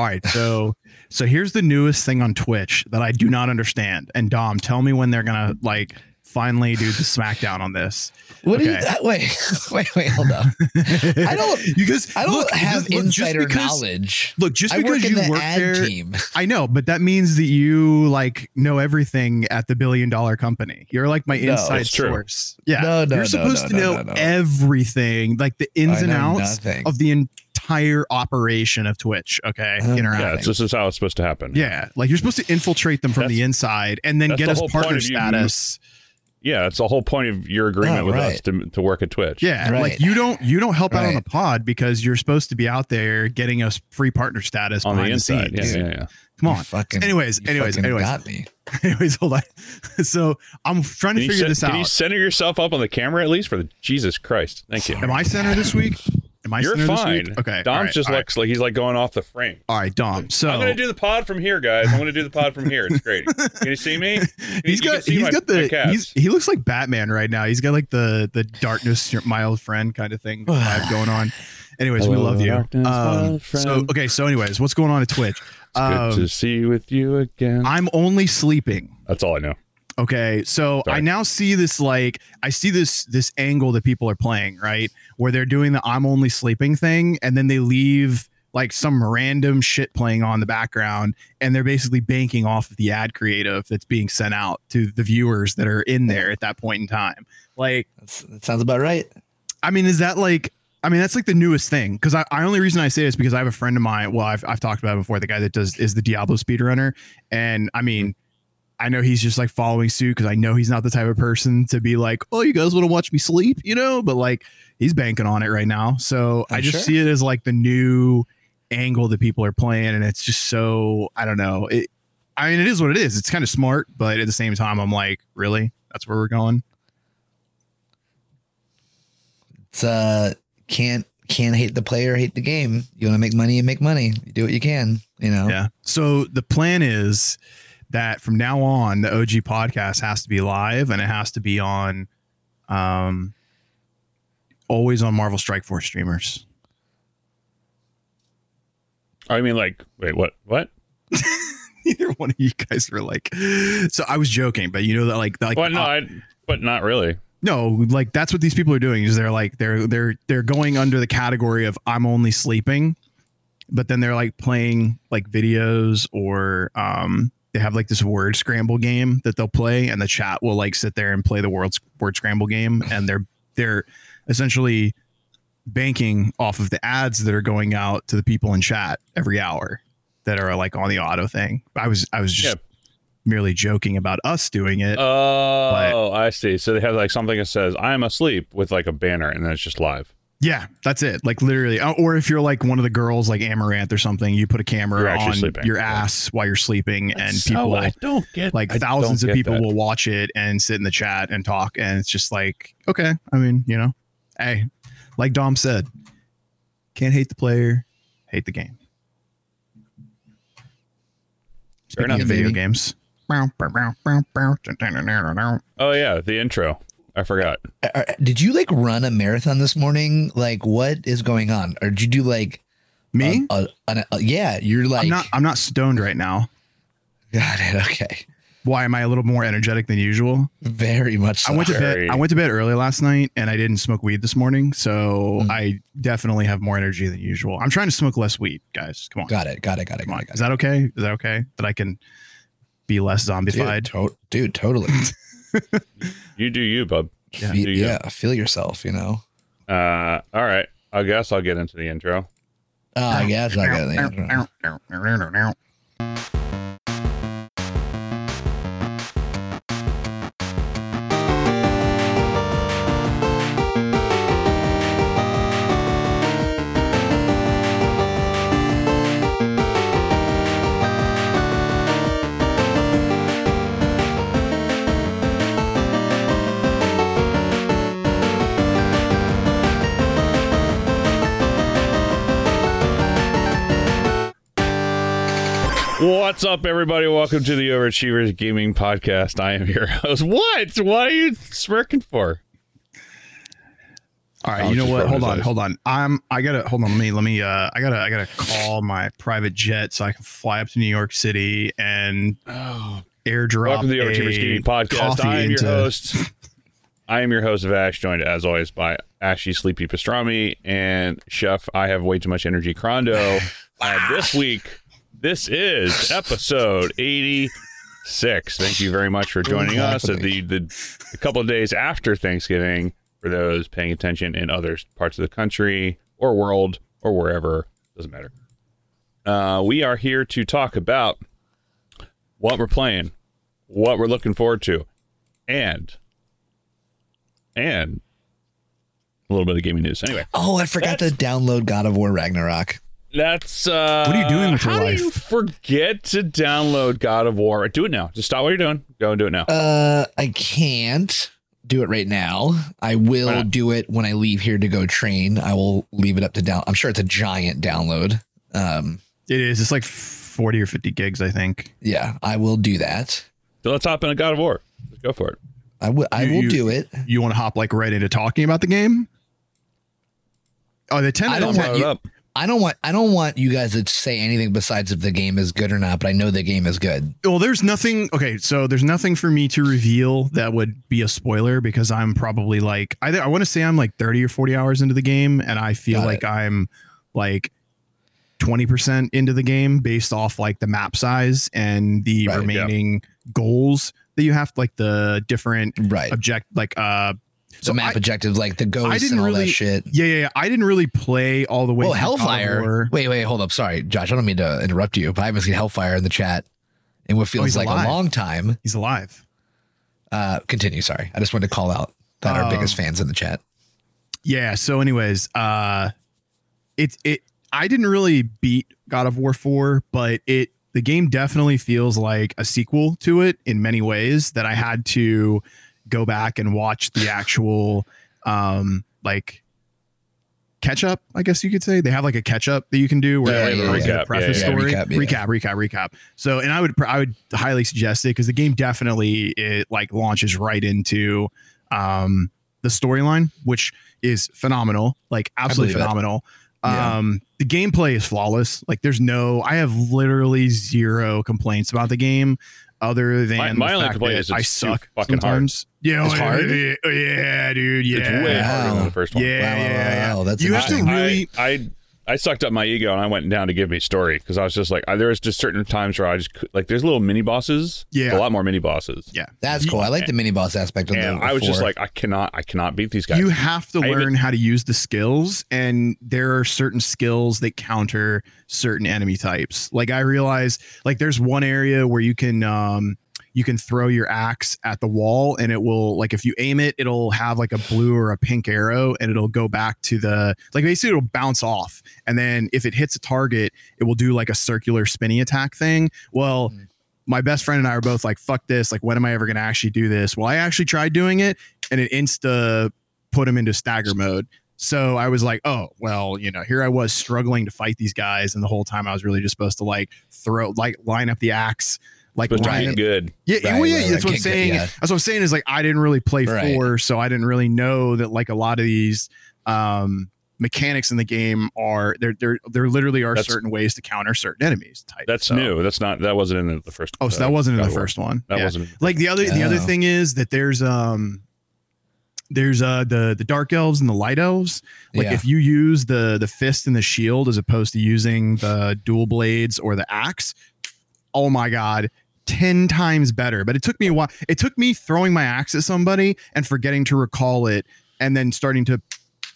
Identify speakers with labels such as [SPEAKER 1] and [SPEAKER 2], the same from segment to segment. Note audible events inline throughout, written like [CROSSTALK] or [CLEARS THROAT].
[SPEAKER 1] All right, so [LAUGHS] so here's the newest thing on Twitch that I do not understand. And Dom, tell me when they're gonna like finally do the smackdown on this.
[SPEAKER 2] What do you?
[SPEAKER 1] Okay.
[SPEAKER 2] uh, [LAUGHS] Wait, [LAUGHS] wait, wait. Hold up. I don't.
[SPEAKER 1] You guys,
[SPEAKER 2] I don't
[SPEAKER 1] look,
[SPEAKER 2] have
[SPEAKER 1] just- look, just
[SPEAKER 2] insider
[SPEAKER 1] because-
[SPEAKER 2] knowledge.
[SPEAKER 1] Look, just because
[SPEAKER 2] work
[SPEAKER 1] you
[SPEAKER 2] the
[SPEAKER 1] work there,
[SPEAKER 2] team.
[SPEAKER 1] I know, but that means that you like know everything at the billion dollar company. You're like my
[SPEAKER 2] No,
[SPEAKER 1] inside source. Yeah,
[SPEAKER 2] No, no,
[SPEAKER 1] you're supposed
[SPEAKER 2] no,
[SPEAKER 1] to
[SPEAKER 2] no,
[SPEAKER 1] know
[SPEAKER 2] no, no.
[SPEAKER 1] everything, like the ins and outs
[SPEAKER 2] nothing.
[SPEAKER 1] of the entire operation of Twitch. Okay,
[SPEAKER 2] I know
[SPEAKER 3] Yeah, this is how it's supposed to happen.
[SPEAKER 1] Yeah, like you're supposed to infiltrate them from the inside and then get
[SPEAKER 3] the
[SPEAKER 1] us partner
[SPEAKER 3] of you-
[SPEAKER 1] status.
[SPEAKER 3] Yeah, it's the whole point of your agreement
[SPEAKER 2] Oh,
[SPEAKER 3] with
[SPEAKER 2] right.
[SPEAKER 3] us to, to work at Twitch.
[SPEAKER 1] Yeah,
[SPEAKER 2] Right.
[SPEAKER 1] like you don't you don't help out on the pod because you're supposed to be out there getting us free partner status
[SPEAKER 3] on the
[SPEAKER 1] behind
[SPEAKER 3] inside.
[SPEAKER 1] scenes.
[SPEAKER 3] yeah, yeah, yeah.
[SPEAKER 1] Come
[SPEAKER 2] You
[SPEAKER 1] on.
[SPEAKER 2] fucking.
[SPEAKER 1] anyways,
[SPEAKER 2] you
[SPEAKER 1] anyways,
[SPEAKER 2] fucking
[SPEAKER 1] anyways,
[SPEAKER 2] got me. [LAUGHS]
[SPEAKER 1] anyways, hold on. [LAUGHS] So I'm trying to
[SPEAKER 3] Can,
[SPEAKER 1] figure
[SPEAKER 3] set-
[SPEAKER 1] this out.
[SPEAKER 3] can you center yourself up on the camera at least for the Jesus Christ? Thank you.
[SPEAKER 1] Am I center this week? [LAUGHS] Am I
[SPEAKER 3] You're fine.
[SPEAKER 1] Okay.
[SPEAKER 3] Dom's
[SPEAKER 1] right,
[SPEAKER 3] just
[SPEAKER 1] right.
[SPEAKER 3] looks like he's like going off the frame.
[SPEAKER 1] all right, Dom. So
[SPEAKER 3] I'm gonna do the pod from here, guys. I'm gonna do the pod from here. It's great. [LAUGHS] Can you see me? [LAUGHS]
[SPEAKER 1] he's
[SPEAKER 3] you
[SPEAKER 1] got
[SPEAKER 3] see
[SPEAKER 1] he's
[SPEAKER 3] my-
[SPEAKER 1] got the he's, he looks like Batman right now. He's got like the the darkness my old friend kind of thing vibe [SIGHS] going on. Anyways, we love you.
[SPEAKER 3] darkness,
[SPEAKER 1] Um, so okay, so anyways, what's going on at Twitch?
[SPEAKER 3] It's good
[SPEAKER 1] Um,
[SPEAKER 3] to see you with you again.
[SPEAKER 1] I'm only sleeping.
[SPEAKER 3] That's all I know.
[SPEAKER 1] Okay, so
[SPEAKER 3] Sorry.
[SPEAKER 1] I now see this like I see this this angle that people are playing right where they're doing the I'm only sleeping thing, and then they leave like some random shit playing on the background, and they're basically banking off of the ad creative that's being sent out to the viewers that are in there at that point in time. Like,
[SPEAKER 2] That's, that sounds about right.
[SPEAKER 1] I mean, is that like? I mean, that's like the newest thing. Because I, I only reason I say this because I have a friend of mine. Well, I've, I've talked about it before. The guy that does is the Diablo speedrunner, and I mean, I know he's just like following suit because I know he's not the type of person to be like, oh, you guys want to watch me sleep, you know? But like, he's banking on it right now. So i
[SPEAKER 2] I'm
[SPEAKER 1] just
[SPEAKER 2] sure.
[SPEAKER 1] see it as like the new angle that people are playing, and it's just so I don't know. It, I mean, it is what it is. It's kind of smart, but at the same time, I'm like, really? That's where we're going?
[SPEAKER 2] It's uh can't can't hate the player, hate the game. You want to make money, you make money. You do what you can. You know.
[SPEAKER 1] Yeah. So the plan is that from now on, the OG podcast has to be live and it has to be on, um, always on Marvel Strike Force streamers.
[SPEAKER 3] I mean, like, wait, what? What? [LAUGHS]
[SPEAKER 1] Neither one of you guys were like, so I was joking, but you know that like, like,
[SPEAKER 3] Well, no,
[SPEAKER 1] uh,
[SPEAKER 3] I, but not really.
[SPEAKER 1] no, like that's what these people are doing is they're like, they're, they're, they're going under the category of I'm only sleeping, but then they're like playing like videos or, um, they have like this word scramble game that they'll play and the chat will like sit there and play the word word scramble game and they're they're essentially banking off of the ads that are going out to the people in chat every hour that are like on the auto thing. I was I was just
[SPEAKER 3] Yeah.
[SPEAKER 1] merely joking about us doing it.
[SPEAKER 3] Oh, I see. So they have like something that says "I'm asleep" with like a banner, and then it's just live.
[SPEAKER 1] Yeah, that's it. Like literally, Uh, or if you're like one of the girls like Amaranth or something, you put a camera
[SPEAKER 3] You're
[SPEAKER 1] on
[SPEAKER 3] sleeping.
[SPEAKER 1] your
[SPEAKER 3] Yeah.
[SPEAKER 1] ass while you're sleeping, and
[SPEAKER 3] So
[SPEAKER 1] people
[SPEAKER 3] I don't get
[SPEAKER 1] like
[SPEAKER 3] I
[SPEAKER 1] thousands
[SPEAKER 3] don't
[SPEAKER 1] of people
[SPEAKER 3] that.
[SPEAKER 1] will watch it and sit in the chat and talk and it's just like okay i mean you know hey like dom said can't hate the player hate the game Speaking
[SPEAKER 3] enough.
[SPEAKER 1] of video games
[SPEAKER 3] Oh yeah, the intro. I forgot.
[SPEAKER 2] Uh, uh, did you like run a marathon this morning? Like, what is going on? Or did you do like
[SPEAKER 1] me um,
[SPEAKER 2] A, a, a- uh, yeah, you're like
[SPEAKER 1] i'm not i'm not stoned right now
[SPEAKER 2] got it. Okay,
[SPEAKER 1] why am i a little more energetic than usual
[SPEAKER 2] very much. So.
[SPEAKER 1] i went to bed i went to bed early last night and i didn't smoke weed this morning so
[SPEAKER 2] Mm.
[SPEAKER 1] i definitely have more energy than usual i'm trying to smoke less weed guys come on
[SPEAKER 2] Got it. Got it. Got it.
[SPEAKER 1] Come
[SPEAKER 2] Got
[SPEAKER 1] on.
[SPEAKER 2] it. Got
[SPEAKER 1] Is that okay? Is that okay that I can be less
[SPEAKER 2] it.
[SPEAKER 1] zombified?
[SPEAKER 2] Dude, to- dude, totally. [LAUGHS]
[SPEAKER 3] You do you, bub.
[SPEAKER 1] Yeah.
[SPEAKER 2] Fe-
[SPEAKER 3] do you.
[SPEAKER 2] yeah, feel yourself. You know.
[SPEAKER 3] Uh, all right. I guess I'll get into the intro.
[SPEAKER 2] Oh, I guess I got the intro. [LAUGHS]
[SPEAKER 3] What's up, everybody? Welcome to the Overachievers Gaming Podcast. I am your [LAUGHS] host. What? What are you smirking for?
[SPEAKER 1] All right,
[SPEAKER 3] Alex
[SPEAKER 1] you know what? Hold on, hold on. I'm I gotta hold on. Let me let me uh I gotta I gotta call my private jet so I can fly up to New York City and
[SPEAKER 3] Oh,
[SPEAKER 1] airdrop
[SPEAKER 3] welcome to the Overachievers Gaming Podcast. I am
[SPEAKER 1] into-
[SPEAKER 3] your host. I am your host of Ash, joined as always by Ashy Sleepy Pastrami and Chef. I have way too much energy, Crondo. [LAUGHS] Uh, this week, this is [LAUGHS] episode eighty-six. Thank you very much for joining us at the, the a couple of days after Thanksgiving. For those paying attention in other parts of the country or world or wherever, doesn't matter. Uh, we are here to talk about what we're playing, what we're looking forward to, and and a little bit of gaming news. Anyway,
[SPEAKER 2] Oh, I forgot to download God of War Ragnarok.
[SPEAKER 3] That's uh
[SPEAKER 1] What are you doing with your
[SPEAKER 3] how
[SPEAKER 1] life?
[SPEAKER 3] do you forget to download God of War? Do it now. Just stop what you're doing. Go and do it now.
[SPEAKER 2] Uh, I can't do it right now. I
[SPEAKER 3] Why
[SPEAKER 2] will
[SPEAKER 3] not?
[SPEAKER 2] do it when I leave here to go train. I will leave it up to down. I'm sure it's a giant download. Um,
[SPEAKER 1] It is. It's like forty or fifty gigs, I think.
[SPEAKER 2] yeah, I will do that.
[SPEAKER 3] so let's hop in a God of War. Let's go for it.
[SPEAKER 2] I will. I
[SPEAKER 1] You-
[SPEAKER 2] will
[SPEAKER 1] you-
[SPEAKER 2] do it.
[SPEAKER 1] You want to hop like right into talking about the game? Oh, the ten.
[SPEAKER 2] I don't
[SPEAKER 3] I'll
[SPEAKER 2] want
[SPEAKER 3] it
[SPEAKER 2] you-
[SPEAKER 3] up.
[SPEAKER 2] I don't want. I don't want you guys to say anything besides if the game is good or not. But I know the game is good.
[SPEAKER 1] Well, there's nothing. Okay, so there's nothing for me to reveal that would be a spoiler because I'm probably like I, I want to say I'm like 30 or 40 hours into the game, and I feel
[SPEAKER 2] Got
[SPEAKER 1] like I'm like 20 percent into the game based off like the map size and the
[SPEAKER 2] Right, yeah.
[SPEAKER 1] remaining goals that you have, like the different
[SPEAKER 2] Right.
[SPEAKER 1] object, like uh. So
[SPEAKER 2] map
[SPEAKER 1] I,
[SPEAKER 2] objectives, like the ghosts
[SPEAKER 1] didn't
[SPEAKER 2] and all
[SPEAKER 1] really-
[SPEAKER 2] that shit.
[SPEAKER 1] yeah, yeah, yeah, I didn't really play all the way.
[SPEAKER 2] Oh,
[SPEAKER 1] through
[SPEAKER 2] Hellfire.
[SPEAKER 1] War.
[SPEAKER 2] Wait, wait, hold up. Sorry, Josh. I don't mean to interrupt you, but I haven't seen Hellfire in the chat in what feels
[SPEAKER 1] Oh,
[SPEAKER 2] like
[SPEAKER 1] alive.
[SPEAKER 2] a long time.
[SPEAKER 1] He's alive.
[SPEAKER 2] Uh, continue. Sorry, I just wanted to call out that our
[SPEAKER 1] Um,
[SPEAKER 2] biggest fans in the chat.
[SPEAKER 1] yeah so anyways uh it it i didn't really beat god of war 4 but it the game definitely feels like a sequel to it in many ways that i had to go back and watch the actual um like catch up i guess you could say. They have like a catch up that you can do where
[SPEAKER 2] Yeah,
[SPEAKER 1] like
[SPEAKER 3] yeah.
[SPEAKER 1] a preface
[SPEAKER 2] Yeah,
[SPEAKER 1] story?
[SPEAKER 2] recap,
[SPEAKER 1] recap recap recap. So and i would i would highly suggest it because the game definitely it like launches right into um the storyline which is phenomenal like absolutely phenomenal. Um the gameplay is flawless. Like there's no i have literally zero complaints about the game other than
[SPEAKER 3] My- my
[SPEAKER 1] the
[SPEAKER 3] only
[SPEAKER 1] fact
[SPEAKER 3] complaint
[SPEAKER 1] that
[SPEAKER 3] is it's
[SPEAKER 1] I
[SPEAKER 3] too
[SPEAKER 1] suck
[SPEAKER 3] fucking hard.
[SPEAKER 1] Yeah,
[SPEAKER 2] It's hard?
[SPEAKER 1] Yeah, [LAUGHS] yeah, dude. Yeah,
[SPEAKER 3] It's way harder than
[SPEAKER 2] Wow.
[SPEAKER 3] the first one.
[SPEAKER 1] yeah,
[SPEAKER 2] Wow, wow,
[SPEAKER 1] yeah, yeah.
[SPEAKER 2] wow, wow, that's
[SPEAKER 1] you have to really.
[SPEAKER 3] I, I I sucked up my ego and I went down to give me story because I was just like I, there was just certain times where I just like there's little mini bosses,
[SPEAKER 1] Yeah.
[SPEAKER 3] a lot more mini bosses,
[SPEAKER 1] yeah,
[SPEAKER 2] That's cool. I like the mini boss aspect of
[SPEAKER 3] and. I was just like I cannot I cannot beat these guys.
[SPEAKER 1] you have to
[SPEAKER 3] I even-
[SPEAKER 1] learn how to use the skills and there are certain skills that counter certain enemy types like i realize like there's one area where you can um you can throw your axe at the wall and it will like if you aim it it'll have like a blue or a pink arrow and it'll go back to the like basically it'll bounce off and then if it hits a target it will do like a circular spinny attack thing well
[SPEAKER 2] Mm.
[SPEAKER 1] my best friend and I are both like, fuck this. Like, when am I ever going to actually do this? Well, I actually tried doing it and it insta put him into stagger mode. So I was like, oh, well, you know, here I was struggling to fight these guys. And the whole time I was really just supposed to like throw, like line up the axe, like
[SPEAKER 3] supposed to be good.
[SPEAKER 1] Yeah,
[SPEAKER 2] Right,
[SPEAKER 1] well, yeah,
[SPEAKER 2] right,
[SPEAKER 1] that's
[SPEAKER 2] right.
[SPEAKER 1] what I'm
[SPEAKER 2] good,
[SPEAKER 1] saying.
[SPEAKER 2] yeah.
[SPEAKER 1] That's what I'm saying is like I didn't really play four, so I didn't really know that like a lot of these um mechanics in the game are there there there literally are
[SPEAKER 3] That's-
[SPEAKER 1] certain ways to counter certain enemies type.
[SPEAKER 3] That's
[SPEAKER 1] So-
[SPEAKER 3] new. That's not that wasn't in the, first.
[SPEAKER 1] Oh, so
[SPEAKER 3] uh,
[SPEAKER 1] that wasn't in the first one.
[SPEAKER 3] That
[SPEAKER 1] Yeah.
[SPEAKER 3] wasn't.
[SPEAKER 1] like the other the other
[SPEAKER 2] Oh.
[SPEAKER 1] thing is that there's um there's uh the the dark elves and the light elves like
[SPEAKER 2] Yeah.
[SPEAKER 1] if you use the the fist and the shield as opposed to using the dual blades or the axe oh my god 10 times better but it took me a while it took me throwing my axe at somebody and forgetting to recall it and then starting to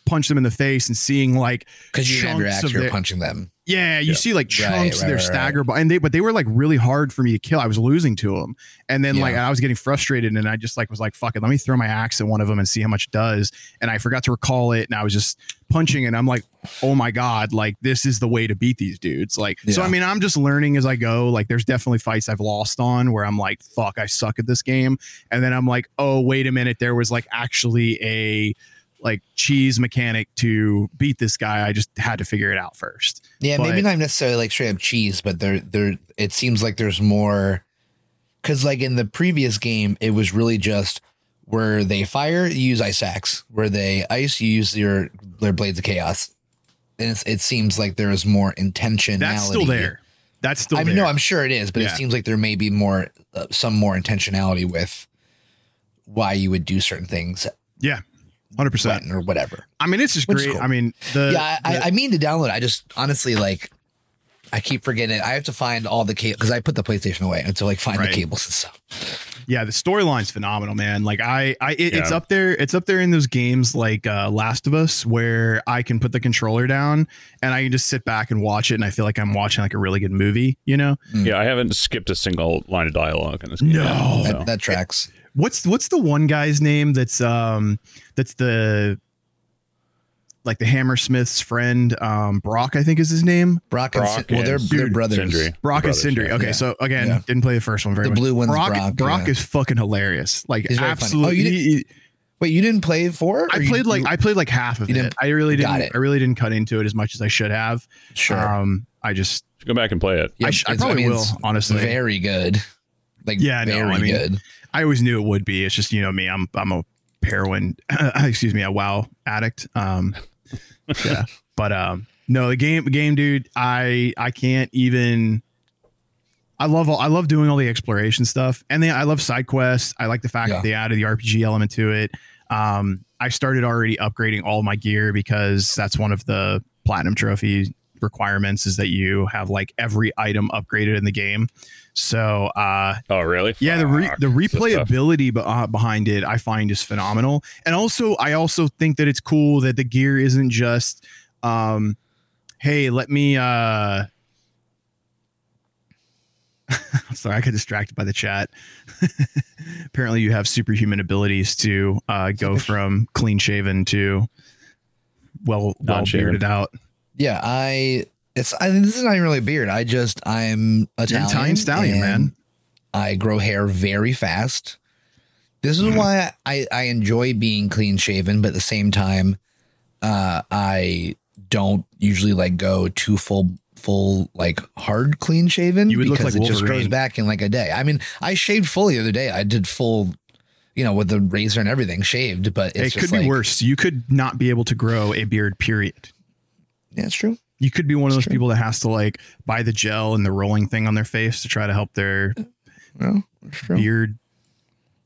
[SPEAKER 1] punch them in the face and seeing like
[SPEAKER 2] because you have your axe, you're punching them.
[SPEAKER 1] Yeah, you
[SPEAKER 3] Yeah.
[SPEAKER 1] see like
[SPEAKER 2] Right,
[SPEAKER 1] chunks of
[SPEAKER 2] right,
[SPEAKER 1] their
[SPEAKER 2] right,
[SPEAKER 1] stagger, but and they but they were like really hard for me to kill. I was losing to them, and then like I was getting frustrated, and I just like was like, "Fuck it, let me throw my axe at one of them and see how much it does." And I forgot to recall it, and I was just punching, and I'm like, "Oh my god, like this is the way to beat these dudes." Like, so I mean, I'm just learning as I go. Like, there's definitely fights I've lost on where I'm like, "Fuck, I suck at this game," and then I'm like, "Oh, wait a minute, there was like actually a." like cheese mechanic to beat this guy. I just had to figure it out first.
[SPEAKER 2] Yeah,
[SPEAKER 1] But-
[SPEAKER 2] maybe not necessarily like straight up cheese, but there, there. It seems like there's more, because like in the previous game, it was really just Where they fire, you use ice axe. Where they ice, you use your their blades of chaos. And it's, it seems like there is more intentionality.
[SPEAKER 1] That's still there. That's still
[SPEAKER 2] I mean,
[SPEAKER 1] there.
[SPEAKER 2] no, I'm sure it is, but
[SPEAKER 1] Yeah.
[SPEAKER 2] it seems like there may be more, uh, some more intentionality with why you would do certain things
[SPEAKER 1] yeah, hundred percent.
[SPEAKER 2] or whatever.
[SPEAKER 1] I mean, it's just
[SPEAKER 2] Which
[SPEAKER 1] great.
[SPEAKER 2] cool.
[SPEAKER 1] I mean, the
[SPEAKER 2] yeah, I,
[SPEAKER 1] the-
[SPEAKER 2] I, I mean to download. I just honestly like, I keep forgetting. I have to find all the cable because I put the PlayStation away and to like find
[SPEAKER 1] Right.
[SPEAKER 2] the cables and stuff.
[SPEAKER 1] yeah, the storyline's phenomenal, man. Like I, I, it, it's up there. It's up there in those games like uh, Last of Us, where I can put the controller down and I can just sit back and watch it, and I feel like I'm watching like a really good movie. You know,
[SPEAKER 3] Yeah, I haven't skipped a single line of dialogue in this game.
[SPEAKER 1] No.
[SPEAKER 3] yet, so.
[SPEAKER 2] That, that tracks.
[SPEAKER 1] What's what's the one guy's name that's um that's the like the Hammersmith's friend um Brok I think is his name
[SPEAKER 2] Brok, and
[SPEAKER 3] Brok
[SPEAKER 2] Sin- well, they're,
[SPEAKER 3] and
[SPEAKER 2] they're brothers.
[SPEAKER 3] Sindri.
[SPEAKER 1] Brok
[SPEAKER 3] Brothers,
[SPEAKER 1] and Sindri. Okay,
[SPEAKER 2] Yeah.
[SPEAKER 1] so again,
[SPEAKER 2] Yeah.
[SPEAKER 1] didn't play the first one very
[SPEAKER 2] The
[SPEAKER 1] much.
[SPEAKER 2] blue one's
[SPEAKER 1] Brok.
[SPEAKER 2] Brok,
[SPEAKER 1] Brok
[SPEAKER 2] yeah.
[SPEAKER 1] is fucking hilarious. Like
[SPEAKER 2] He's
[SPEAKER 1] absolutely.
[SPEAKER 2] Oh, you
[SPEAKER 1] he- he-
[SPEAKER 2] Wait, you didn't play four?
[SPEAKER 1] I
[SPEAKER 2] Or you-
[SPEAKER 1] played like
[SPEAKER 2] you-
[SPEAKER 1] I played like half of
[SPEAKER 2] you
[SPEAKER 1] it. I really didn't.
[SPEAKER 2] it.
[SPEAKER 1] I really didn't cut into it as much as I should have.
[SPEAKER 2] sure.
[SPEAKER 1] Um, I just
[SPEAKER 3] Go back and play it.
[SPEAKER 1] I, sh- I
[SPEAKER 2] it's-
[SPEAKER 1] probably will honestly.
[SPEAKER 2] Very good. Like
[SPEAKER 1] Yeah, no,
[SPEAKER 2] very
[SPEAKER 1] I mean-
[SPEAKER 2] good.
[SPEAKER 1] I always knew it would be. It's just you know me. I'm I'm a heroin. [CLEARS THROAT] excuse me, a WoW addict. Um, yeah, but um, no, the game game dude. I I can't even. I love all, I love doing all the exploration stuff, and then I love side quests. I like the fact
[SPEAKER 2] Yeah.
[SPEAKER 1] that they added the RPG element to it. Um, I started already upgrading all my gear because that's one of the platinum trophy requirements is that you have like every item upgraded in the game. So uh,
[SPEAKER 3] Oh, really?
[SPEAKER 1] yeah, the re- the replayability be- uh, behind it I find is phenomenal, and also I also think that it's cool that the gear isn't just, um, hey, let me. Uh, [LAUGHS] I'm sorry, I got distracted by the chat. [LAUGHS] Apparently, you have superhuman abilities to uh, go [LAUGHS] from clean shaven to well well bearded out.
[SPEAKER 2] Yeah, I. It's. I, this is not even really a beard. I just. I'm Italian.
[SPEAKER 1] Italian stallion, man.
[SPEAKER 2] I grow hair very fast. This is why I, I enjoy being clean shaven, but at the same time, uh, I don't usually like go too full full like hard clean shaven
[SPEAKER 1] You would look
[SPEAKER 2] because
[SPEAKER 1] like
[SPEAKER 2] it just grows back in like a day. I mean, I shaved full the other day. I did full, you know, with the razor and everything shaved, but it's
[SPEAKER 1] It could
[SPEAKER 2] just
[SPEAKER 1] be worse. You could not be able to grow a beard. Period.
[SPEAKER 2] Yeah, it's true.
[SPEAKER 1] You could be one of those
[SPEAKER 2] true.
[SPEAKER 1] people that has to like buy the gel and the rolling thing on their face to try to help their
[SPEAKER 2] Well,
[SPEAKER 1] beard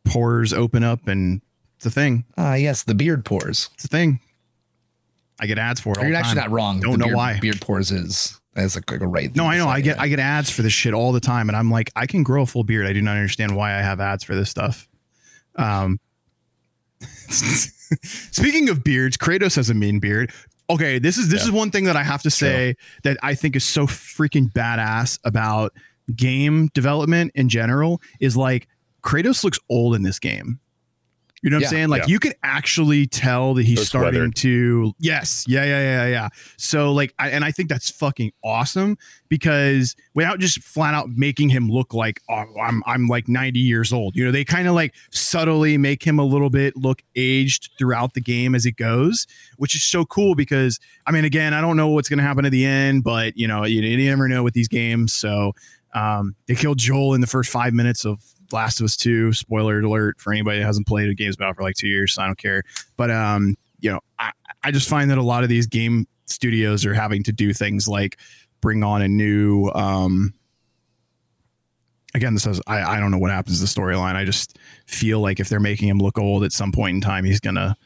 [SPEAKER 1] pores open up, and it's a thing.
[SPEAKER 2] Ah, yes, the beard pores.
[SPEAKER 1] It's a thing. I get ads for it.
[SPEAKER 2] You're
[SPEAKER 1] the
[SPEAKER 2] actually
[SPEAKER 1] time.
[SPEAKER 2] not wrong.
[SPEAKER 1] Don't know
[SPEAKER 2] beard,
[SPEAKER 1] why.
[SPEAKER 2] Beard pores is that's like, like a right.
[SPEAKER 1] No, I know. I get. I get ads for this shit all the time, and I'm like, I can grow a full beard. I do not understand why I have ads for this stuff. Um, [LAUGHS] speaking of beards, Kratos has a mean beard. Okay, this is this is one thing that I have to say that I think is so freaking badass about game development in general is like Kratos looks old in this game. You know what
[SPEAKER 2] Yeah.
[SPEAKER 1] I'm saying? Like
[SPEAKER 3] Yeah.
[SPEAKER 1] you can actually tell that he's starting
[SPEAKER 3] weathered.
[SPEAKER 1] to yes, yeah, yeah, yeah, yeah. So like, I, and I think that's fucking awesome because without just flat out making him look like oh, I'm I'm like 90 years old. You know, they kind of like subtly make him a little bit look aged throughout the game as it goes, which is so cool because I mean, again, I don't know what's going to happen at the end, but you know, you, you never know with these games. So um, they killed Joel in the first five minutes of Last of Us 2. Spoiler alert for anybody that hasn't played a games about for like two years. So I don't care. But um, you know, I, I just find that a lot of these game studios are having to do things like bring on a new um again this is I, I don't know what happens to the storyline i just feel like if they're making him look old at some point in time he's gonna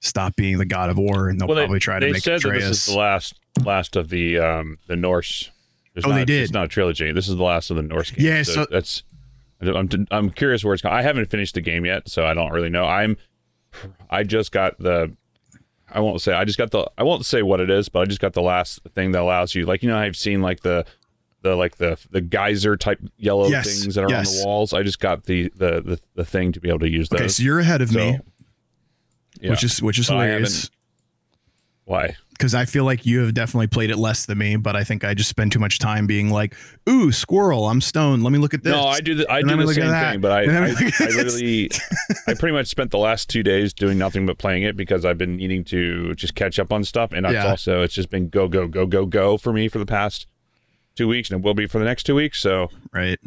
[SPEAKER 1] stop being the god of war and they'll
[SPEAKER 3] Well, they,
[SPEAKER 1] probably try to
[SPEAKER 3] they
[SPEAKER 1] make
[SPEAKER 3] said that this is the last last of the um the Norse. There's
[SPEAKER 1] Oh, they
[SPEAKER 3] not,
[SPEAKER 1] did.
[SPEAKER 3] It's not a trilogy. This is the last of the Norse games.
[SPEAKER 1] Yeah, so-
[SPEAKER 3] that's. I'm I'm curious where it's going. I haven't finished the game yet, so I don't really know. I'm. I just got the. I won't say. I just got the. I won't say what it is, but I just got the last thing that allows you, like you know, I've seen like the, the like the the geyser type yellow
[SPEAKER 1] Yes,
[SPEAKER 3] things that are on the walls. I just got the the the, the thing to be able to use those.
[SPEAKER 1] okay so you're ahead of me
[SPEAKER 3] yeah.
[SPEAKER 1] which is which is
[SPEAKER 3] But
[SPEAKER 1] hilarious
[SPEAKER 3] why?
[SPEAKER 1] Because I feel like you have definitely played it less than me, but I think I just spend too much time being like, "Ooh, squirrel! I'm stoned. Let me look at this."
[SPEAKER 3] No, I do the I
[SPEAKER 1] And
[SPEAKER 3] do the same thing, but I I, I literally [LAUGHS] I pretty much spent the last two days doing nothing but playing it because I've been needing to just catch up on stuff, and
[SPEAKER 1] Yeah.
[SPEAKER 3] also it's just been go go go go go for me for the past two weeks, and it will be for the next two weeks. So
[SPEAKER 1] Right.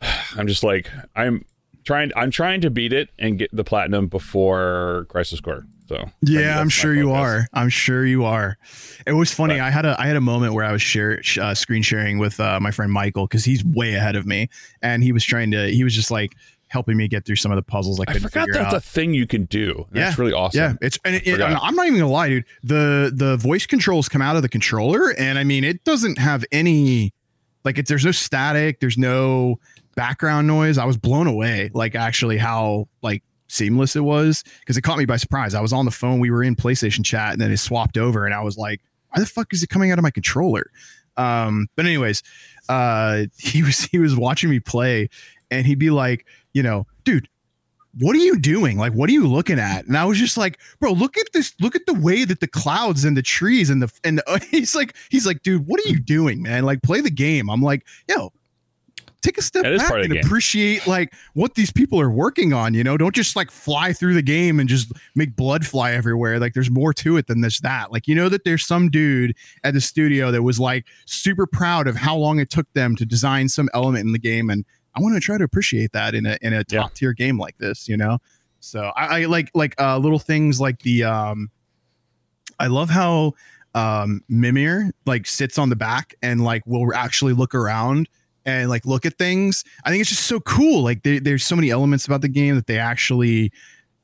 [SPEAKER 1] [SIGHS]
[SPEAKER 3] I'm just like I'm trying. I'm trying to beat it and get the platinum before Crisis Core. So
[SPEAKER 1] Yeah, I'm sure you are. I'm sure you are. It was funny.
[SPEAKER 3] But-
[SPEAKER 1] I had a I had a moment where I was share uh, screen sharing with uh, my friend Michael because he's way ahead of me, and he was trying to. He was just like helping me get through some of the puzzles I
[SPEAKER 3] I
[SPEAKER 1] couldn't
[SPEAKER 3] forgot that's
[SPEAKER 1] out.
[SPEAKER 3] a thing you can do. That's really awesome.
[SPEAKER 1] Yeah, it's and it, it- I'm not even gonna lie, dude. The the voice controls come out of the controller, and I mean, it doesn't have any like it. There's no static. There's no background noise. I was blown away, like actually how like seamless it was because it caught me by surprise. I was on the phone. We were in PlayStation chat, and then it swapped over, and I was like, "Why the fuck is it coming out of my controller?" Um, but anyways, uh, [LAUGHS] he was he was watching me play, and he'd be like, you know, dude what are you doing? Like, what are you looking at? And I was just like, bro, look at this. Look at the way that the clouds and the trees and the and the, [LAUGHS] he's like, he's like, dude, what are you doing, man? Like, play the game. I'm like, yo, take a step back and appreciate like what these people are working on. You know, don't just like fly through the game and just make blood fly everywhere. Like, there's more to it than this. That, like, you know, that there's some dude at the studio that was like super proud of how long it took them to design some element in the game and I want to try to appreciate that in a in a top tier game like this, you know. So I, I like like uh, little things like the um, I love how um Mimir like sits on the back and like will actually look around and like look at things. I think it's just so cool. Like there, there's so many elements about the game that they actually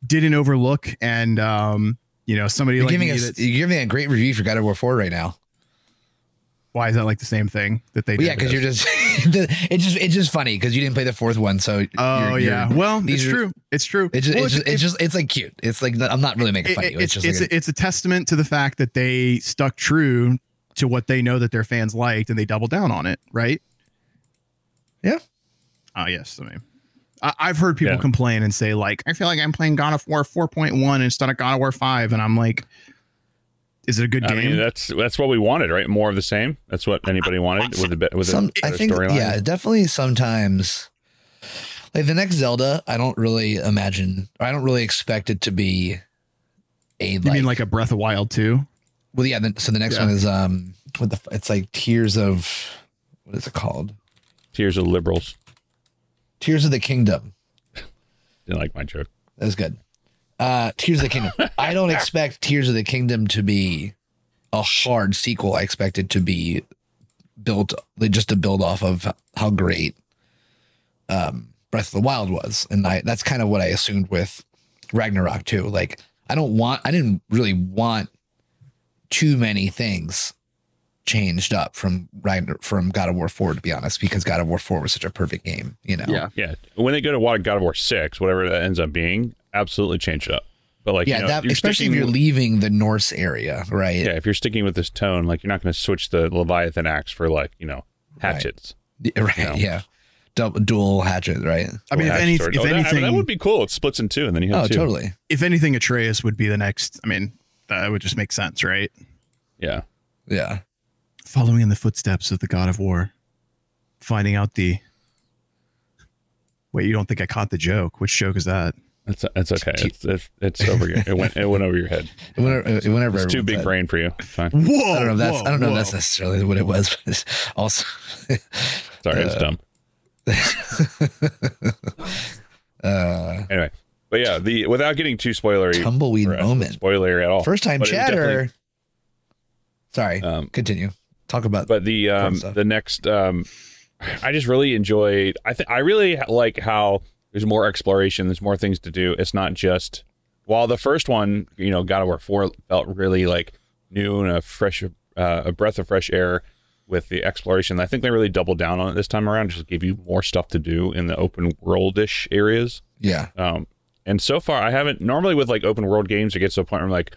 [SPEAKER 1] didn't overlook and um you know somebody
[SPEAKER 2] You're
[SPEAKER 1] like
[SPEAKER 2] giving
[SPEAKER 1] me
[SPEAKER 2] us
[SPEAKER 1] that's-
[SPEAKER 2] you're giving a great review for God of War 4 right now.
[SPEAKER 1] why is that like the same thing that they
[SPEAKER 2] Well,
[SPEAKER 1] did?
[SPEAKER 2] yeah, because you're just [LAUGHS] it's just it's just funny because you didn't play the fourth one, so
[SPEAKER 1] oh
[SPEAKER 2] you're- you're-
[SPEAKER 1] yeah well it's
[SPEAKER 2] are-
[SPEAKER 1] true it's true
[SPEAKER 2] It's just,
[SPEAKER 1] Well,
[SPEAKER 2] it's, just, it's just it's like cute. It's like I'm not really making fun
[SPEAKER 1] it-
[SPEAKER 2] of you.
[SPEAKER 1] it's
[SPEAKER 2] It's,
[SPEAKER 1] it's,
[SPEAKER 2] like
[SPEAKER 1] a, it's a testament to the fact that they stuck true to what they know that their fans liked and they doubled down on it, right?
[SPEAKER 2] Yeah.
[SPEAKER 1] Oh yes, I mean, I, I've heard people
[SPEAKER 3] Yeah.
[SPEAKER 1] complain and say like, I feel like I'm playing God of War 4.1 instead of God of War 5, and I'm like, is it a good
[SPEAKER 3] I
[SPEAKER 1] game?
[SPEAKER 3] mean, that's that's what we wanted, right? More of the same. That's what anybody wanted with a bit with
[SPEAKER 2] some.
[SPEAKER 3] a,
[SPEAKER 2] I
[SPEAKER 3] with a
[SPEAKER 2] think
[SPEAKER 3] storyline.
[SPEAKER 2] yeah, definitely sometimes. Like the next Zelda, I don't really imagine. Or I don't really expect it to be a
[SPEAKER 1] you
[SPEAKER 2] like,
[SPEAKER 1] mean like a Breath of Wild too?
[SPEAKER 2] well yeah. The, so the next
[SPEAKER 1] Yeah.
[SPEAKER 2] one is um what the it's like Tears of what is it called?
[SPEAKER 3] Tears of liberals.
[SPEAKER 2] Tears of the Kingdom. [LAUGHS]
[SPEAKER 3] Didn't like my joke.
[SPEAKER 2] That was good. Uh, Tears of the Kingdom. I don't expect Tears of the Kingdom to be a hard sequel. I expect it to be built just to build off of how great um, Breath of the Wild was, and I that's kind of what I assumed with Ragnarok too. Like I don't want, I didn't really want too many things changed up from Ragnar from God of War Four to be honest, because God of War Four was such a perfect game. You know.
[SPEAKER 3] Yeah, yeah. when they go to Wa- God of War six, whatever that ends up being, absolutely change it up. But like,
[SPEAKER 2] yeah,
[SPEAKER 3] you know,
[SPEAKER 2] that especially if you're
[SPEAKER 3] with-
[SPEAKER 2] leaving the Norse area, right?
[SPEAKER 3] yeah, if you're sticking with this tone, like you're not going to switch the Leviathan axe for like you know hatchets. [LAUGHS]
[SPEAKER 2] Right.
[SPEAKER 3] No.
[SPEAKER 2] Yeah. Double dual hatchet, right?
[SPEAKER 1] I mean, if, any, if
[SPEAKER 3] Oh, that- I mean,
[SPEAKER 1] anything,
[SPEAKER 3] that would be cool. It splits in two, and then you have
[SPEAKER 2] Oh,
[SPEAKER 3] two.
[SPEAKER 2] totally.
[SPEAKER 1] if anything, Atreus would be the next. I mean, that would just make sense, right?
[SPEAKER 3] Yeah,
[SPEAKER 2] Yeah.
[SPEAKER 1] Following in the footsteps of the God of War, finding out the. Wait, you don't think I caught the joke? Which joke is that?
[SPEAKER 3] It's it's okay. It's it's, it's over. Your, it went it went over your head. [LAUGHS]
[SPEAKER 2] Whenever, uh, whenever
[SPEAKER 3] It's too big
[SPEAKER 2] said-
[SPEAKER 3] brain for you. Fine.
[SPEAKER 1] Whoa!
[SPEAKER 2] I don't know if that's
[SPEAKER 1] whoa,
[SPEAKER 2] I don't know if that's necessarily what it was, but it's also [LAUGHS]
[SPEAKER 3] Sorry, it's dumb. [LAUGHS]
[SPEAKER 2] uh
[SPEAKER 3] Anyway, but yeah, the without getting too spoilery,
[SPEAKER 2] tumbleweed
[SPEAKER 3] or, uh,
[SPEAKER 2] moment.
[SPEAKER 3] spoilery at all.
[SPEAKER 2] First time
[SPEAKER 3] But it was definitely-
[SPEAKER 2] chatter. Sorry.
[SPEAKER 3] Um,
[SPEAKER 2] continue. Talk about
[SPEAKER 3] but the um the next um i just really enjoyed i think i really like how there's more exploration there's more things to do it's not just while the first one you know god of war 4 felt really like new and a fresh uh, a breath of fresh air with the exploration i think they really doubled down on it this time around just give you more stuff to do in the open worldish areas
[SPEAKER 2] yeah.
[SPEAKER 3] um and so far i haven't normally with like open world games it gets to a point where i'm like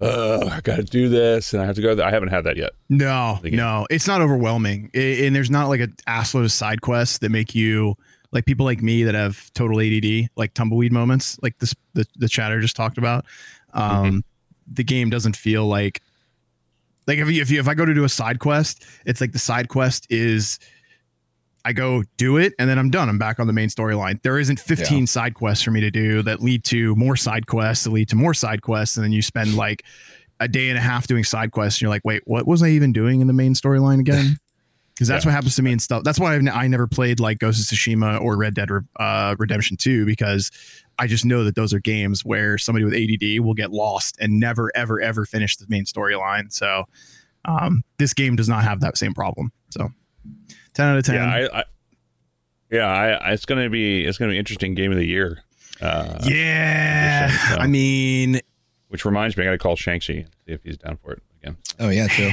[SPEAKER 3] oh i gotta do this and i have to go there. i haven't had that yet
[SPEAKER 1] No, no, it's not overwhelming, I- and there's not like a assload of side quests that make you like people like me that have total ADD, like tumbleweed moments, like this the the chatter just talked about. Um, The game doesn't feel like like if you, if you if I go to do a side quest, it's like the side quest is I go do it and then I'm done. I'm back on the main storyline. There isn't 15 side quests for me to do that lead to more side quests that lead to more side quests, and then you spend like a day and a half doing side quests and you're like wait what was i even doing in the main storyline again [LAUGHS] because that's
[SPEAKER 3] Yeah.
[SPEAKER 1] what happens to me and stuff. That's why I've, n- I never played like Ghost of Tsushima or Red Dead uh, Redemption 2 because I just know that those are games where somebody with ADD will get lost and never, ever, ever finish the main storyline. So um, this game does not have that same problem. So 10 out of 10.
[SPEAKER 3] Yeah, I, I yeah, I, I, it's gonna be it's gonna be interesting game of the year. Uh,
[SPEAKER 1] yeah.
[SPEAKER 3] so-
[SPEAKER 1] I mean,
[SPEAKER 3] Which reminds me, I got to call Shanxi see if he's down for it again.
[SPEAKER 2] Oh yeah, true.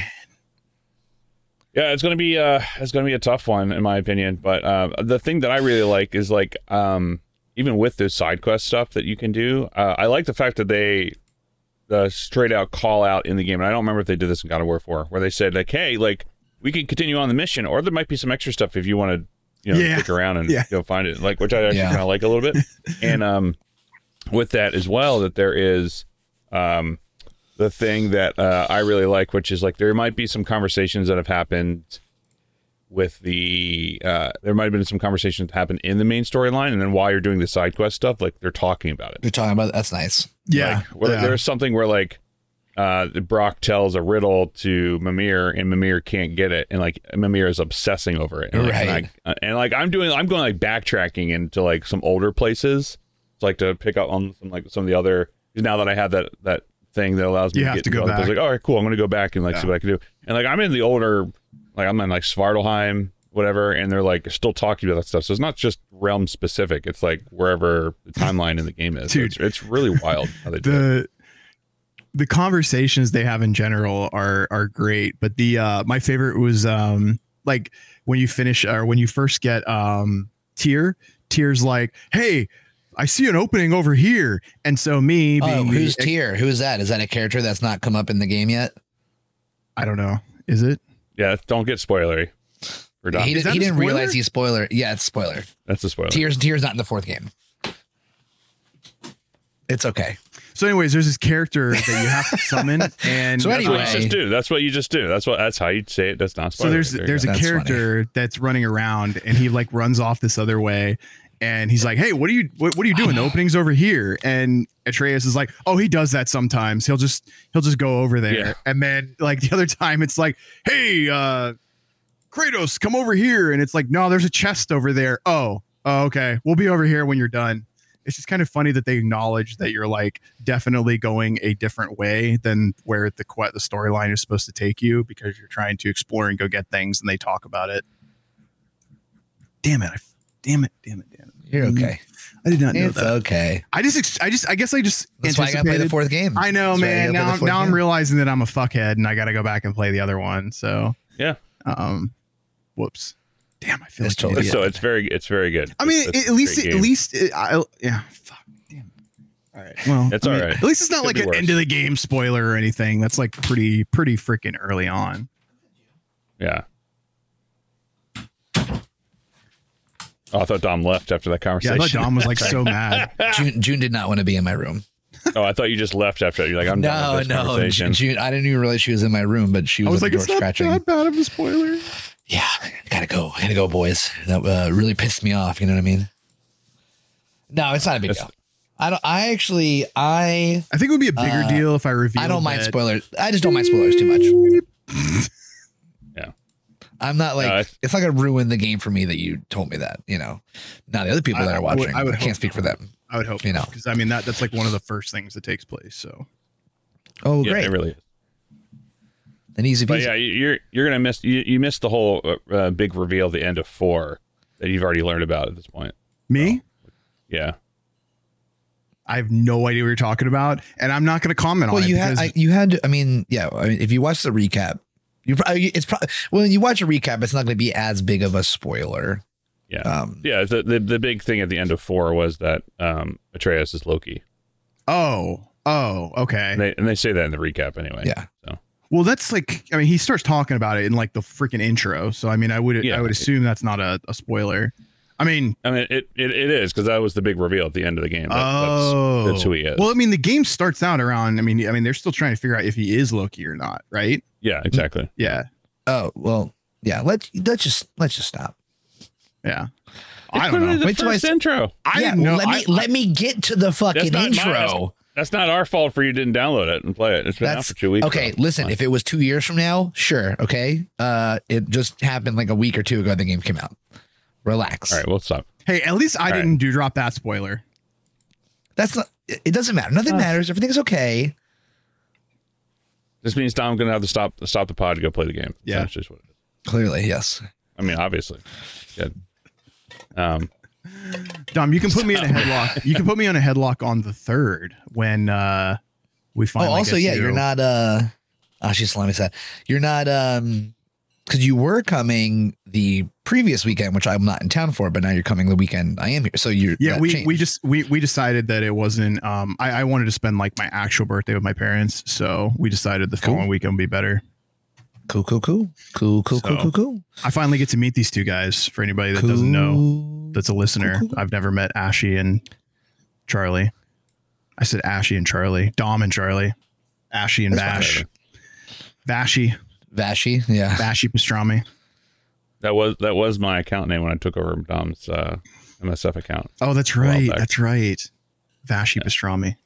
[SPEAKER 3] Yeah, it's gonna be uh, it's gonna be a tough one in my opinion. But uh, the thing that I really like is like um, even with this side quest stuff that you can do, uh, I like the fact that they the straight out call out in the game. And I don't remember if they did this in God of War 4, where they said like, hey, like we can continue on the mission, or there might be some extra stuff if you want to, you know,
[SPEAKER 1] Yeah.
[SPEAKER 3] stick around and [LAUGHS]
[SPEAKER 1] Yeah.
[SPEAKER 3] go find it. Like, which I actually
[SPEAKER 2] Yeah.
[SPEAKER 3] kind of like a little bit. [LAUGHS] and um, with that as well, that there is um, the thing that uh, I really like, which is like there might be some conversations that have happened with the uh, there might have been some conversations that happened in the main storyline, and then while you're doing the side quest stuff, like they're talking about it.
[SPEAKER 2] You're talking about that's nice.
[SPEAKER 1] yeah.
[SPEAKER 3] Like, where
[SPEAKER 1] yeah.
[SPEAKER 3] there's something where like uh Brok tells a riddle to Mimir and Mimir can't get it and like Mimir is obsessing over it. And, like,
[SPEAKER 2] Right.
[SPEAKER 3] and, I- and like I'm doing I'm going like backtracking into like some older places. It's like to pick up on some like some of the other now that I have that that thing that allows me
[SPEAKER 1] You
[SPEAKER 3] to
[SPEAKER 1] have
[SPEAKER 3] get
[SPEAKER 1] to go
[SPEAKER 3] into other places,
[SPEAKER 1] back.
[SPEAKER 3] like, all right, cool, I'm gonna go back and like see what I can do. And like I'm in the older like I'm in like Svartalfheim, whatever, and they're like still talking about that stuff. So it's not just realm specific, it's like wherever the timeline in the game is. So
[SPEAKER 1] Dude.
[SPEAKER 3] it's, it's really wild how they do it.
[SPEAKER 1] the the conversations they have in general are are great but the uh my favorite was um like when you finish or when you first get um Tyr Tyr's like hey i see an opening over here and so me
[SPEAKER 2] Oh, who's
[SPEAKER 1] the,
[SPEAKER 2] Tyr? Who is that? Is that a character that's not come up in the game yet?
[SPEAKER 1] i don't know is it
[SPEAKER 3] Yeah, don't get spoilery. For
[SPEAKER 2] He, did, he didn't
[SPEAKER 1] spoiler?
[SPEAKER 2] realize he's spoiler. Yeah, it's spoiler.
[SPEAKER 3] That's a spoiler.
[SPEAKER 2] Tyr's Tyr's not in the fourth game. It's okay.
[SPEAKER 1] so anyways there's this character that you have to summon [LAUGHS] and
[SPEAKER 2] So
[SPEAKER 3] That's what you
[SPEAKER 2] Anyway.
[SPEAKER 3] just do. That's what you just do. That's what. That's how you say it. That's not
[SPEAKER 1] so
[SPEAKER 3] spoiler.
[SPEAKER 1] there's
[SPEAKER 3] There
[SPEAKER 1] there's
[SPEAKER 3] go.
[SPEAKER 1] a
[SPEAKER 2] That's
[SPEAKER 1] character that's running around and he like runs off this other way and he's like hey what are you what, what are you doing the opening's over here and atreus is like oh he does that sometimes he'll just he'll just go over there
[SPEAKER 3] Yeah.
[SPEAKER 1] and then like the other time it's like hey uh kratos come over here and it's like no there's a chest over there oh oh okay we'll be over here when you're done it's just kind of funny that they acknowledge that you're like definitely going a different way than where the the storyline is supposed to take you because you're trying to explore and go get things and they talk about it. Damn it! I, damn it! Damn it! Damn!
[SPEAKER 2] You're okay.
[SPEAKER 1] I did not know
[SPEAKER 2] It's
[SPEAKER 1] that.
[SPEAKER 2] okay.
[SPEAKER 1] I just, ex- I just, I guess I just
[SPEAKER 2] That's why I gotta play the fourth game.
[SPEAKER 1] I know,
[SPEAKER 2] That's
[SPEAKER 1] man. Now, I'm
[SPEAKER 2] fourth
[SPEAKER 1] now I'm realizing that I'm a fuckhead and I got to go back and play the other one. So,
[SPEAKER 3] Yeah.
[SPEAKER 1] um, whoops. Damn, I feel
[SPEAKER 2] It's
[SPEAKER 1] like
[SPEAKER 2] totally.
[SPEAKER 3] So it's very. It's very good.
[SPEAKER 1] I mean,
[SPEAKER 3] It's- it's
[SPEAKER 1] at least, at least, it, I, yeah. Fuck. Damn. All right. Well,
[SPEAKER 3] It's
[SPEAKER 1] I mean,
[SPEAKER 3] all right.
[SPEAKER 1] At least it's not
[SPEAKER 3] Could
[SPEAKER 1] like an
[SPEAKER 3] worse.
[SPEAKER 1] end of the game spoiler or anything. That's like pretty, pretty freaking early on.
[SPEAKER 3] Yeah. Oh, I thought Dom left after that
[SPEAKER 1] Yeah, I
[SPEAKER 3] conversation.
[SPEAKER 1] thought Dom was like so [LAUGHS] mad.
[SPEAKER 2] June, June did not want to be in my room.
[SPEAKER 3] oh, I thought you just left after. You're like, I'm done
[SPEAKER 2] No,
[SPEAKER 3] with this
[SPEAKER 2] no.
[SPEAKER 3] conversation.
[SPEAKER 2] June, I didn't even realize she was in my room, but she
[SPEAKER 1] I
[SPEAKER 2] was,
[SPEAKER 1] was
[SPEAKER 2] at
[SPEAKER 1] like,
[SPEAKER 2] the
[SPEAKER 1] it's
[SPEAKER 2] door
[SPEAKER 1] not
[SPEAKER 2] scratching.
[SPEAKER 1] that bad of a spoiler.
[SPEAKER 2] Yeah, gotta go. Gotta go, boys. That uh, really pissed me off. You know what I mean? No, it's not a big
[SPEAKER 3] That's-
[SPEAKER 2] deal. I don't. I actually, I,
[SPEAKER 1] I think it would be a bigger
[SPEAKER 2] Uh,
[SPEAKER 1] deal if I revealed.
[SPEAKER 2] I don't mind
[SPEAKER 1] that-
[SPEAKER 2] spoilers. I just don't mind spoilers too much. [LAUGHS]
[SPEAKER 3] Yeah.
[SPEAKER 2] I'm not like
[SPEAKER 3] No, it's-
[SPEAKER 2] it's not gonna ruin the game for me that you told me that. You know, now the other people
[SPEAKER 1] I-
[SPEAKER 2] that are watching,
[SPEAKER 1] I
[SPEAKER 2] I,
[SPEAKER 1] would
[SPEAKER 2] can't
[SPEAKER 1] hope
[SPEAKER 2] speak for them.
[SPEAKER 1] I would hope
[SPEAKER 2] You know.
[SPEAKER 1] because I mean that that's like one of the first things that takes place. So
[SPEAKER 2] Oh,
[SPEAKER 3] yeah,
[SPEAKER 2] great.
[SPEAKER 3] it really is.
[SPEAKER 2] Then easy
[SPEAKER 3] But
[SPEAKER 2] peasy.
[SPEAKER 3] yeah, you- you're you're gonna miss you, you missed the whole uh, uh, big reveal at the end of four that you've already learned about at this point.
[SPEAKER 1] me,
[SPEAKER 3] Yeah.
[SPEAKER 1] I have no idea what you're talking about, and I'm not going to comment
[SPEAKER 2] well,
[SPEAKER 1] on
[SPEAKER 2] you
[SPEAKER 1] it.
[SPEAKER 2] had, I, you had. I mean, yeah. I mean, if you watch the recap, you probably it's probably when you watch a recap, it's not going to be as big of a spoiler.
[SPEAKER 3] Yeah.
[SPEAKER 2] Um,
[SPEAKER 3] Yeah. The, the the big thing at the end of four was that um Atreus is Loki.
[SPEAKER 1] oh, oh, okay.
[SPEAKER 3] And they and they say that in the recap anyway.
[SPEAKER 2] Yeah.
[SPEAKER 3] So
[SPEAKER 1] Well, that's like, I mean, he starts talking about it in like the freaking intro. So, I mean, I would,
[SPEAKER 3] Yeah.
[SPEAKER 1] I would assume that's not a, a spoiler. I mean,
[SPEAKER 3] I mean it it, it is because that was the big reveal at the end of the game. That-
[SPEAKER 1] oh,
[SPEAKER 3] that's, that's who he is.
[SPEAKER 1] Well, I mean, the game starts out around. I mean, I mean, they're still trying to figure out if he is Loki or not, right?
[SPEAKER 3] yeah, exactly.
[SPEAKER 1] Yeah,
[SPEAKER 2] oh well, yeah. Let's let's just let's just stop.
[SPEAKER 1] yeah.
[SPEAKER 3] It's
[SPEAKER 1] I don't know.
[SPEAKER 3] The
[SPEAKER 2] Wait till I
[SPEAKER 3] intro.
[SPEAKER 1] I
[SPEAKER 2] yeah,
[SPEAKER 1] know.
[SPEAKER 2] let me
[SPEAKER 1] I,
[SPEAKER 2] let me get to the fucking
[SPEAKER 3] That's
[SPEAKER 2] intro.
[SPEAKER 3] mine. That's not our fault for you didn't download it and play it. It's been out for two weeks.
[SPEAKER 2] okay.
[SPEAKER 3] though.
[SPEAKER 2] Listen, if it was two years from now, sure. Okay. Uh, it just happened like a week or two ago. The game came out. Relax.
[SPEAKER 3] All right, we'll stop.
[SPEAKER 1] Hey, at least I
[SPEAKER 3] All right.
[SPEAKER 1] didn't do drop that spoiler.
[SPEAKER 2] That's not. It it doesn't matter. Nothing matters. Everything's okay.
[SPEAKER 3] This means Dom's gonna have to stop stop the pod to go play the game.
[SPEAKER 1] Yeah.
[SPEAKER 3] That's just what it is.
[SPEAKER 2] Clearly, yes.
[SPEAKER 3] I mean, obviously. Good. Um,
[SPEAKER 1] Dom, you can put me in a headlock. You can put me on a headlock on the third when uh we
[SPEAKER 2] Oh,
[SPEAKER 1] finally.
[SPEAKER 2] also,
[SPEAKER 1] get
[SPEAKER 2] yeah,
[SPEAKER 1] to-
[SPEAKER 2] you're not. Uh, oh, she's slimy sad. You're not. Um, because you were coming the previous weekend, which I'm not in town for, but now you're coming the weekend I am here. So you're.
[SPEAKER 1] Yeah, we
[SPEAKER 2] changed.
[SPEAKER 1] we just we we decided that it wasn't. Um, I I wanted to spend like my actual birthday with my parents, so we decided the
[SPEAKER 2] Cool.
[SPEAKER 1] following weekend would be better.
[SPEAKER 2] cool, cool, cool, cool, cool, cool,
[SPEAKER 1] So-
[SPEAKER 2] cool, cool.
[SPEAKER 1] I finally get to meet these two guys. For anybody that doesn't know, that's a listener.
[SPEAKER 2] Cool, cool.
[SPEAKER 1] I've never met Ashy and Charlie. I said Ashy and Charlie, Dom and Charlie, Ashy and
[SPEAKER 2] That's.
[SPEAKER 1] Bash, Vashy,
[SPEAKER 2] Vashi, yeah.
[SPEAKER 1] Bashy Pastrami.
[SPEAKER 3] that was that was my account name when I took over Dom's uh, MSF account.
[SPEAKER 1] Oh, that's right. That's right. Vashy Pastrami.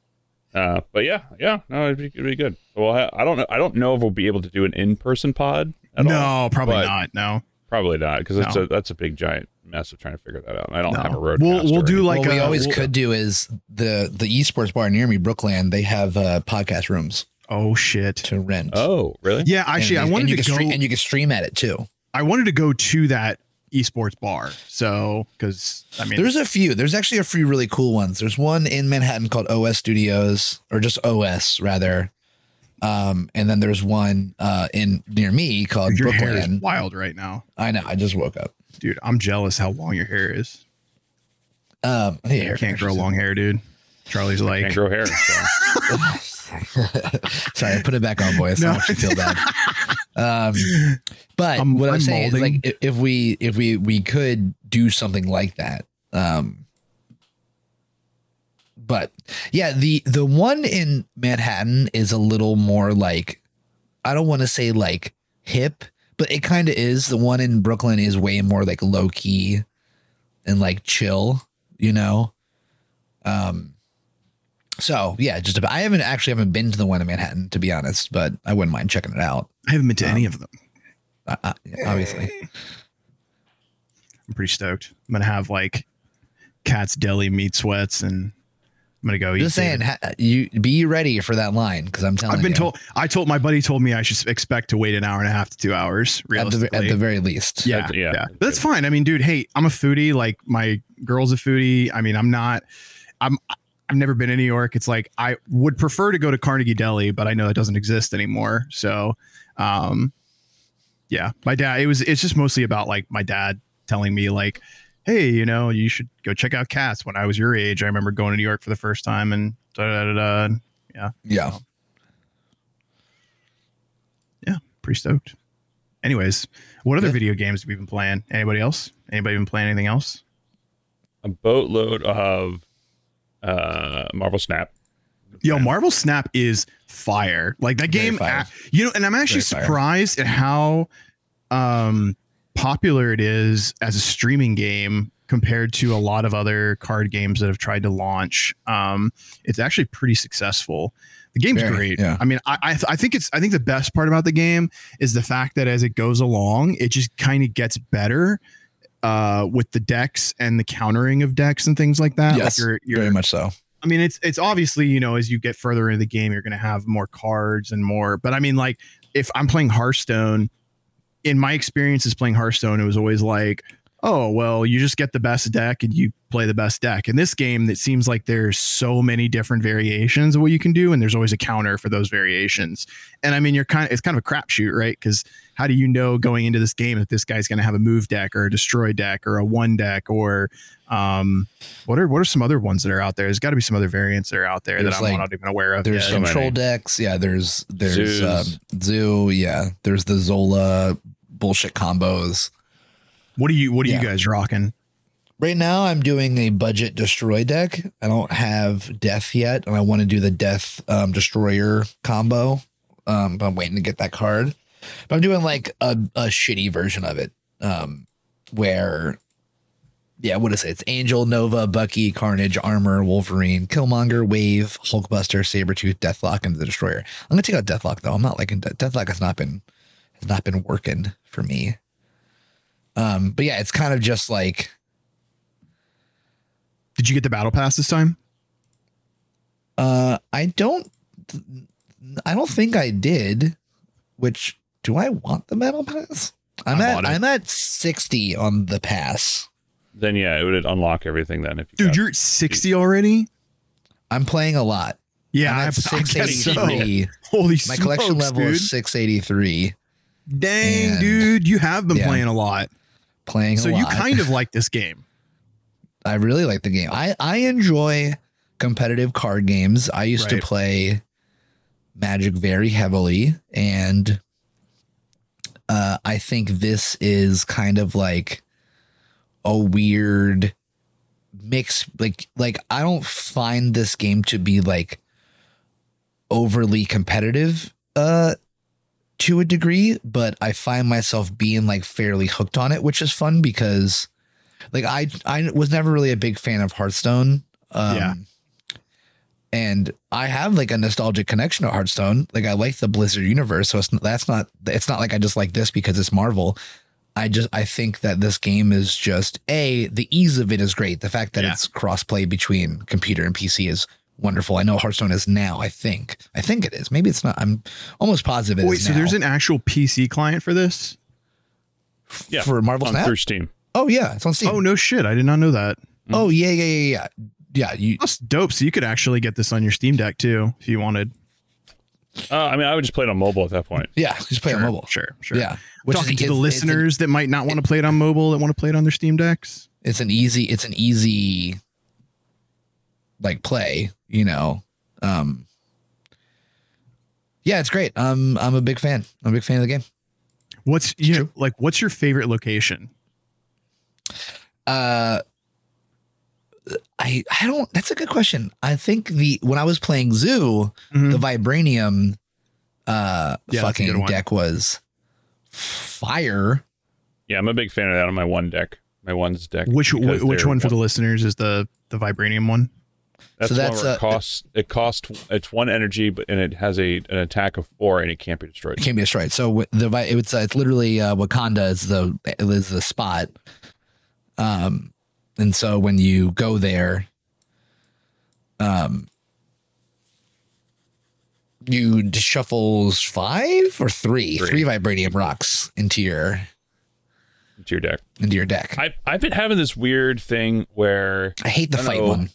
[SPEAKER 3] Uh, but yeah, yeah, no, it'd be, it'd be good. Well, I, I don't know. I don't know if we'll be able to do an in-person pod at
[SPEAKER 1] No,
[SPEAKER 3] all.
[SPEAKER 1] probably not. No,
[SPEAKER 3] Probably not because it's
[SPEAKER 1] No.
[SPEAKER 3] a that's a big giant mess of trying to figure that out. I don't
[SPEAKER 1] no.
[SPEAKER 3] have a road.
[SPEAKER 1] We'll we'll do like
[SPEAKER 2] what we always
[SPEAKER 1] we'll-
[SPEAKER 2] could do is the the esports bar near me, Brooklyn. They have uh, podcast rooms
[SPEAKER 1] Oh shit.
[SPEAKER 2] to rent.
[SPEAKER 3] Oh, really?
[SPEAKER 1] Yeah, actually,
[SPEAKER 2] and,
[SPEAKER 1] I wanted to go.
[SPEAKER 2] stream, and you can stream at it too.
[SPEAKER 1] I wanted to go to that esports bar. So, because I mean,
[SPEAKER 2] There's a few. There's actually a few really cool ones. There's one in Manhattan called OS Studios, or just OS rather. Um, and then there's one uh in near me called
[SPEAKER 1] your hair is wild right now,
[SPEAKER 2] I know. I just woke up.
[SPEAKER 1] dude. I'm jealous how long your hair is.
[SPEAKER 2] Um, I need a
[SPEAKER 1] You can't grow long hair, dude. Charlie's like Can't
[SPEAKER 3] grow hair. So. [LAUGHS] [LAUGHS]
[SPEAKER 2] Sorry, I put it back on, boys.
[SPEAKER 1] No.
[SPEAKER 2] I want you feel bad. Um, but
[SPEAKER 1] I'm-
[SPEAKER 2] what I'm,
[SPEAKER 1] I'm
[SPEAKER 2] saying is,
[SPEAKER 1] molding.
[SPEAKER 2] like, if we if we we could do something like that, um, but yeah, the the one in Manhattan is a little more like, I don't want to say like hip, but it kind of is. The one in Brooklyn is way more like low key and like chill, you know. Um, so yeah, just about. I haven't actually haven't been to the one in Manhattan to be honest, but I wouldn't mind checking it out.
[SPEAKER 1] I haven't been to any of them.
[SPEAKER 2] Uh, uh, obviously,
[SPEAKER 1] I'm pretty stoked. I'm gonna have like Katz's Deli meat sweats, and I'm gonna go eat.
[SPEAKER 2] just saying,
[SPEAKER 1] David.
[SPEAKER 2] ha- you be ready for that line because I'm telling
[SPEAKER 1] I've been
[SPEAKER 2] you,
[SPEAKER 1] told. I told my buddy told me I should expect to wait an hour and a half to two hours.
[SPEAKER 2] at the, at the very least.
[SPEAKER 1] yeah,
[SPEAKER 3] That's-
[SPEAKER 1] yeah,
[SPEAKER 3] yeah.
[SPEAKER 1] That's fine. I mean, dude, hey, I'm a foodie. Like my girl's a foodie. I mean, I'm not. I'm. I've never been in New York. It's like I would prefer to go to Carnegie Deli, but I know it doesn't exist anymore. So, um, yeah, my dad. It was. It's just mostly about like my dad telling me like, hey, you know, you should go check out Katz's. When I was your age, I remember going to New York for the first time and da da da da.
[SPEAKER 2] yeah.
[SPEAKER 1] Yeah, pretty stoked. Anyways, what other
[SPEAKER 2] Good.
[SPEAKER 1] video games have we been playing? Anybody else? Anybody been playing anything else?
[SPEAKER 3] a boatload of uh, Marvel Snap.
[SPEAKER 1] Yo, Marvel Snap is fire. Like that game, a- you know, and I'm actually
[SPEAKER 2] Very fire.
[SPEAKER 1] surprised at how um popular it is as a streaming game compared to a lot of other card games that have tried to launch. Um, it's actually pretty successful. The game's
[SPEAKER 2] Very,
[SPEAKER 1] great.
[SPEAKER 2] yeah.
[SPEAKER 1] I mean, I, I I think it's I think the best part about the game is the fact that as it goes along, it just kind of gets better uh with the decks and the countering of decks and things like that.
[SPEAKER 2] Yes,
[SPEAKER 1] like you're, you're
[SPEAKER 2] very much so.
[SPEAKER 1] I mean, it's it's obviously you know as you get further into the game, you're going to have more cards and more. But I mean, like if I'm playing Hearthstone, in my experiences playing Hearthstone, it was always like, oh well, you just get the best deck and you play the best deck. In this game, it seems like there's so many different variations of what you can do, and there's always a counter for those variations. And I mean, you're kind of it's kind of a crapshoot, right? Because how do you know going into this game that this guy's going to have a move deck or a destroy deck or a one deck or um what are what are some other ones that are out there? There's got to be some other variants that are out there
[SPEAKER 2] There's
[SPEAKER 1] that I'm
[SPEAKER 2] like-
[SPEAKER 1] not even aware of.
[SPEAKER 2] There's
[SPEAKER 1] yet.
[SPEAKER 2] control
[SPEAKER 3] many.
[SPEAKER 2] decks. Yeah, there's there's
[SPEAKER 3] Zoos.
[SPEAKER 2] um, zoo. Yeah, there's the Zola bullshit combos.
[SPEAKER 1] what are you what are
[SPEAKER 2] Yeah.
[SPEAKER 1] you guys rocking?
[SPEAKER 2] Right now, I'm doing a budget destroy deck. I don't have death yet, and I want to do the death um, destroyer combo. Um, but I'm waiting to get that card. But I'm doing like a, a shitty version of it, um, where yeah, what is it? It's Angel, Nova, Bucky, Carnage, Armor, Wolverine, Killmonger, Wave, Hulkbuster, Sabretooth, Deathlok, and the Destroyer. I'm gonna take out Deathlok though. I'm not liking De- Deathlok has not been has not been working for me. Um, but yeah, it's kind of just like
[SPEAKER 1] Did you get the battle pass this time?
[SPEAKER 2] uh I don't I don't think I did, which do I want the metal pass? I'm
[SPEAKER 1] I
[SPEAKER 2] at. I'm at 60 on the pass.
[SPEAKER 3] Then yeah, it would unlock everything. Then if you
[SPEAKER 1] Dude,
[SPEAKER 3] got-
[SPEAKER 1] you're at 60 already?
[SPEAKER 2] I'm playing a lot.
[SPEAKER 1] Yeah,
[SPEAKER 2] I'm
[SPEAKER 1] I,
[SPEAKER 2] at
[SPEAKER 1] I guess so.
[SPEAKER 2] 683. [LAUGHS]
[SPEAKER 1] Holy
[SPEAKER 2] My collection level
[SPEAKER 1] dude.
[SPEAKER 2] is 683.
[SPEAKER 1] Dang,
[SPEAKER 2] and-
[SPEAKER 1] dude, you have been
[SPEAKER 2] Yeah.
[SPEAKER 1] playing a lot.
[SPEAKER 2] Playing
[SPEAKER 1] So
[SPEAKER 2] a
[SPEAKER 1] you
[SPEAKER 2] lot.
[SPEAKER 1] kind of [LAUGHS] like this game.
[SPEAKER 2] I really like the game. I I enjoy competitive card games. I used
[SPEAKER 1] Right.
[SPEAKER 2] to play Magic very heavily, and uh, I think this is kind of like a weird mix. Like like I don't find this game to be like overly competitive. Uh, to a degree, but I find myself being like fairly hooked on it, which is fun because like I I was never really a big fan of Hearthstone. Um,
[SPEAKER 1] Yeah.
[SPEAKER 2] And I have like a nostalgic connection to Hearthstone. Like I like the Blizzard universe, so it's that's not it's not like I just like this because it's Marvel. I just I think that this game is just a the ease of it is great. The fact that
[SPEAKER 1] Yeah.
[SPEAKER 2] it's crossplay between computer and PC is wonderful. I know Hearthstone is now. I think I think it is. Maybe it's not. I'm almost positive it is
[SPEAKER 1] Wait, so
[SPEAKER 2] now.
[SPEAKER 1] there's an actual PC client for this?
[SPEAKER 3] yeah,
[SPEAKER 2] for Marvel
[SPEAKER 3] on
[SPEAKER 2] Snap.
[SPEAKER 3] through Steam.
[SPEAKER 2] Oh yeah, it's on Steam.
[SPEAKER 1] Oh no shit, I did not know that.
[SPEAKER 2] Oh yeah, yeah, yeah, yeah. Yeah, you
[SPEAKER 1] That's dope. So you could actually get this on your Steam Deck too if you wanted.
[SPEAKER 3] Uh, I mean, I would just play it on mobile at that point.
[SPEAKER 2] yeah, just play
[SPEAKER 1] sure,
[SPEAKER 2] on mobile.
[SPEAKER 1] Sure, sure.
[SPEAKER 2] Yeah. Which
[SPEAKER 1] Talking
[SPEAKER 2] is,
[SPEAKER 1] to the
[SPEAKER 2] it's-
[SPEAKER 1] listeners that might not want to play it on mobile that want to play it on their Steam Decks.
[SPEAKER 2] It's an, easy it's an easy like play, you know. Um Yeah, it's great. Um I'm a big fan. I'm a big fan of the game.
[SPEAKER 1] What's you know, like what's your favorite location?
[SPEAKER 2] Uh I I don't that's a good question. I think the when I was playing Zoo,
[SPEAKER 1] Mhm.
[SPEAKER 2] the Vibranium uh
[SPEAKER 1] Yeah, that's a good
[SPEAKER 2] fucking deck was fire.
[SPEAKER 3] Yeah, I'm a big fan of that on my one deck, my one's deck.
[SPEAKER 1] Which
[SPEAKER 3] because
[SPEAKER 1] which
[SPEAKER 3] they're
[SPEAKER 1] one for the listeners is the the vibranium one?
[SPEAKER 3] That's,
[SPEAKER 2] So that's,
[SPEAKER 3] one where
[SPEAKER 2] uh,
[SPEAKER 3] it costs it costs it's one energy, but and it has a an attack of four, and it can't be destroyed.
[SPEAKER 2] It can't be destroyed. So the it's uh, it's literally uh, Wakanda is the is the spot. Um, and so when you go there, um, you d- shuffles five or three,
[SPEAKER 3] Three.
[SPEAKER 2] three vibranium rocks into your
[SPEAKER 3] into your deck.
[SPEAKER 2] into your deck. I,
[SPEAKER 3] I I've been having this weird thing where I
[SPEAKER 2] hate the
[SPEAKER 3] I
[SPEAKER 2] fight
[SPEAKER 3] know.
[SPEAKER 2] one.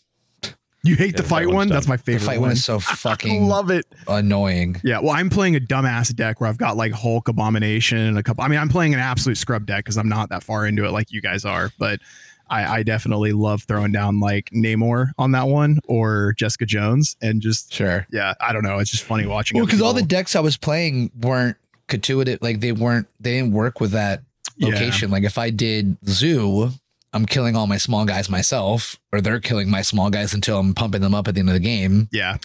[SPEAKER 1] You hate
[SPEAKER 3] Yeah,
[SPEAKER 1] the fight
[SPEAKER 3] one's
[SPEAKER 1] one?
[SPEAKER 3] dumb.
[SPEAKER 1] That's my
[SPEAKER 2] The
[SPEAKER 1] favorite
[SPEAKER 2] fight
[SPEAKER 1] one.
[SPEAKER 2] one is so [LAUGHS]
[SPEAKER 1] I
[SPEAKER 2] fucking
[SPEAKER 1] love it.
[SPEAKER 2] annoying.
[SPEAKER 1] Yeah, well, I'm playing a dumbass deck where I've got like Hulk, Abomination, and a couple. I mean, I'm playing an absolute scrub deck because I'm not that far into it like you guys are. But I, I definitely love throwing down like Namor on that one or Jessica Jones, and just
[SPEAKER 2] Sure.
[SPEAKER 1] yeah, I don't know. It's just funny watching.
[SPEAKER 2] Well, because all the decks I was playing weren't gratuitous. Like they weren't. They didn't work with that
[SPEAKER 1] Yeah.
[SPEAKER 2] location. Like if I did zoo, I'm killing all my small guys myself, or they're killing my small guys until I'm pumping them up at the end of the game.
[SPEAKER 1] yeah,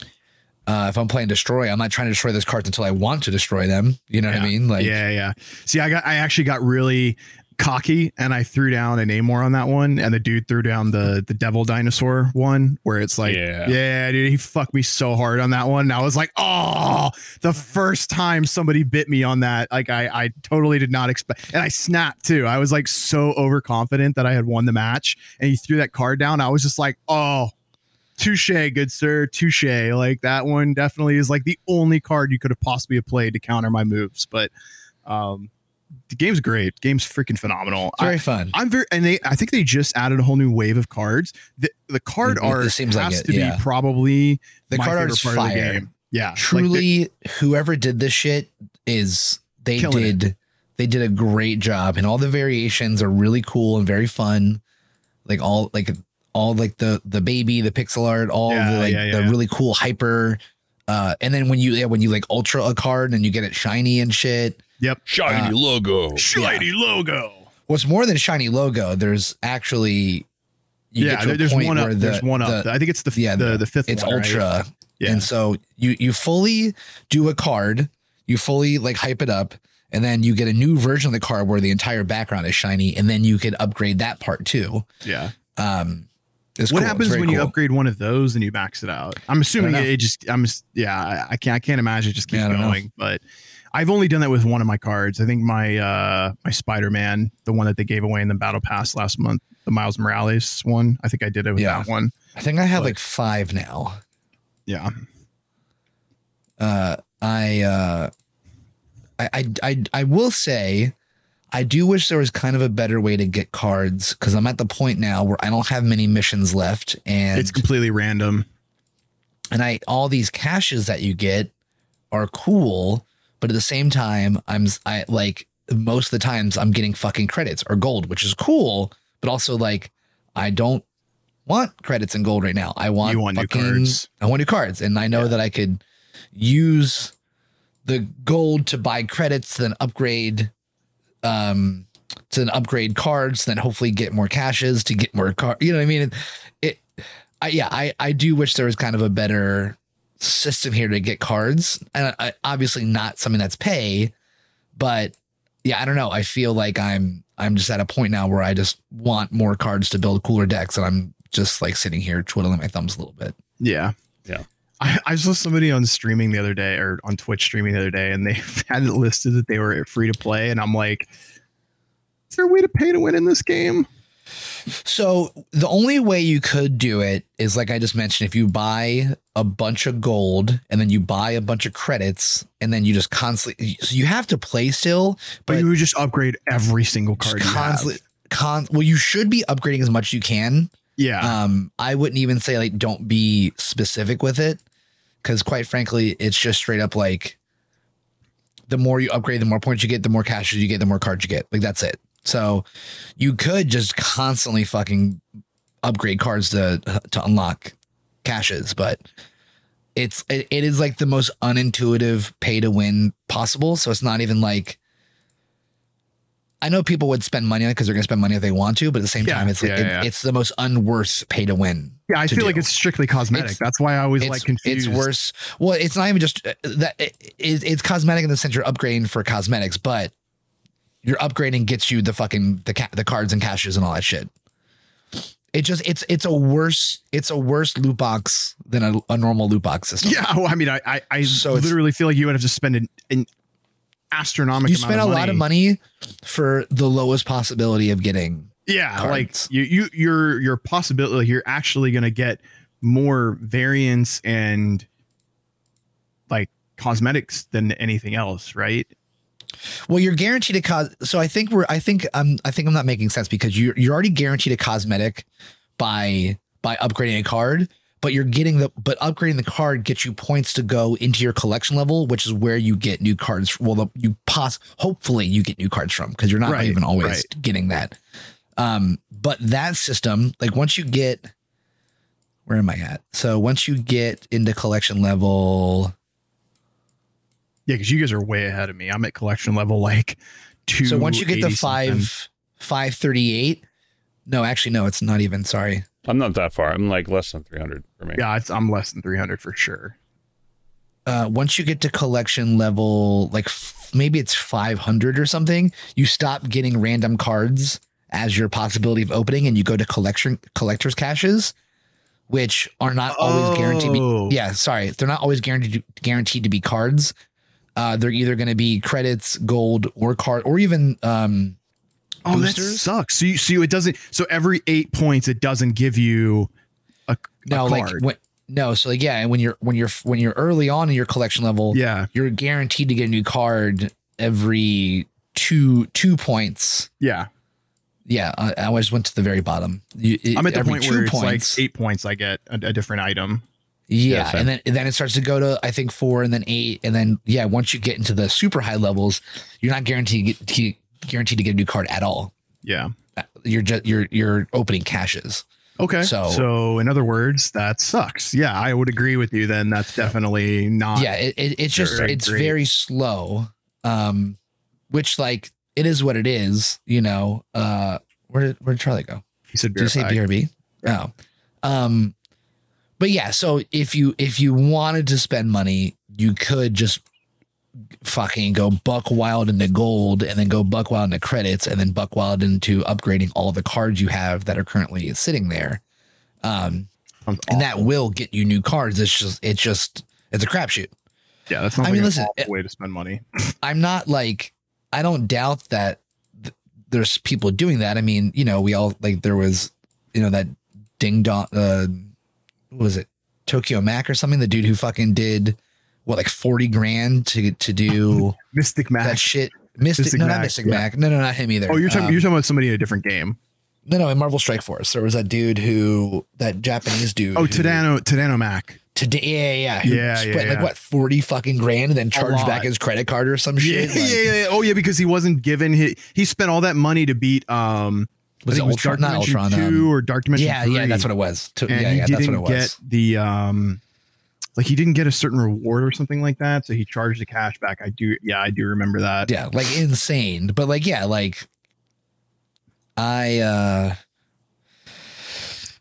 [SPEAKER 2] Uh, if I'm playing destroy, I'm not trying to destroy those cards until I want to destroy them. You know what I mean? Like
[SPEAKER 1] yeah, yeah. See, I got I actually got really cocky and I threw down a Namor on that one, and the dude threw down the the Devil Dinosaur one, where it's like,
[SPEAKER 3] Yeah.
[SPEAKER 1] yeah, dude, he fucked me so hard on that one. And I was like, oh, the first time somebody bit me on that, like I I totally did not expect, and I snapped too. I was like so overconfident that I had won the match, and he threw that card down. I was just like, oh. Touche, good sir. Touche. Like that one definitely is like the only card you could have possibly played to counter my moves. But um the game's great. Game's freaking phenomenal.
[SPEAKER 2] it's very
[SPEAKER 1] I,
[SPEAKER 2] fun.
[SPEAKER 1] I'm very and they I think they just added a whole new wave of cards. The the card
[SPEAKER 2] Mhm.
[SPEAKER 1] art
[SPEAKER 2] It seems like it,
[SPEAKER 1] to
[SPEAKER 2] yeah.
[SPEAKER 1] be probably
[SPEAKER 2] the card art's
[SPEAKER 1] part of the
[SPEAKER 2] fire.
[SPEAKER 1] game. Yeah. like the-
[SPEAKER 2] Truly, whoever did this shit is they
[SPEAKER 1] Killing it.
[SPEAKER 2] did they did a great job, and all the variations are really cool and very fun. Like all like all like the the baby, the pixel art, all
[SPEAKER 1] Yeah,
[SPEAKER 2] the like
[SPEAKER 1] yeah,
[SPEAKER 2] the really cool hyper. Uh, and then when you yeah, when you like ultra a card and you get it shiny and shit.
[SPEAKER 1] Yep.
[SPEAKER 3] shiny
[SPEAKER 2] Uh,
[SPEAKER 3] logo.
[SPEAKER 1] Shiny logo.
[SPEAKER 2] What's more than shiny logo? There's actually you
[SPEAKER 1] yeah,
[SPEAKER 2] get to
[SPEAKER 1] there-
[SPEAKER 2] a
[SPEAKER 1] there's
[SPEAKER 2] point
[SPEAKER 1] one up.
[SPEAKER 2] where the,
[SPEAKER 1] there's one up.
[SPEAKER 2] the-
[SPEAKER 1] I think it's the
[SPEAKER 2] yeah,
[SPEAKER 1] the,
[SPEAKER 2] the-
[SPEAKER 1] the fifth
[SPEAKER 2] it's
[SPEAKER 1] one, right?
[SPEAKER 2] ultra
[SPEAKER 1] Yeah.
[SPEAKER 2] And so you you fully do a card, you fully like hype it up, and then you get a new version of the card where the entire background is shiny, and then you can upgrade that part too.
[SPEAKER 1] Yeah.
[SPEAKER 2] Um,
[SPEAKER 1] what
[SPEAKER 2] cool.
[SPEAKER 1] Happens
[SPEAKER 2] very
[SPEAKER 1] when you upgrade one of those and you max it out? I'm assuming it, just I'm s- yeah, I, I can't I can't imagine it just keeps
[SPEAKER 2] Yeah, I don't know.
[SPEAKER 1] going. But I've only done that with one of my cards. I think my uh my Spider-Man, the one that they gave away in the battle pass last month, the Miles Morales one. I think I did it with
[SPEAKER 2] Yeah.
[SPEAKER 1] that one.
[SPEAKER 2] I think I have
[SPEAKER 1] But-
[SPEAKER 2] like five now.
[SPEAKER 1] Yeah.
[SPEAKER 2] uh, I, uh, I, I, I, I will say, I do wish there was kind of a better way to get cards because I'm at the point now where I don't have many missions left, and
[SPEAKER 1] it's completely random.
[SPEAKER 2] and I all these caches that you get are cool, but at the same time, I'm I like most of the times I'm getting fucking credits or gold, which is cool, but also like I don't want credits and gold right now. I want
[SPEAKER 1] You want new
[SPEAKER 2] fucking,
[SPEAKER 1] cards.
[SPEAKER 2] I want new cards, and I know that I could use the gold to buy credits, then upgrade, um, to then upgrade cards, then hopefully get more caches to get more card. You know what I mean? It, it I, yeah, I, I do wish there was kind of a better system here to get cards, and I, obviously not something that's pay, but yeah, I don't know. I feel like I'm I'm just at a point now where I just want more cards to build cooler decks, and I'm just like sitting here twiddling my thumbs a little bit.
[SPEAKER 1] Yeah.
[SPEAKER 3] Yeah.
[SPEAKER 1] I, I saw somebody on streaming the other day or on Twitch streaming the other day, and they [LAUGHS] had it listed that they were free to play. And I'm like, is there a way to pay to win in this game?
[SPEAKER 2] So the only way you could do it is like I just mentioned, if you buy a bunch of gold and then you buy a bunch of credits and then you just constantly so you have to play still,
[SPEAKER 1] But,
[SPEAKER 2] but
[SPEAKER 1] you would just upgrade every single card.
[SPEAKER 2] constantly con well, you should be upgrading as much as you can.
[SPEAKER 1] Yeah.
[SPEAKER 2] Um, I wouldn't even say like don't be specific with it, because quite frankly, it's just straight up like the more you upgrade, the more points you get, the more caches you get, the more cards you get. Like that's it. So you could just constantly fucking upgrade cards to to unlock caches, but it's it, it is like the most unintuitive pay to win possible. So it's not even like I know people would spend money on it because they're going to spend money if they want to, but at the same
[SPEAKER 1] Yeah,
[SPEAKER 2] time, it's like
[SPEAKER 1] yeah,
[SPEAKER 2] it- it's the most unworth pay to win.
[SPEAKER 1] yeah. I feel like it's strictly cosmetic.
[SPEAKER 2] It's-
[SPEAKER 1] That's why I always like confused.
[SPEAKER 2] it's worse. Well, it's not even just uh, that it, it's cosmetic in the sense you're upgrading for cosmetics, but your upgrading gets you the fucking the ca- the cards and caches and all that shit. It just it's it's a worse it's a worse loot box than a, a normal loot box system.
[SPEAKER 1] Yeah. Well, I mean, I I, I
[SPEAKER 2] So
[SPEAKER 1] literally feel like you would have to spend an, an astronomical.
[SPEAKER 2] you spend a lot of money for the lowest possibility of getting.
[SPEAKER 1] Yeah,
[SPEAKER 2] cards.
[SPEAKER 1] like you you your your possibility you're actually going to get more variance and like cosmetics than anything else, right?
[SPEAKER 2] Well, you're guaranteed a cos. So I think we're. I think I'm. I think I'm not making sense because you're you're already guaranteed a cosmetic by by upgrading a card, but you're getting the but upgrading the card gets you points to go into your collection level, which is where you get new cards. Well, the, you pos hopefully you get new cards from because you're not
[SPEAKER 1] Right,
[SPEAKER 2] even always
[SPEAKER 1] right.
[SPEAKER 2] getting that. Um, but that system, like once you get, where am I at? So once you get into collection level,
[SPEAKER 1] Yeah, because you guys are way ahead of me. I'm at collection level like two.
[SPEAKER 2] So once you get to five five thirty eight, no, actually no, it's not even. Sorry.
[SPEAKER 3] I'm not that far. I'm like less than 300 for me.
[SPEAKER 1] yeah, it's, I'm less than 300 for sure.
[SPEAKER 2] Uh, once you get to collection level, like f- maybe it's five hundred or something, you stop getting random cards as your possibility of opening, and you go to collection collectors caches, which are not always guaranteed.
[SPEAKER 1] Oh.
[SPEAKER 2] be, yeah, sorry, they're not always guaranteed guaranteed to be cards. Uh, they're either going to be credits, gold, or card, or even um,
[SPEAKER 1] Oh, that sucks. So you, so you, it doesn't. So every eight points, it doesn't give you a,
[SPEAKER 2] no
[SPEAKER 1] a
[SPEAKER 2] like when, no so like yeah and when you're when you're when you're early on in your collection level
[SPEAKER 1] yeah,
[SPEAKER 2] you're guaranteed to get a new card every two two points
[SPEAKER 1] yeah.
[SPEAKER 2] yeah i, I always went to the very bottom you, it-
[SPEAKER 1] I'm at the point
[SPEAKER 2] two
[SPEAKER 1] where it's
[SPEAKER 2] points
[SPEAKER 1] like eight points. I get a, a different item.
[SPEAKER 2] Yeah,
[SPEAKER 3] Yeah,
[SPEAKER 2] and then and then it starts to go to i think four and then eight and then yeah once you get into the super high levels you're not guaranteed to get, to, guaranteed to get a new card at all
[SPEAKER 1] Yeah.
[SPEAKER 2] you're just you're you're opening caches
[SPEAKER 1] Okay.
[SPEAKER 2] So-
[SPEAKER 1] So, in other words, that sucks. Yeah, I would agree with you. Then that's definitely not.
[SPEAKER 2] yeah it, it, it's just it's very slow um which like it is what it is you know uh where did where did charlie go
[SPEAKER 1] He said
[SPEAKER 2] did you say brb oh um but yeah so if you if you wanted to spend money you could just fucking go buck wild into gold and then go buck wild into credits and then buck wild into upgrading all the cards you have that are currently sitting there. Um, and that will get you new cards. It's just, it's just, it's a crapshoot.
[SPEAKER 1] yeah, that's not
[SPEAKER 2] I mean,
[SPEAKER 1] an
[SPEAKER 2] listen,
[SPEAKER 1] awful
[SPEAKER 2] it-
[SPEAKER 1] way to spend money. [LAUGHS]
[SPEAKER 2] I'm not like I don't doubt that th- there's people doing that. I mean, you know, we all like there was, you know, that ding dong. Uh, was it Tokyo Mac or something? The dude who fucking did what like forty grand to to do [LAUGHS]
[SPEAKER 1] Mystic Mac that
[SPEAKER 2] shit. Mystic,
[SPEAKER 1] Mystic
[SPEAKER 2] no, not Mystic
[SPEAKER 1] yeah.
[SPEAKER 2] Mac. No, no, not him either.
[SPEAKER 1] Oh, you're talking
[SPEAKER 2] Um,
[SPEAKER 1] you're talking about somebody in a different game.
[SPEAKER 2] no, no, in Marvel Strike Force, there was that dude who that Japanese dude.
[SPEAKER 1] Oh,
[SPEAKER 2] who-
[SPEAKER 1] Tadano Tadano Mac.
[SPEAKER 2] Today, yeah, yeah, yeah. Who
[SPEAKER 1] Yeah, yeah,
[SPEAKER 2] like
[SPEAKER 1] yeah.
[SPEAKER 2] what forty fucking grand and then charged back his credit card or some shit.
[SPEAKER 1] yeah,
[SPEAKER 2] Like,
[SPEAKER 1] yeah, yeah. Oh, yeah, because he wasn't given his, he spent all that money to beat um
[SPEAKER 2] Was it Ultron? Not
[SPEAKER 1] Dimension
[SPEAKER 2] Ultron,
[SPEAKER 1] two
[SPEAKER 2] um,
[SPEAKER 1] or Dark Dimension
[SPEAKER 2] yeah,
[SPEAKER 1] 3,
[SPEAKER 2] yeah, that's what it was. To-
[SPEAKER 1] and
[SPEAKER 2] yeah,
[SPEAKER 1] he
[SPEAKER 2] yeah, that's what
[SPEAKER 1] didn't
[SPEAKER 2] it was.
[SPEAKER 1] get the um like he didn't get a certain reward or something like that, so he charged the cash back. I do, yeah, I do remember that.
[SPEAKER 2] yeah like insane but like yeah like i uh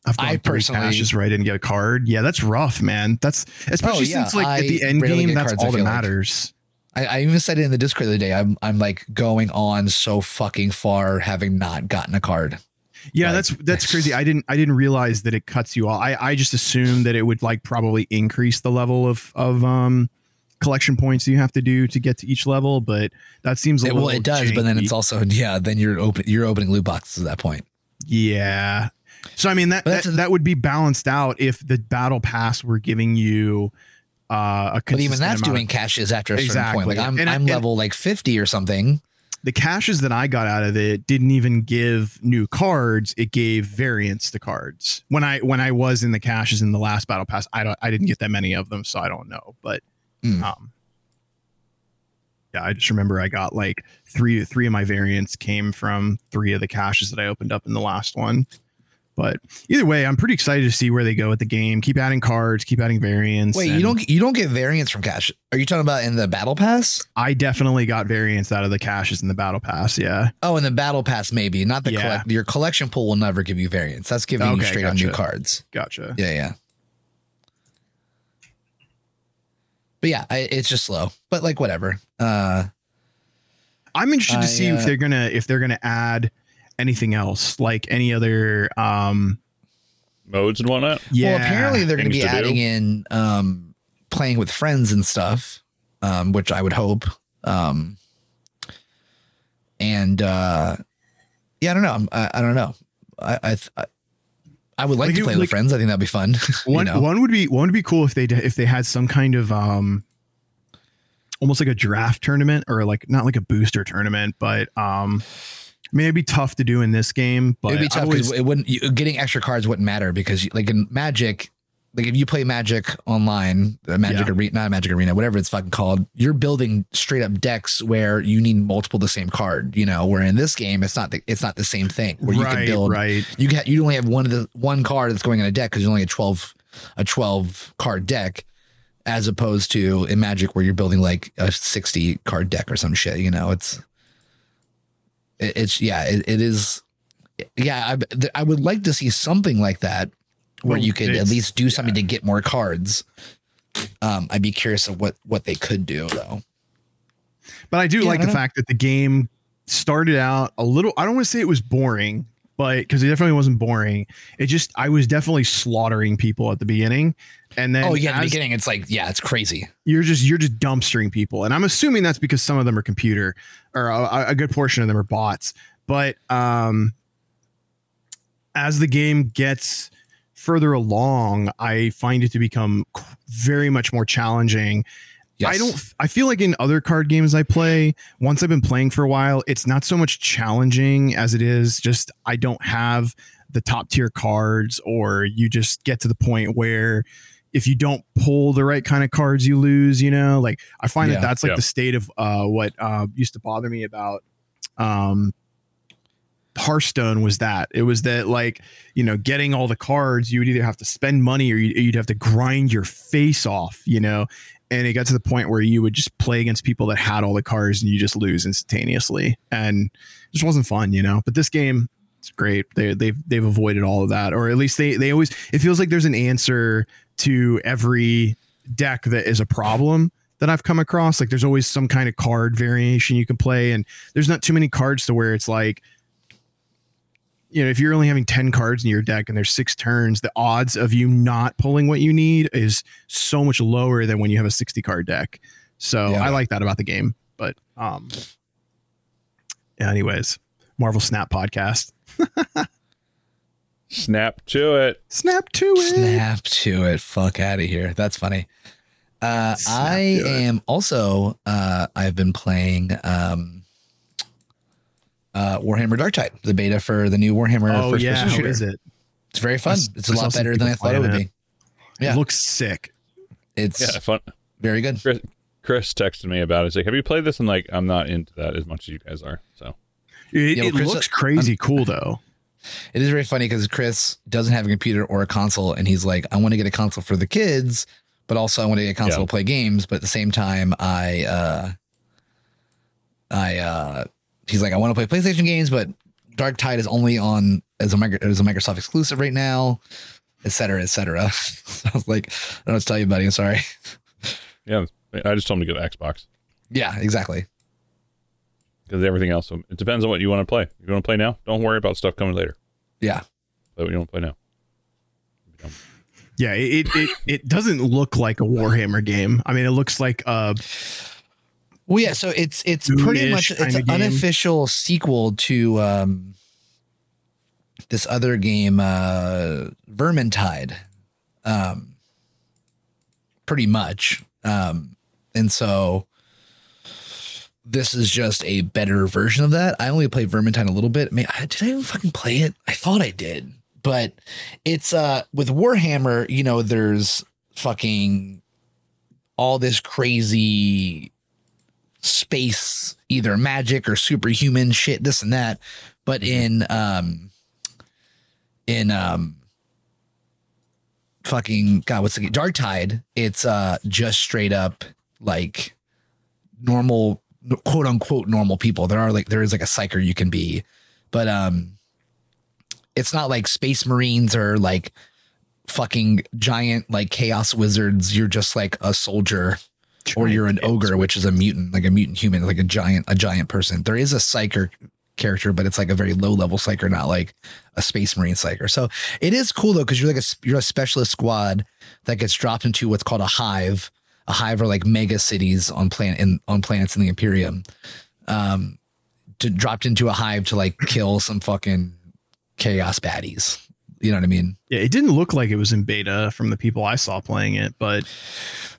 [SPEAKER 1] I've gone
[SPEAKER 2] I personally-
[SPEAKER 1] caches where I didn't get a card. Yeah, that's rough, man. That's especially
[SPEAKER 2] Oh, yeah,
[SPEAKER 1] since like at the end game, that's all that
[SPEAKER 2] like. I, I even said it in the Discord the other day. I'm I'm like going on so fucking far having not gotten a card.
[SPEAKER 1] Yeah,
[SPEAKER 2] Like,
[SPEAKER 1] that's that's crazy. I didn't I didn't realize that it cuts you off. I I just assumed that it would like probably increase the level of of um collection points you have to do to get to each level, but that seems a
[SPEAKER 2] It,
[SPEAKER 1] little
[SPEAKER 2] well, it does, but then it's also yeah. Then you're open. You're opening loot boxes at that point.
[SPEAKER 1] yeah. So I mean that that, that would be balanced out if the battle pass were giving you uh a
[SPEAKER 2] But even that's doing caches after a certain point. Like
[SPEAKER 1] Exactly.
[SPEAKER 2] I'm
[SPEAKER 1] And-
[SPEAKER 2] I'm
[SPEAKER 1] and-
[SPEAKER 2] level like 50 or something.
[SPEAKER 1] the caches that I got out of it didn't even give new cards. It gave variants to cards. When I when I was in the caches in the last battle pass, I don't I didn't get that many of them, so I don't know. But
[SPEAKER 2] Mm.
[SPEAKER 1] um yeah, I just remember I got like three three of my variants came from three of the caches that I opened up in the last one. But either way, I'm pretty excited to see where they go with the game. Keep adding cards, keep adding variants.
[SPEAKER 2] Wait, you don't you don't get variants from cash? Are you talking about in the battle pass?
[SPEAKER 1] I definitely got variants out of the caches in the battle pass. Yeah.
[SPEAKER 2] Oh, in the battle pass, maybe not the
[SPEAKER 1] Yeah.
[SPEAKER 2] collect. Your collection pool will never give you variants. That's giving you
[SPEAKER 1] Okay,
[SPEAKER 2] straight up new cards.
[SPEAKER 1] Gotcha.
[SPEAKER 2] Yeah, yeah. But yeah, I, it's just slow. But like whatever. Uh,
[SPEAKER 1] I'm interested to see
[SPEAKER 2] uh,
[SPEAKER 1] if they're gonna if they're gonna add anything else, like any other. um
[SPEAKER 3] Modes and whatnot.
[SPEAKER 1] Yeah,
[SPEAKER 2] well, apparently they're going to be
[SPEAKER 3] to do.
[SPEAKER 2] adding in um, playing with friends and stuff, um, which I would hope. Um, and uh, yeah, I don't know. I'm- I, I don't know. I I, th- I, I would like
[SPEAKER 1] Like
[SPEAKER 2] to
[SPEAKER 1] you-
[SPEAKER 2] play
[SPEAKER 1] like-
[SPEAKER 2] with friends. I think that'd be fun. [LAUGHS] you
[SPEAKER 1] one
[SPEAKER 2] know?
[SPEAKER 1] one would be one would be cool if they d- if they had some kind of um almost like a draft tournament or like not like a booster tournament, but um. I mean, it'd be tough to do in this game, but
[SPEAKER 2] It'd be tough
[SPEAKER 1] always-
[SPEAKER 2] because it wouldn't. You, getting extra cards wouldn't matter because, like in Magic, like if you play Magic online, uh, Magic
[SPEAKER 1] Yeah.
[SPEAKER 2] Arena, not Magic Arena, whatever it's fucking called, you're building straight up decks where you need multiple the same card. You know, where in this game it's not the it's not the same thing where you
[SPEAKER 1] right,
[SPEAKER 2] can build.
[SPEAKER 1] right.
[SPEAKER 2] You can you only have one of the one card that's going in a deck because you only a twelve a twelve card deck. As opposed to in Magic, where you're building like a 60 card deck or some shit, you know, it's it, it's yeah, it, it is. Yeah, I, I would like to see something like that where
[SPEAKER 1] Well,
[SPEAKER 2] you could at least do something to get more cards. Um, I'd be curious of what what they could do though.
[SPEAKER 1] But I do
[SPEAKER 2] Yeah, I
[SPEAKER 1] like the
[SPEAKER 2] know.
[SPEAKER 1] fact that the game started out a little. I don't want to say it was boring, but because it definitely wasn't boring. It just I was definitely slaughtering people at the beginning, and then
[SPEAKER 2] oh yeah, in the beginning it's like yeah, it's crazy.
[SPEAKER 1] you're just you're just dumpstering people, and I'm assuming that's because some of them are computer, or a, a good portion of them are bots. But um, as the game gets further along, I find it to become very much more challenging.
[SPEAKER 2] Yes.
[SPEAKER 1] I don't. I feel like in other card games I play, once I've been playing for a while, it's not so much challenging as it is just I don't have the top tier cards, or you just get to the point where if you don't pull the right kind of cards, you lose. You know, like I find
[SPEAKER 2] Yeah.
[SPEAKER 1] that that's like
[SPEAKER 3] Yeah.
[SPEAKER 1] the state of uh, what uh, used to bother me about um, Hearthstone was that it was that like you know getting all the cards you would either have to spend money or you'd, you'd have to grind your face off you know and it got to the point where you would just play against people that had all the cards and you just lose instantaneously and it just wasn't fun you know but this game it's great they, they've they've avoided all of that or at least they they always it feels like there's an answer to every deck that is a problem that I've come across. Like there's always some kind of card variation you can play, and there's not too many cards to where it's like, you know, if you're only having 10 cards in your deck and there's six turns, the odds of you not pulling what you need is so much lower than when you have a 60 card deck. So
[SPEAKER 2] Yeah.
[SPEAKER 1] I like that about the game. But um anyways, Marvel Snap podcast. [LAUGHS]
[SPEAKER 3] Snap to it.
[SPEAKER 1] Snap to it.
[SPEAKER 2] Snap to it. Fuck out of here. That's funny. Uh,
[SPEAKER 1] Snap
[SPEAKER 2] I am also. Uh, I've been playing um, uh, Warhammer Dark Tide, the beta for the new Warhammer
[SPEAKER 1] Oh
[SPEAKER 2] first
[SPEAKER 1] yeah,
[SPEAKER 2] person shooter.
[SPEAKER 1] is it?
[SPEAKER 2] It's very fun.
[SPEAKER 1] I s-
[SPEAKER 2] It's a
[SPEAKER 1] I
[SPEAKER 2] lot better than I thought it would
[SPEAKER 1] playing
[SPEAKER 2] be. Yeah.
[SPEAKER 1] It looks sick.
[SPEAKER 2] It's
[SPEAKER 3] Yeah, fun.
[SPEAKER 2] very good.
[SPEAKER 3] Chris, Chris texted me about it. He's like, "Have you played this?" I'm like, "I'm not into that as much as you guys are." So
[SPEAKER 1] It,
[SPEAKER 2] Yeah, well,
[SPEAKER 1] it
[SPEAKER 2] Chris-
[SPEAKER 1] looks crazy cool though.
[SPEAKER 2] It is very funny because Chris doesn't have a computer or a console, and he's like, "I want to get a console for the kids, but also I want to get a console
[SPEAKER 3] Yeah.
[SPEAKER 2] to play games." But at the same time, I, uh, I, uh, he's like, "I want to play PlayStation games, but Dark Tide is only on as a micro, as a Microsoft exclusive right now, et cetera, et cetera." [LAUGHS] so I was like, "I don't know what to tell you, buddy. I'm sorry."
[SPEAKER 3] yeah, I just told him to get an Xbox
[SPEAKER 2] yeah, exactly.
[SPEAKER 3] Because everything else. It depends on what you want to play. You want to play now? Don't worry about stuff coming later.
[SPEAKER 2] Yeah,
[SPEAKER 3] Play what you want to play now.
[SPEAKER 1] Yeah, it, it it doesn't look like a Warhammer game. I mean, it looks like uh
[SPEAKER 2] Well, yeah. So it's it's pretty much it's
[SPEAKER 1] kinda
[SPEAKER 2] an
[SPEAKER 1] game.
[SPEAKER 2] unofficial sequel to um, this other game, uh, Vermintide. Um, pretty much, um, and so this is just a better version of that. I only played Vermintide a little bit. Man, I- did I even fucking play it? I thought I did, but it's uh with Warhammer. You know, there's fucking all this crazy space either magic or superhuman shit this and that but in um in um fucking god what's the dark tide it's uh just straight up like normal quote unquote normal people there are like there is like a psyker you can be but um it's not like space marines or like fucking giant like chaos wizards you're just like a soldier or you're an ogre, which is a mutant, like a mutant human, like a giant, a giant person. There is a psyker character, but it's like a very low level psyker, not like a space marine psyker. So it is cool though, because you're like a you're a specialist squad that gets dropped into what's called a hive. A hive or like mega cities on planet in on planets in the Imperium. Um, to dropped into a hive to like kill some fucking chaos baddies. You know what I mean?
[SPEAKER 1] yeah, it didn't look like it was in beta from the people I saw playing it, but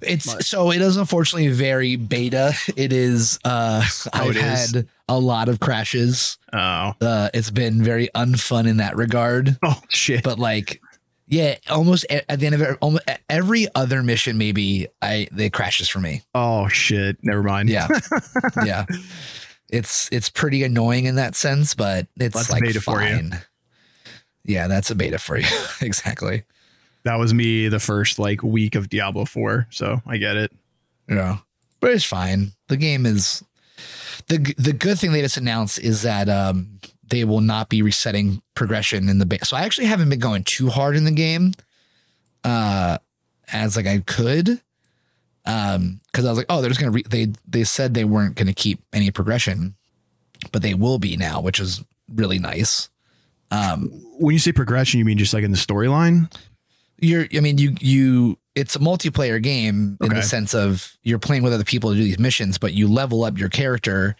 [SPEAKER 2] It's
[SPEAKER 1] But-
[SPEAKER 2] so it is unfortunately very beta. It is uh
[SPEAKER 1] Oh,
[SPEAKER 2] I've
[SPEAKER 1] it is?
[SPEAKER 2] had a lot of crashes.
[SPEAKER 1] oh,
[SPEAKER 2] Uh it's been very unfun in that regard.
[SPEAKER 1] oh shit.
[SPEAKER 2] But like yeah, almost at the end of it, almost every other mission, maybe I they crashes for me.
[SPEAKER 1] oh shit. Never mind.
[SPEAKER 2] Yeah, [LAUGHS] yeah. It's it's pretty annoying in that sense, but it's
[SPEAKER 1] That's
[SPEAKER 2] like
[SPEAKER 1] beta for you.
[SPEAKER 2] fine. Yeah, that's a beta for you. [LAUGHS] exactly.
[SPEAKER 1] That was me the first like week of Diablo 4, so I get it.
[SPEAKER 2] Yeah, but it's fine. The game is the the good thing they just announced is that um they will not be resetting progression in the base. So I actually haven't been going too hard in the game, uh, as like I could, um, because I was like, oh, they're just gonna re- they they said they weren't gonna keep any progression, but they will be now, which is really nice. Um,
[SPEAKER 1] When you say progression, you mean just like in the storyline?
[SPEAKER 2] you're i mean you you it's a multiplayer game in the sense of you're playing with other people to do these missions but you level up your character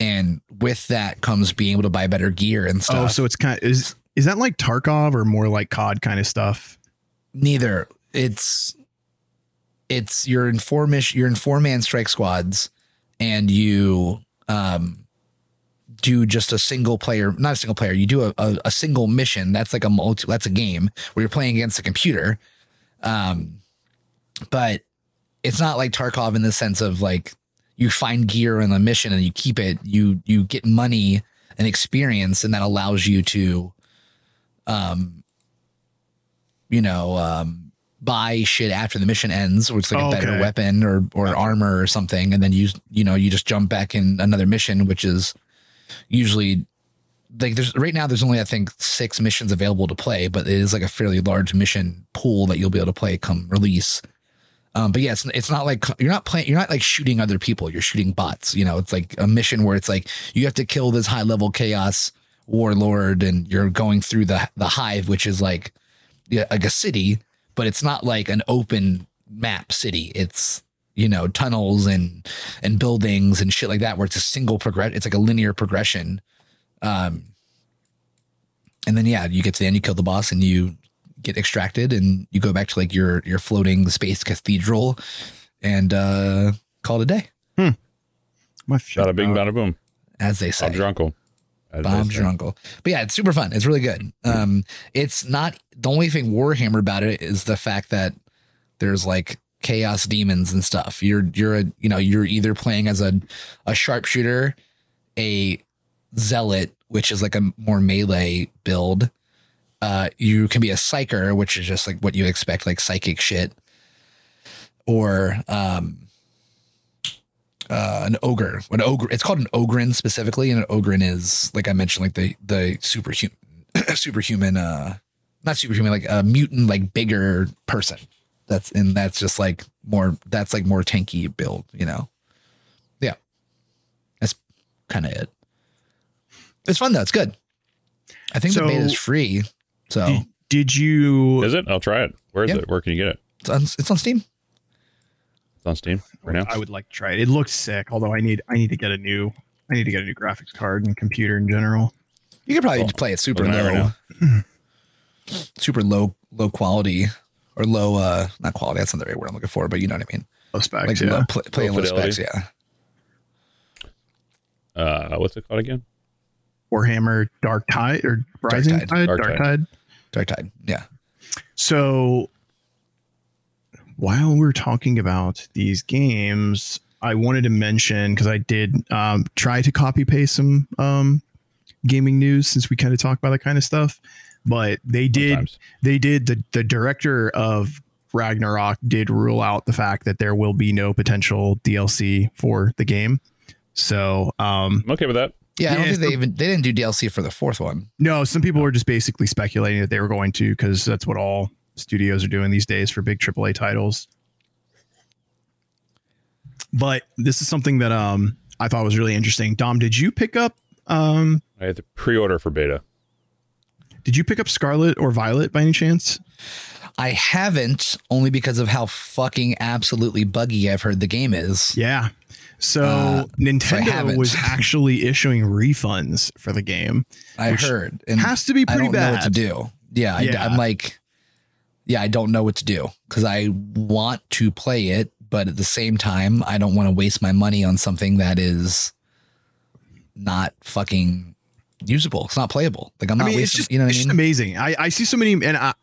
[SPEAKER 2] and with that comes being able to buy better gear and stuff.
[SPEAKER 1] Oh, so it's kind of is is that like Tarkov or more like COD kind of stuff?
[SPEAKER 2] neither. It's it's you're in four mission you're in four man strike squads and you um do just a single player not a single player you do a, a, a single mission. That's like a multi that's a game where you're playing against a computer. Um but it's not like tarkov in the sense of like you find gear in the mission and you keep it you you get money and experience and that allows you to um you know um buy shit after the mission ends or it's like
[SPEAKER 1] Oh,
[SPEAKER 2] a better
[SPEAKER 1] okay.
[SPEAKER 2] weapon or or
[SPEAKER 1] Gotcha.
[SPEAKER 2] armor or something and then you you know you just jump back in another mission which is usually like there's right now there's only I think six missions available to play, but it is like a fairly large mission pool that you'll be able to play come release. Um, but yeah, it's, it's not like you're not playing, you're not like shooting other people. You're shooting bots. You know, it's like a mission where it's like you have to kill this high level chaos warlord, and you're going through the the hive, which is like like a city, but it's not like an open map city. It's you know tunnels and and buildings and shit like that, where it's a single progress. It's like a linear progression. Um, and then yeah, you get to the end, you kill the boss, and you get extracted, and you go back to like your your floating space cathedral, and uh, call it a day,
[SPEAKER 1] My
[SPEAKER 3] Bada bing, bada boom.
[SPEAKER 2] as they say.
[SPEAKER 3] Bob Drunkle. as they
[SPEAKER 2] Bombs
[SPEAKER 3] say.
[SPEAKER 2] your uncle. But yeah, it's super fun. It's really good. Um, it's not the only thing Warhammer about it is the fact that there's like chaos demons and stuff. You're you're a you know you're either playing as a a sharpshooter, a zealot, which is like a more melee build. Uh, you can be a psyker, which is just like what you expect, like psychic shit, or um, uh, an ogre. An ogre. It's called an Ogryn specifically, and an Ogryn is like I mentioned, like the the superhuman, [COUGHS] superhuman, uh, not superhuman, like a mutant, like bigger person. That's and that's just like more. That's like more tanky build, you know. Yeah, that's kind of it. It's fun though. It's good. I think
[SPEAKER 1] So-
[SPEAKER 2] the beta is free, so
[SPEAKER 1] Did, did you?
[SPEAKER 3] Is it? I'll try it. Where is
[SPEAKER 2] Yeah.
[SPEAKER 3] it? Where can you get it?
[SPEAKER 2] it's on, it's on Steam.
[SPEAKER 3] It's on Steam right now.
[SPEAKER 1] I would like to try it. It looks sick. Although I need I need to get a new I need to get a new graphics card and computer in general.
[SPEAKER 2] You could probably
[SPEAKER 3] Cool.
[SPEAKER 2] play it super
[SPEAKER 3] Looking at it
[SPEAKER 2] low,
[SPEAKER 3] right [CLEARS THROAT]
[SPEAKER 2] super low, low quality or low, uh, not quality. That's not the right word I'm looking for, but you know what I mean.
[SPEAKER 1] Low specs.
[SPEAKER 2] Like
[SPEAKER 1] yeah.
[SPEAKER 2] low, play, play
[SPEAKER 3] Low
[SPEAKER 2] in low specs. Yeah.
[SPEAKER 3] Uh, what's it called again?
[SPEAKER 1] Warhammer Dark Tide or Rising
[SPEAKER 2] Tide.
[SPEAKER 1] Tide,
[SPEAKER 3] Dark
[SPEAKER 1] Dark,
[SPEAKER 3] Tide.
[SPEAKER 1] Tide.
[SPEAKER 2] Dark Tide. Yeah.
[SPEAKER 1] So while we're talking about these games, I wanted to mention because I did um, try to copy paste some um, gaming news since we kind of talk about that kind of stuff. But they did
[SPEAKER 3] Sometimes.
[SPEAKER 1] they did the the director of Ragnarok did rule out the fact that there will be no potential DLC for the game. So um
[SPEAKER 3] I'm okay with that.
[SPEAKER 2] Yeah. I don't
[SPEAKER 1] Yeah,
[SPEAKER 2] think they even, they didn't do DLC for the fourth one.
[SPEAKER 1] no, some people were just basically speculating that they were going to because that's what all studios are doing these days for big AAA titles. But this is something that um I thought was really interesting. Dom, did you pick up um
[SPEAKER 3] I had to pre-order for beta.
[SPEAKER 1] did you pick up Scarlet or Violet by any chance?
[SPEAKER 2] I haven't only because of how fucking absolutely buggy I've heard the game is.
[SPEAKER 1] Yeah. So
[SPEAKER 2] Uh,
[SPEAKER 1] Nintendo
[SPEAKER 2] haven't.
[SPEAKER 1] was [LAUGHS] actually issuing refunds for the game.
[SPEAKER 2] I heard. And
[SPEAKER 1] Has to be
[SPEAKER 2] I
[SPEAKER 1] pretty
[SPEAKER 2] don't know
[SPEAKER 1] bad.
[SPEAKER 2] what to do. Yeah,
[SPEAKER 1] Yeah.
[SPEAKER 2] I, am like, yeah, I don't know what to do because I want to play it, but at the same time, I don't want to waste my money on something that is not fucking usable. It's not playable. Like I'm
[SPEAKER 1] I
[SPEAKER 2] not
[SPEAKER 1] mean, it's
[SPEAKER 2] wasting.
[SPEAKER 1] just,
[SPEAKER 2] you know what
[SPEAKER 1] it's
[SPEAKER 2] I
[SPEAKER 1] just
[SPEAKER 2] mean?
[SPEAKER 1] amazing. I, I see so many, and I,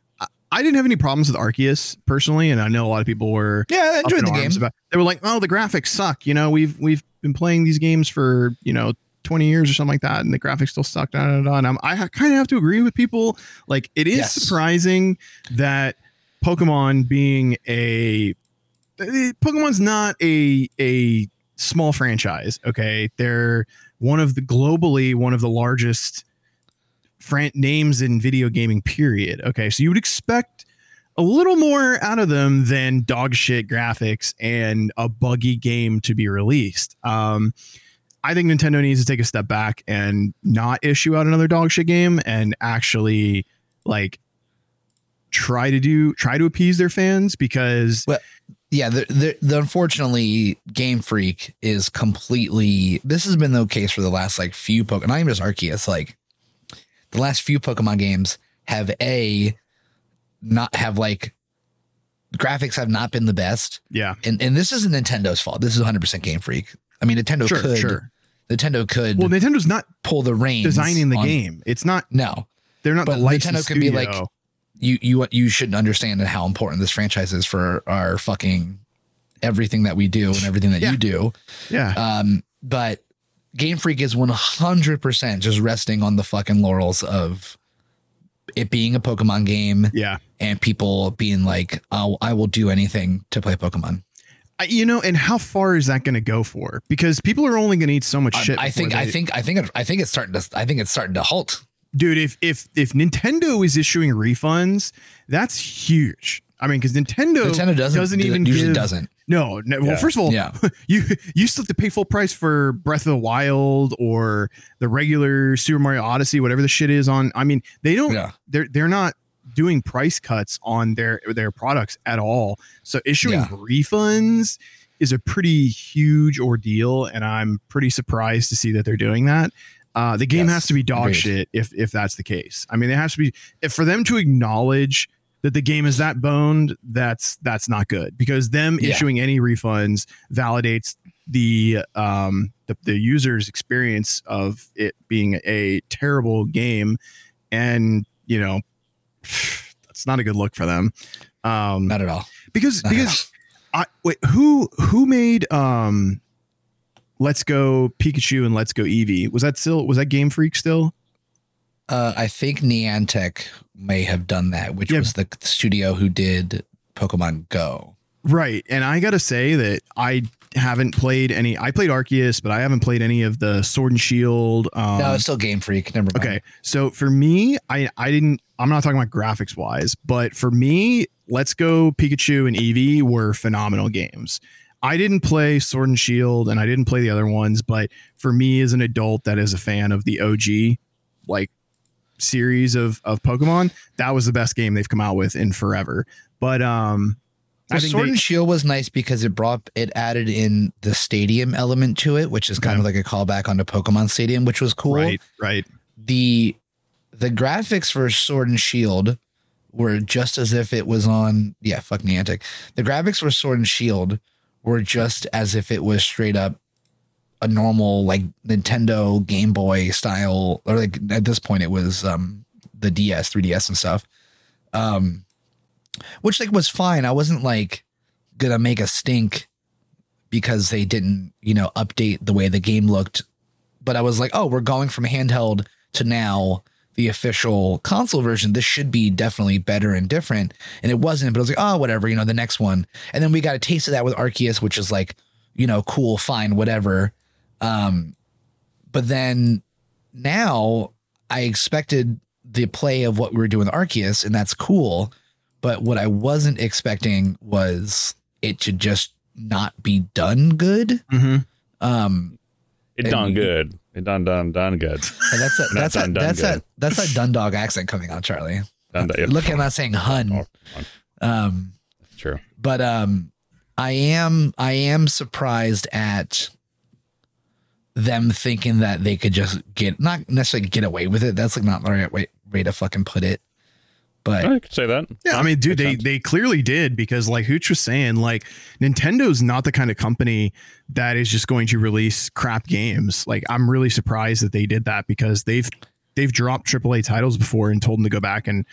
[SPEAKER 1] I- didn't have any problems with Arceus personally, and I know a lot of people were
[SPEAKER 2] yeah, I enjoyed the game.
[SPEAKER 1] About, they were like, "Oh, the graphics suck." You know, we've we've been playing these games for you know twenty years or something like that, and the graphics still suck. Da, da, da. And I'm, I kind of have to agree with people. Like, it is
[SPEAKER 2] Yes.
[SPEAKER 1] surprising that Pokemon being a Pokemon's not a a small franchise. Okay, they're one of the globally one of the largest fran- names in video gaming. Period. Okay, so you would expect a little more out of them than dog shit graphics and a buggy game to be released. Um, I think Nintendo needs to take a step back and not issue out another dog shit game and actually like try to do try to appease their fans because well,
[SPEAKER 2] yeah, the, the the unfortunately Game Freak is completely. This has been the case for the last like few Pokemon. Not even just Arceus. Like the last few Pokemon games have a not have like graphics have not been the best,
[SPEAKER 1] yeah,
[SPEAKER 2] and and this isn't Nintendo's fault. This is 100 percent Game Freak. I mean, Nintendo
[SPEAKER 1] sure,
[SPEAKER 2] could
[SPEAKER 1] sure.
[SPEAKER 2] Nintendo could
[SPEAKER 1] Well, Nintendo's not
[SPEAKER 2] pull the reins
[SPEAKER 1] designing the
[SPEAKER 2] on-
[SPEAKER 1] game. It's not.
[SPEAKER 2] No,
[SPEAKER 1] They're not
[SPEAKER 2] But
[SPEAKER 1] the
[SPEAKER 2] Nintendo could be like- you you you should understand how important this franchise is for our fucking everything that we do and everything that
[SPEAKER 1] Yeah.
[SPEAKER 2] you do.
[SPEAKER 1] yeah,
[SPEAKER 2] Um, but Game Freak is 100% just resting on the fucking laurels of it being a Pokemon game
[SPEAKER 1] yeah.
[SPEAKER 2] and people being like, oh, I will do anything to play Pokemon.
[SPEAKER 1] I, you know, and how far is that going to go for? Because people are only going to eat so much shit.
[SPEAKER 2] I
[SPEAKER 1] before
[SPEAKER 2] think, I think, I think, I think it's starting to, I think it's starting to halt.
[SPEAKER 1] dude if if if nintendo is issuing refunds that's huge I mean, because Nintendo,
[SPEAKER 2] Nintendo doesn't,
[SPEAKER 1] doesn't
[SPEAKER 2] do-
[SPEAKER 1] even
[SPEAKER 2] usually
[SPEAKER 1] give-
[SPEAKER 2] doesn't.
[SPEAKER 1] No, no.
[SPEAKER 3] Yeah.
[SPEAKER 1] Well, first of all,
[SPEAKER 2] Yeah. [LAUGHS]
[SPEAKER 1] you you still have to pay full price for Breath of the Wild or the regular Super Mario Odyssey, whatever the shit is on. I mean, they don't.
[SPEAKER 2] Yeah.
[SPEAKER 1] They're they're not doing price cuts on their their products at all. So issuing
[SPEAKER 2] Yeah.
[SPEAKER 1] refunds is a pretty huge ordeal, and I'm pretty surprised to see that they're doing that. Uh, the game
[SPEAKER 2] Yes,
[SPEAKER 1] has to be dog
[SPEAKER 2] agreed.
[SPEAKER 1] shit if if that's the case. I mean, it has to be if for them to acknowledge that the game is that boned, that's that's not good because them
[SPEAKER 2] Yeah.
[SPEAKER 1] issuing any refunds validates the um the, the user's experience of it being a terrible game, and you know that's not a good look for them. Um,
[SPEAKER 2] Not at all.
[SPEAKER 1] because
[SPEAKER 2] Not
[SPEAKER 1] because I wait who who made um Let's Go Pikachu and Let's Go Eevee was that still was that Game Freak still?
[SPEAKER 2] Uh, I think Niantic may have done that, which
[SPEAKER 1] Yeah.
[SPEAKER 2] was the studio who did Pokemon Go.
[SPEAKER 1] Right. And I got to say that I haven't played any. I played Arceus, but I haven't played any of the Sword and Shield. Um,
[SPEAKER 2] no, it's still Game Freak. Never mind.
[SPEAKER 1] okay. So for me, I I didn't. I'm not talking about graphics wise, but for me, Let's Go Pikachu and Eevee were phenomenal games. I didn't play Sword and Shield, and I didn't play the other ones, but for me, as an adult that is a fan of the OG, like series of of Pokemon, that was the best game they've come out with in forever. But um,
[SPEAKER 2] Well, Sword
[SPEAKER 1] they-
[SPEAKER 2] and Shield was nice because it brought it added in the stadium element to it, which is kind of like a callback onto Pokemon Stadium, which was cool.
[SPEAKER 1] right, right.
[SPEAKER 2] The the graphics for Sword and Shield were just as if it was on yeah, fuck Niantic. The graphics for Sword and Shield were just as if it was straight up a normal like Nintendo Game Boy style or like at this point it was um the DS, 3DS and stuff. Um which like was fine. I wasn't like gonna make a stink because they didn't, you know, update the way the game looked. But I was like, oh, we're going from handheld to now the official console version. This should be definitely better and different. And it wasn't, but I was like, oh, whatever, you know, the next one. And then we got a taste of that with Arceus, which is like, you know, cool, fine, whatever. Um, but then now I expected the play of what we were doing with Arceus, and that's cool. But what I wasn't expecting was it to just not be done good.
[SPEAKER 1] Mm-hmm.
[SPEAKER 2] Um,
[SPEAKER 3] It done
[SPEAKER 2] you-
[SPEAKER 3] good. It done done done good. [LAUGHS]
[SPEAKER 2] and that's a,
[SPEAKER 3] Not
[SPEAKER 2] that's a,
[SPEAKER 3] done, done
[SPEAKER 2] that's
[SPEAKER 3] good.
[SPEAKER 2] a, that's that Dundog accent coming out, Charlie.
[SPEAKER 3] Done done-
[SPEAKER 2] Look, I'm not saying hun.
[SPEAKER 3] Oh,
[SPEAKER 2] Um,
[SPEAKER 3] True.
[SPEAKER 2] but um, I am I am surprised at them thinking that they could just get not necessarily get away with it. That's like not the right way, way to fucking put it. But
[SPEAKER 3] I could say that.
[SPEAKER 1] Yeah, I mean, dude, they
[SPEAKER 3] sense.
[SPEAKER 1] they clearly did because, like Hooch was saying, like Nintendo's not the kind of company that is just going to release crap games. Like, I'm really surprised that they did that because they've they've dropped AAA titles before and told them to go back and,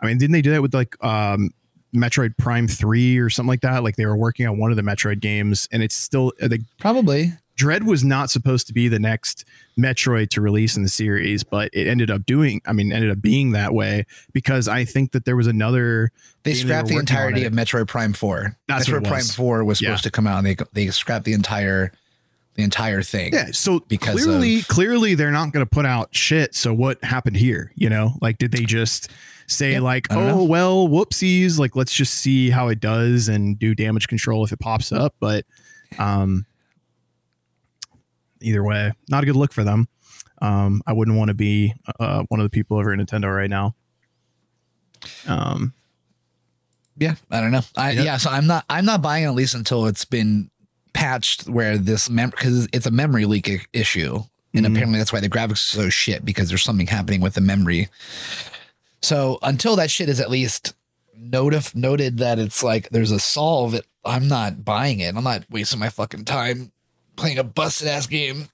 [SPEAKER 1] I mean, didn't they do that with like um, Metroid Prime Three or something like that? Like they were working on one of the Metroid games, and it's still the
[SPEAKER 2] probably
[SPEAKER 1] Dread was not supposed to be the next Metroid to release in the series, but it ended up doing. I mean, ended up being that way because I think that there was another.
[SPEAKER 2] they scrapped
[SPEAKER 1] were
[SPEAKER 2] the entirety of Metroid Prime Four.
[SPEAKER 1] That's
[SPEAKER 2] Metroid Prime. Four was
[SPEAKER 1] Yeah.
[SPEAKER 2] supposed to come out, and they they scrapped the entire the entire thing.
[SPEAKER 1] Yeah, so
[SPEAKER 2] Because
[SPEAKER 1] clearly,
[SPEAKER 2] of-
[SPEAKER 1] clearly they're not going to put out shit. So what happened here? You know, like did they just say
[SPEAKER 2] Yep,
[SPEAKER 1] like, oh
[SPEAKER 2] know.
[SPEAKER 1] well, whoopsies, like let's just see how it does and do damage control if it pops up. But um, either way, not a good look for them. Um, I wouldn't want to be uh, one of the people over at Nintendo right now. Um,
[SPEAKER 2] Yeah, I don't know. I
[SPEAKER 1] Yep.
[SPEAKER 2] yeah, so I'm not I'm not buying it at least until it's been patched where this mem because it's a memory leak i- issue, and
[SPEAKER 1] Mhm.
[SPEAKER 2] apparently that's why the graphics are so shit because there's something happening with the memory. So until that shit is at least notif- noted that it's like there's a solve, it, I'm not buying it. I'm not wasting my fucking time playing a busted ass game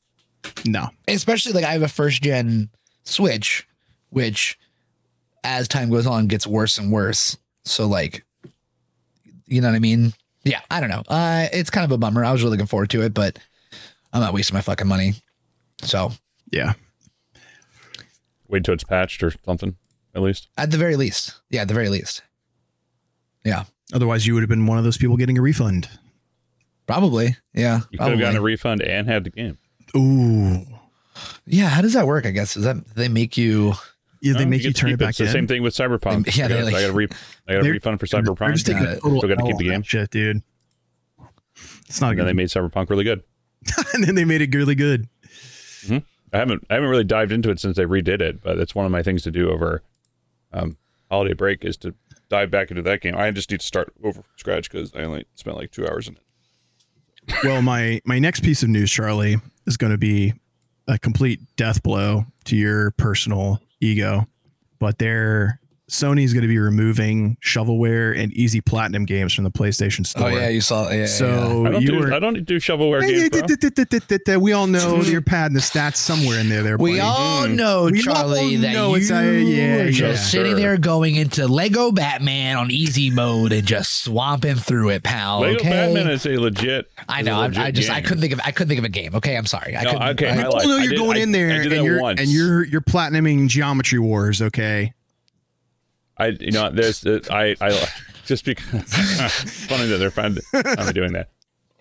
[SPEAKER 1] no,
[SPEAKER 2] especially like I have a first gen Switch, which as time goes on gets worse and worse. So like, you know what I mean? Yeah, I don't know. Uh, it's kind of a bummer. I was really looking forward to it, but I'm not wasting my fucking money. So
[SPEAKER 1] yeah,
[SPEAKER 3] Wait till it's patched or something. At least.
[SPEAKER 2] at the very least, yeah, at the very least, yeah,
[SPEAKER 1] otherwise you would have been one of those people getting a refund.
[SPEAKER 2] Probably, yeah,
[SPEAKER 3] You could have
[SPEAKER 2] probably.
[SPEAKER 3] gotten a refund and had the game.
[SPEAKER 1] Ooh,
[SPEAKER 2] yeah. How does that work? I guess is that they make you
[SPEAKER 1] Yeah, they
[SPEAKER 3] No,
[SPEAKER 1] make you,
[SPEAKER 3] get to
[SPEAKER 1] turn it back
[SPEAKER 3] It's
[SPEAKER 1] in.
[SPEAKER 3] the same thing with Cyberpunk.
[SPEAKER 2] Yeah,
[SPEAKER 3] I
[SPEAKER 2] they
[SPEAKER 3] got,
[SPEAKER 2] like-
[SPEAKER 3] I got a re- I got a refund for Cyberpunk.
[SPEAKER 1] just taking
[SPEAKER 2] got
[SPEAKER 1] total,
[SPEAKER 3] still got
[SPEAKER 1] to
[SPEAKER 3] keep the game.
[SPEAKER 1] shit, dude. It's not
[SPEAKER 3] And then they made Cyberpunk really good. [LAUGHS]
[SPEAKER 1] and then they made it really good. Hmm.
[SPEAKER 3] I haven't I haven't really dived into it since they redid it, but it's one of my things to do over um, holiday break is to dive back into that game. I just need to start over from scratch because I only spent like two hours in it.
[SPEAKER 1] Well, my my next piece of news, Charlie, is going to be a complete death blow to your personal ego. But they're Sony's going to be removing shovelware and easy platinum games from the PlayStation Store.
[SPEAKER 2] Oh yeah, you saw. Yeah, yeah,
[SPEAKER 1] so
[SPEAKER 3] I don't
[SPEAKER 1] you
[SPEAKER 3] do
[SPEAKER 1] were.
[SPEAKER 3] I don't do shovelware games, bro.
[SPEAKER 1] We all know [LAUGHS] your pad and the stats somewhere in there. There,
[SPEAKER 2] We
[SPEAKER 1] buddy.
[SPEAKER 2] all
[SPEAKER 3] Mm.
[SPEAKER 2] know,
[SPEAKER 1] We all
[SPEAKER 2] Charlie, that
[SPEAKER 1] know
[SPEAKER 2] you
[SPEAKER 1] it's a- yeah,
[SPEAKER 2] are
[SPEAKER 1] yeah.
[SPEAKER 2] just sitting there going into Lego Batman on easy mode and just swamping through it, pal.
[SPEAKER 3] Lego
[SPEAKER 2] okay?
[SPEAKER 3] Batman is a legit.
[SPEAKER 2] I
[SPEAKER 3] is a
[SPEAKER 2] know. I,
[SPEAKER 3] legit
[SPEAKER 2] I just I
[SPEAKER 3] game.
[SPEAKER 2] couldn't think of I couldn't think of a game. Okay, I'm sorry. I
[SPEAKER 3] No,
[SPEAKER 2] couldn't.
[SPEAKER 3] okay,
[SPEAKER 2] I-
[SPEAKER 3] I
[SPEAKER 1] Oh
[SPEAKER 3] like-
[SPEAKER 1] no, you're
[SPEAKER 3] did-
[SPEAKER 1] going in there and you're
[SPEAKER 3] once.
[SPEAKER 1] and you're you're platinuming Geometry Wars. Okay,
[SPEAKER 3] I you know there's uh, I I just because [LAUGHS] funny that they're finally, finally doing that.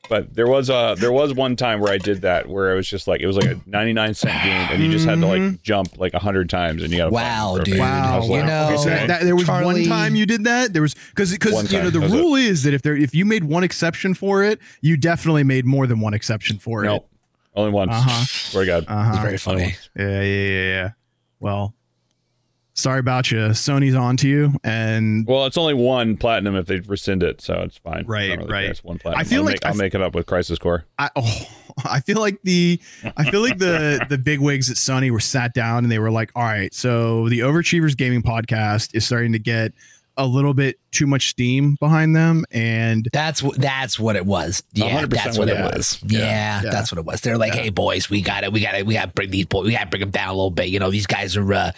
[SPEAKER 3] But there was uh there was one time where I did that where it was just like it was like a 99 cent game and you just had to like jump like a hundred times and you got to
[SPEAKER 2] Wow, dude.
[SPEAKER 3] I was
[SPEAKER 1] Wow.
[SPEAKER 3] like,
[SPEAKER 2] You know,
[SPEAKER 1] So
[SPEAKER 3] okay.
[SPEAKER 1] that, there was
[SPEAKER 2] Charlie-
[SPEAKER 1] one time you did that. There was because
[SPEAKER 3] One
[SPEAKER 1] because you know the
[SPEAKER 3] that was
[SPEAKER 1] rule is that if there if you made one exception for it, you definitely made more than one exception for
[SPEAKER 3] no,
[SPEAKER 1] it.
[SPEAKER 3] only once.
[SPEAKER 1] Uh-huh.
[SPEAKER 3] Swear to God.
[SPEAKER 1] Uh-huh.
[SPEAKER 2] It's very funny.
[SPEAKER 1] Yeah, yeah, yeah, yeah. Well, sorry about you. Sony's on to you, and
[SPEAKER 3] Well, it's only one platinum if they rescind it, so it's fine.
[SPEAKER 1] Right,
[SPEAKER 3] really
[SPEAKER 1] right.
[SPEAKER 3] It's one platinum.
[SPEAKER 1] I feel
[SPEAKER 3] I'll
[SPEAKER 1] like
[SPEAKER 3] make,
[SPEAKER 1] I
[SPEAKER 3] I'll
[SPEAKER 1] f-
[SPEAKER 3] make it up with Crisis Core.
[SPEAKER 1] I oh, [LAUGHS] I feel like the I feel like the [LAUGHS] the big wigs at Sony were sat down and they were like, all right, so the Overachievers Gaming Podcast is starting to get a little bit too much steam behind them, and
[SPEAKER 2] That's what that's what it was. Yeah, that's what
[SPEAKER 3] what
[SPEAKER 2] it
[SPEAKER 3] it
[SPEAKER 2] was.
[SPEAKER 3] is.
[SPEAKER 2] Yeah,
[SPEAKER 1] Yeah.
[SPEAKER 2] that's what it was. They're like, "Hey boys, we got to we got to we got to bring these boys. We got to bring them down a little bit. You know, these guys are uh,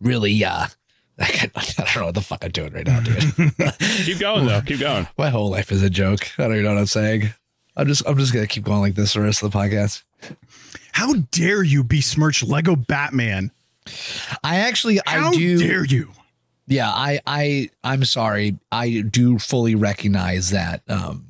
[SPEAKER 2] really uh [LAUGHS] I, can't- I don't know what the fuck I'm doing right now, dude. [LAUGHS]
[SPEAKER 3] Keep going though. Keep going. [LAUGHS]
[SPEAKER 2] My whole life is a joke. I don't even know what I'm saying. I'm just I'm just gonna keep going like this the rest of the podcast.
[SPEAKER 1] how dare you besmirch Lego Batman?
[SPEAKER 2] I actually
[SPEAKER 1] How
[SPEAKER 2] I do How
[SPEAKER 1] dare you?
[SPEAKER 2] Yeah i i i'm sorry i do fully recognize that um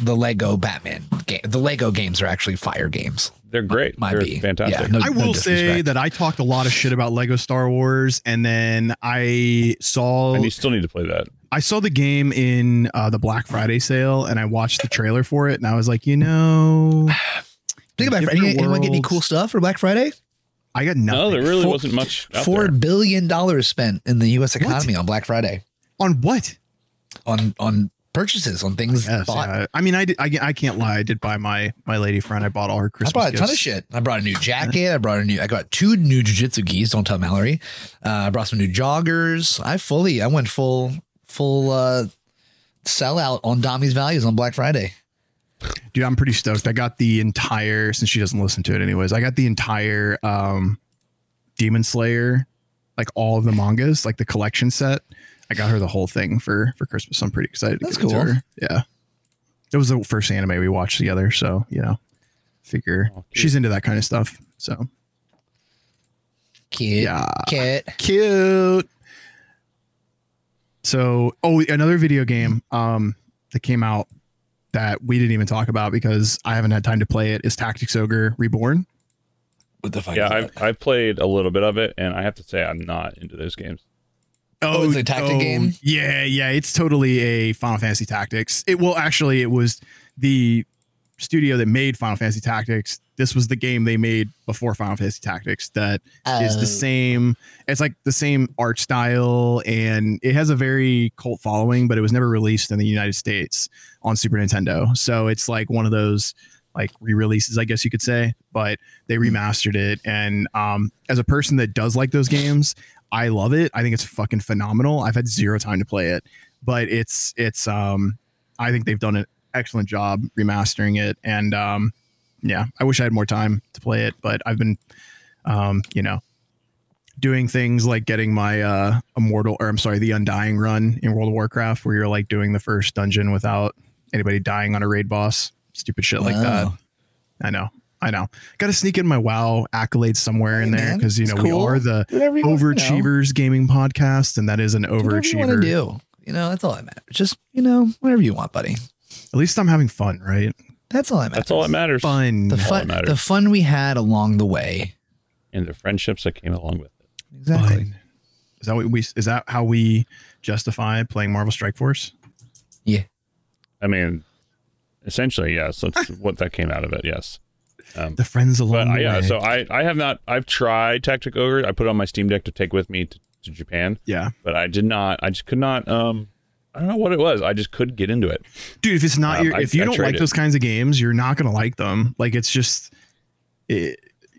[SPEAKER 2] the lego batman game the lego games are actually fire games
[SPEAKER 3] They're great.
[SPEAKER 2] might
[SPEAKER 3] They're
[SPEAKER 2] be.
[SPEAKER 3] fantastic.
[SPEAKER 2] Yeah, no-
[SPEAKER 1] I will say that I talked a lot of shit about Lego Star Wars, and then I saw
[SPEAKER 3] and you still need to play that.
[SPEAKER 1] I saw the game in uh, the Black Friday sale, and I watched the trailer for it, and I was like, you know, [SIGHS]
[SPEAKER 2] think about it
[SPEAKER 1] different
[SPEAKER 2] anyone, anyone get any cool stuff for black friday
[SPEAKER 1] I got nothing.
[SPEAKER 3] No, there really
[SPEAKER 2] Four-
[SPEAKER 3] wasn't much out
[SPEAKER 2] Four
[SPEAKER 3] there.
[SPEAKER 2] billion dollars spent in the us economy on black friday
[SPEAKER 1] on what?
[SPEAKER 2] on on purchases on things
[SPEAKER 1] Yes,
[SPEAKER 2] bought
[SPEAKER 1] yeah. I mean, I, did, I I can't lie. I did buy my my lady friend. I bought all her Christmas.
[SPEAKER 2] I
[SPEAKER 1] bought
[SPEAKER 2] brought a ton of shit. I brought a new jacket. I brought a new. I got two new jujitsu gis. Don't tell Mallory. Uh, I brought some new joggers. I fully. I went full full uh, sellout on Domi's values on Black Friday.
[SPEAKER 1] Dude, I'm pretty stoked. I got the entire since she doesn't listen to it anyways. I got the entire um Demon Slayer, like all of the mangas, like the collection set. I got her the whole thing for for Christmas. I'm pretty excited. To
[SPEAKER 2] That's
[SPEAKER 1] give it to
[SPEAKER 2] cool.
[SPEAKER 1] her. Yeah, it was the first anime we watched together, so you know, figure
[SPEAKER 3] Oh,
[SPEAKER 1] she's into that kind of stuff. So
[SPEAKER 2] Kid,
[SPEAKER 1] Yeah.
[SPEAKER 2] kid.
[SPEAKER 1] cute. So, oh, another video game um that came out that we didn't even talk about because I haven't had time to play it is Tactics Ogre Reborn.
[SPEAKER 2] What the fuck?
[SPEAKER 3] Yeah, I've? I've played a little bit of it, and I have to say I'm not into those games.
[SPEAKER 2] Oh, oh it's a tactic oh, game?
[SPEAKER 1] Yeah, yeah, it's totally a Final Fantasy Tactics. It well, actually, it was the studio that made Final Fantasy Tactics. This was the game they made before Final Fantasy Tactics. That is
[SPEAKER 2] Oh.
[SPEAKER 1] the same. It's like the same art style, and it has a very cult following. But it was never released in the United States on Super Nintendo. So it's like one of those like re-releases, I guess you could say. But they remastered it, and um, as a person that does like those games, I love it. I think it's fucking phenomenal. I've had zero time to play it, but it's it's um, I think they've done an excellent job remastering it, and um, yeah, I wish I had more time to play it, but I've been um, you know, doing things like getting my uh immortal or I'm sorry, the undying run in World of Warcraft where you're like doing the first dungeon without anybody dying on a raid boss. Stupid shit like that. I know. I know. Got to sneak in my WoW accolades somewhere in there because you know we are the
[SPEAKER 2] Do you want, you know.
[SPEAKER 1] overachievers gaming podcast, and that is an
[SPEAKER 2] whatever you
[SPEAKER 1] overachiever.
[SPEAKER 2] do. You know, that's all that matters. Just you know, whatever you want, buddy.
[SPEAKER 1] At least I'm having fun, right?
[SPEAKER 2] That's all that matters.
[SPEAKER 3] That's all that matters.
[SPEAKER 1] Fun.
[SPEAKER 2] the
[SPEAKER 3] all
[SPEAKER 2] fun
[SPEAKER 3] that matters.
[SPEAKER 2] the fun we had along the way
[SPEAKER 3] and the friendships that came along with it.
[SPEAKER 2] Exactly.
[SPEAKER 1] But is that what we? Is that how we justify playing Marvel Strike Force? Yeah.
[SPEAKER 3] I mean, essentially, yes. That's [LAUGHS] what that came out of it. Yes. Um,
[SPEAKER 1] The friends along
[SPEAKER 3] but uh,
[SPEAKER 1] the
[SPEAKER 3] yeah,
[SPEAKER 1] way.
[SPEAKER 3] so I I have not. I've tried Tactic Ogre. I put it on my Steam Deck to take with me to, to Japan,
[SPEAKER 1] yeah,
[SPEAKER 3] but I did not. I just could not. Um, I don't know what it was. I just couldn't get into it.
[SPEAKER 1] dude. If it's not
[SPEAKER 3] Um,
[SPEAKER 1] your,
[SPEAKER 3] I-
[SPEAKER 1] if you
[SPEAKER 3] I
[SPEAKER 1] don't like
[SPEAKER 3] it.
[SPEAKER 1] those kinds of games, you're not gonna like them. Like it's just, it,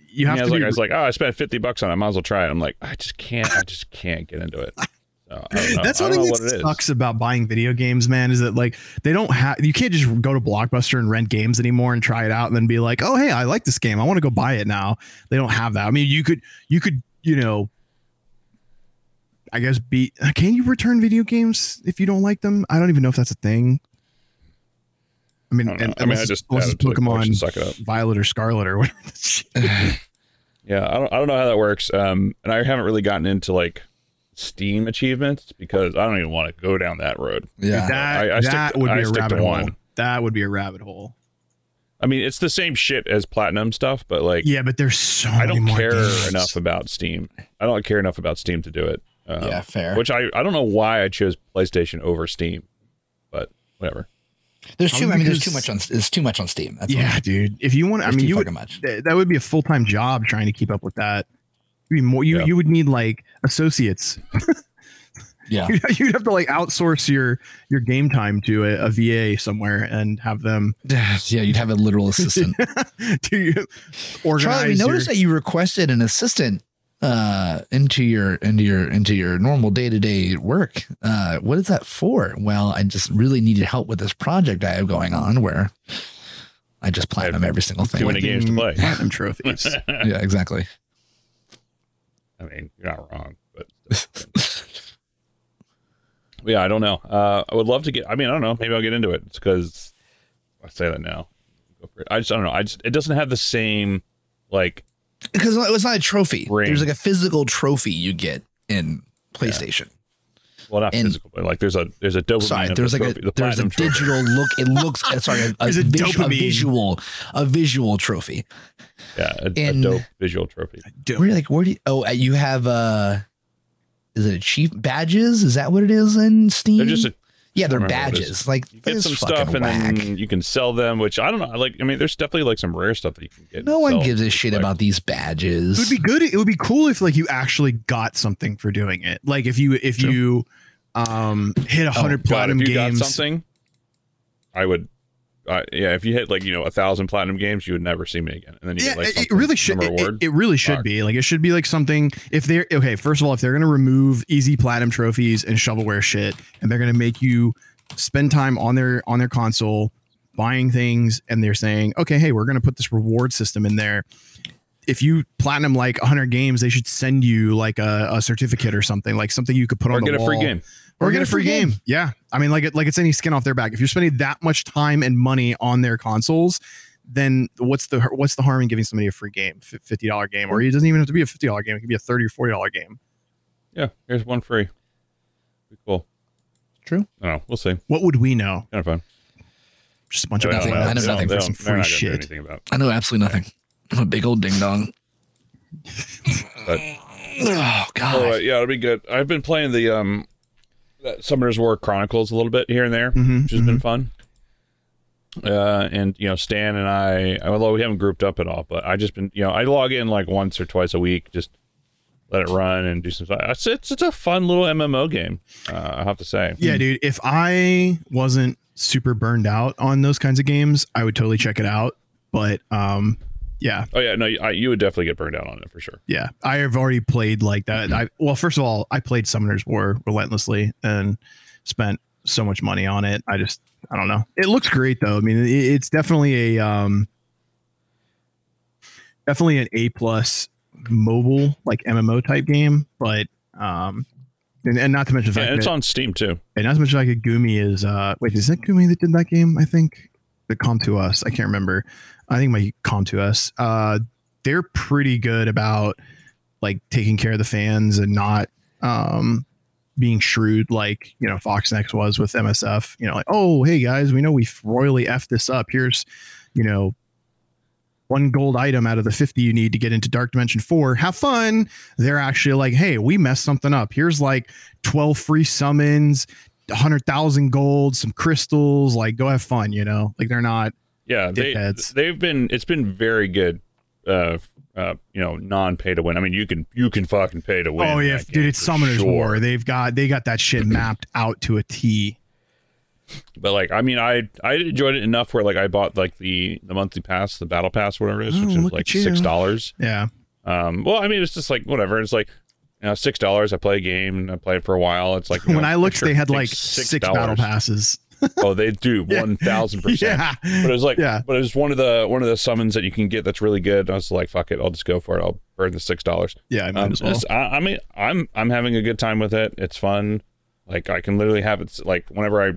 [SPEAKER 1] you have
[SPEAKER 3] Yeah, I
[SPEAKER 1] to.
[SPEAKER 3] was like,
[SPEAKER 1] be,
[SPEAKER 3] I was like, oh, I spent fifty bucks on it. I might as well try it. I'm like, I just can't. I just can't get into it. So, I don't [LAUGHS] know.
[SPEAKER 1] That's
[SPEAKER 3] I
[SPEAKER 1] one thing that
[SPEAKER 3] what it is.
[SPEAKER 1] sucks about buying video games, man. Is that like they don't have you can't just go to Blockbuster and rent games anymore and try it out and then be like, oh hey, I like this game, I want to go buy it now. They don't have that. I mean, you could you could you know, I guess be can you return video games if you don't like them? I don't even know if that's a thing. I mean,
[SPEAKER 3] I, don't
[SPEAKER 1] and,
[SPEAKER 3] I mean, I just
[SPEAKER 1] unless
[SPEAKER 3] added
[SPEAKER 1] it's
[SPEAKER 3] to the collection,
[SPEAKER 1] Pokemon
[SPEAKER 3] suck it up.
[SPEAKER 1] Violet or Scarlet or [LAUGHS] whatever. [SIGHS]
[SPEAKER 3] Yeah, I don't, I don't know how that works. Um, and I haven't really gotten into like Steam achievements because I don't even want to go down that road.
[SPEAKER 2] Yeah.
[SPEAKER 1] that
[SPEAKER 3] I- I stick
[SPEAKER 1] that
[SPEAKER 3] to-
[SPEAKER 1] would be a rabbit hole.
[SPEAKER 3] one.
[SPEAKER 1] That would be a rabbit hole.
[SPEAKER 3] I mean, it's the same shit as platinum stuff, but like,
[SPEAKER 1] Yeah, but there's so
[SPEAKER 3] I don't
[SPEAKER 1] more
[SPEAKER 3] care
[SPEAKER 1] games.
[SPEAKER 3] enough about Steam. I don't care enough about Steam to do it. Um,
[SPEAKER 2] yeah, fair.
[SPEAKER 3] Which I, I don't know why I chose PlayStation over Steam, but whatever.
[SPEAKER 2] there's too.
[SPEAKER 1] Probably
[SPEAKER 2] I mean, there's too much on. There's too much on Steam. That's
[SPEAKER 1] yeah,
[SPEAKER 2] all.
[SPEAKER 1] dude. If you want, I mean, you would,
[SPEAKER 2] much.
[SPEAKER 1] th- that would be a full time job trying to keep up with that. You'd be more. You
[SPEAKER 3] Yeah.
[SPEAKER 1] you would need like associates. [LAUGHS]
[SPEAKER 2] Yeah.
[SPEAKER 1] You'd you'd have to like outsource your your game time to a, a VA somewhere and have them [SIGHS]
[SPEAKER 2] yeah, you'd have a literal assistant. [LAUGHS]
[SPEAKER 1] do you organize.
[SPEAKER 2] Charlie, we
[SPEAKER 1] your-
[SPEAKER 2] noticed that you requested an assistant uh into your into your into your normal day-to-day work uh what is that for well i just really needed help with this project i have going on where i just platinum every single
[SPEAKER 3] Too
[SPEAKER 2] thing
[SPEAKER 3] many games to play.
[SPEAKER 1] platinum trophies. [LAUGHS]
[SPEAKER 2] yeah exactly
[SPEAKER 3] I mean, you're not wrong, but But [LAUGHS] yeah, I don't know. Uh, I would love to get. I mean, I don't know. Maybe I'll get into it. It's because I say that now. Go for it. I just I don't know. I just it doesn't have the same like
[SPEAKER 2] because it was not a trophy
[SPEAKER 3] Ring.
[SPEAKER 2] there's like a physical trophy you get in playstation
[SPEAKER 3] well not
[SPEAKER 2] And-
[SPEAKER 3] physical, but like there's a there's a dopamine.
[SPEAKER 2] sorry there's
[SPEAKER 3] the
[SPEAKER 2] like
[SPEAKER 3] trophy,
[SPEAKER 2] a
[SPEAKER 3] the
[SPEAKER 2] there's a
[SPEAKER 3] trophy.
[SPEAKER 2] digital look it looks [LAUGHS] sorry a, a,
[SPEAKER 1] There's a
[SPEAKER 2] vis- a visual a visual trophy
[SPEAKER 3] Yeah, a, a dope visual trophy.
[SPEAKER 2] where like where do you oh uh, you have uh is it chief badges is that what it is in steam
[SPEAKER 3] They're just a,
[SPEAKER 2] yeah they're
[SPEAKER 3] remember what it
[SPEAKER 2] badges like
[SPEAKER 3] you get some stuff and
[SPEAKER 2] whack.
[SPEAKER 3] then you can sell them, which I don't know. Like I mean, there's definitely like some rare stuff that you can get.
[SPEAKER 2] no one gives a shit
[SPEAKER 3] like-
[SPEAKER 2] about these badges
[SPEAKER 1] It would be good. It would be cool if like you actually got something for doing it. Like if you if
[SPEAKER 3] True.
[SPEAKER 1] you um hit a hundred
[SPEAKER 3] Oh, God,
[SPEAKER 1] platinum
[SPEAKER 3] if you
[SPEAKER 1] games.
[SPEAKER 3] got something, I would. Uh, yeah, if you hit like you know a thousand platinum games, you would never see me again. And then you
[SPEAKER 1] yeah,
[SPEAKER 3] get like
[SPEAKER 1] it, it really should. It,
[SPEAKER 3] reward.
[SPEAKER 1] it- really should
[SPEAKER 3] Fuck.
[SPEAKER 1] be like it should be like something. If they're okay, first of all, if they're gonna remove easy platinum trophies and shovelware shit, and they're gonna make you spend time on their on their console buying things, and they're saying, okay, hey, we're gonna put this reward system in there. If you platinum like 100 games, they should send you like a, a certificate or something, like something you could put
[SPEAKER 3] or
[SPEAKER 1] on the
[SPEAKER 3] get a free game.
[SPEAKER 1] Or get a free game. Yeah, I mean, like it, like it's any skin off their back. If you're spending that much time and money on their consoles, then what's the what's the harm in giving somebody a free game, fifty dollar game, or it doesn't even have to be a fifty dollar game. It could be a thirty or forty dollar game.
[SPEAKER 3] Yeah, here's one free. Be cool.
[SPEAKER 2] True.
[SPEAKER 3] I don't know. We'll see.
[SPEAKER 1] What would we know?
[SPEAKER 3] Kind of fun.
[SPEAKER 1] Just a bunch
[SPEAKER 3] They
[SPEAKER 1] of
[SPEAKER 2] Nothing.
[SPEAKER 3] know.
[SPEAKER 2] I know nothing
[SPEAKER 1] for some
[SPEAKER 3] they don't- they're
[SPEAKER 1] free
[SPEAKER 3] not gonna do
[SPEAKER 1] shit.
[SPEAKER 3] about.
[SPEAKER 2] i know absolutely nothing i'm a big old ding dong
[SPEAKER 3] But [SIGHS]
[SPEAKER 2] oh god
[SPEAKER 3] oh, yeah, it'll be good. I've been playing the um, that Summoner's War Chronicles a little bit here and there,
[SPEAKER 1] Mhm,
[SPEAKER 3] which has been fun. Uh, and you know, Stan and I, although we haven't grouped up at all, but I just been, you know, I log in like once or twice a week, just let it run and do some stuff. It's it's, it's a fun little MMO game. Uh, I have to say.
[SPEAKER 1] Yeah, dude. If I wasn't super burned out on those kinds of games, I would totally check it out. But um, yeah,
[SPEAKER 3] Oh yeah, no, I, you would definitely get burned out on it for sure.
[SPEAKER 1] yeah, I have already played like that. I well, first of all, I played Summoner's War relentlessly and spent so much money on it. I just, I don't know. It looks great though. I mean, it, it's definitely a, um, definitely an A plus mobile like MMO type game, but um, and, and not to mention
[SPEAKER 3] Yeah, it's
[SPEAKER 1] that,
[SPEAKER 3] on Steam too.
[SPEAKER 1] and not to mention like a Gumi is, uh, wait, is that Gumi that did that game? I think the Com2uS. I can't remember. I think my Com2uS. Uh, they're pretty good about like taking care of the fans and not um being shrewd like you know FoxNext was with MSF. You know, like oh hey guys, we know we royally f this up. Here's you know one gold item out of the 50 you need to get into Dark Dimension 4. Have fun. They're actually like, hey, we messed something up. Here's like 12 free summons, 100,000 gold, some crystals. Like, go have fun, you know? Like, they're not.
[SPEAKER 3] Yeah, they they've been it's been very good. Uh, uh, you know, non pay to win. I mean, you can you can fucking pay to win.
[SPEAKER 1] oh, yeah. Dude, it's Summoner's
[SPEAKER 3] sure.
[SPEAKER 1] War. They've got, they got that shit [CLEARS THROAT] mapped out to a T.
[SPEAKER 3] But like, I mean, I I enjoyed it enough where like I bought like the the monthly pass, the battle pass, whatever it is,
[SPEAKER 1] Oh,
[SPEAKER 3] which is like six dollars.
[SPEAKER 1] Yeah.
[SPEAKER 3] Um, well, I mean, it's just like whatever. It's like you know, six dollars. I play a game and I play it for a while. It's like [LAUGHS]
[SPEAKER 1] when
[SPEAKER 3] know,
[SPEAKER 1] I looked,
[SPEAKER 3] sure,
[SPEAKER 1] they had like
[SPEAKER 3] takes
[SPEAKER 1] six battle
[SPEAKER 3] $6.
[SPEAKER 1] passes.
[SPEAKER 3] Oh, they do [LAUGHS] one thousand percent. But it was like,
[SPEAKER 1] Yeah.
[SPEAKER 3] but it was one of the one of the summons that you can get that's really good. I was like, fuck it, I'll just go for it. I'll burn the six dollars.
[SPEAKER 1] Yeah, I might
[SPEAKER 3] Um,
[SPEAKER 1] as well.
[SPEAKER 3] I, I mean, I'm I'm having a good time with it. It's fun. Like I can literally have it like whenever I,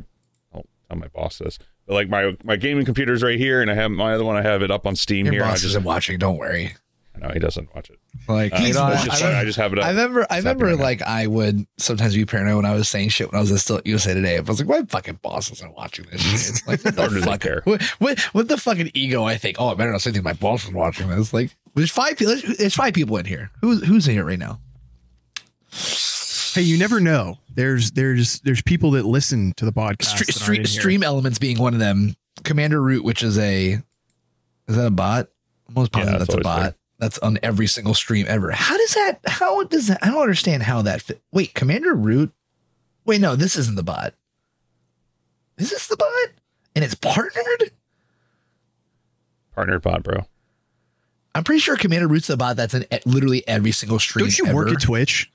[SPEAKER 3] I'll tell my boss this. But like my my gaming computer's right here, and I have my other one. I have it up on Steam
[SPEAKER 2] Your
[SPEAKER 3] here. I
[SPEAKER 2] boss
[SPEAKER 3] just
[SPEAKER 2] isn't watching. Don't worry.
[SPEAKER 3] No, he doesn't watch it.
[SPEAKER 2] Like
[SPEAKER 3] Uh,
[SPEAKER 2] you I,
[SPEAKER 3] just
[SPEAKER 2] I.
[SPEAKER 3] I just have it up.
[SPEAKER 2] I remember, I
[SPEAKER 3] It's happening
[SPEAKER 2] remember,
[SPEAKER 3] right now.
[SPEAKER 2] like I would sometimes be paranoid when I was saying shit when I was still at USA Today. I was like, "My fucking boss isn't watching this shit." It's like, [LAUGHS] what the fuck? What, what, what the fucking ego? I think. Oh, I better not say anything. My boss is watching this. Like, there's five people. There's five people in here. Who's who's in here right now?
[SPEAKER 1] Hey, you never know. There's there's there's people that listen to the podcast.
[SPEAKER 2] Stre- stream, stream elements being one of them. Commander Root, which is a is that a bot? I'm almost positive
[SPEAKER 3] Yeah,
[SPEAKER 2] that's
[SPEAKER 3] that's
[SPEAKER 2] a bot.
[SPEAKER 3] there.
[SPEAKER 2] That's on every single stream ever. How does that? How does that? I don't understand how that fit. Wait, Commander Root. Wait, no, this isn't the bot. Is this the bot? And it's partnered.
[SPEAKER 3] Partnered bot, bro.
[SPEAKER 2] I'm pretty sure Commander Root's the bot that's in literally every single stream.
[SPEAKER 1] Don't you work at Twitch?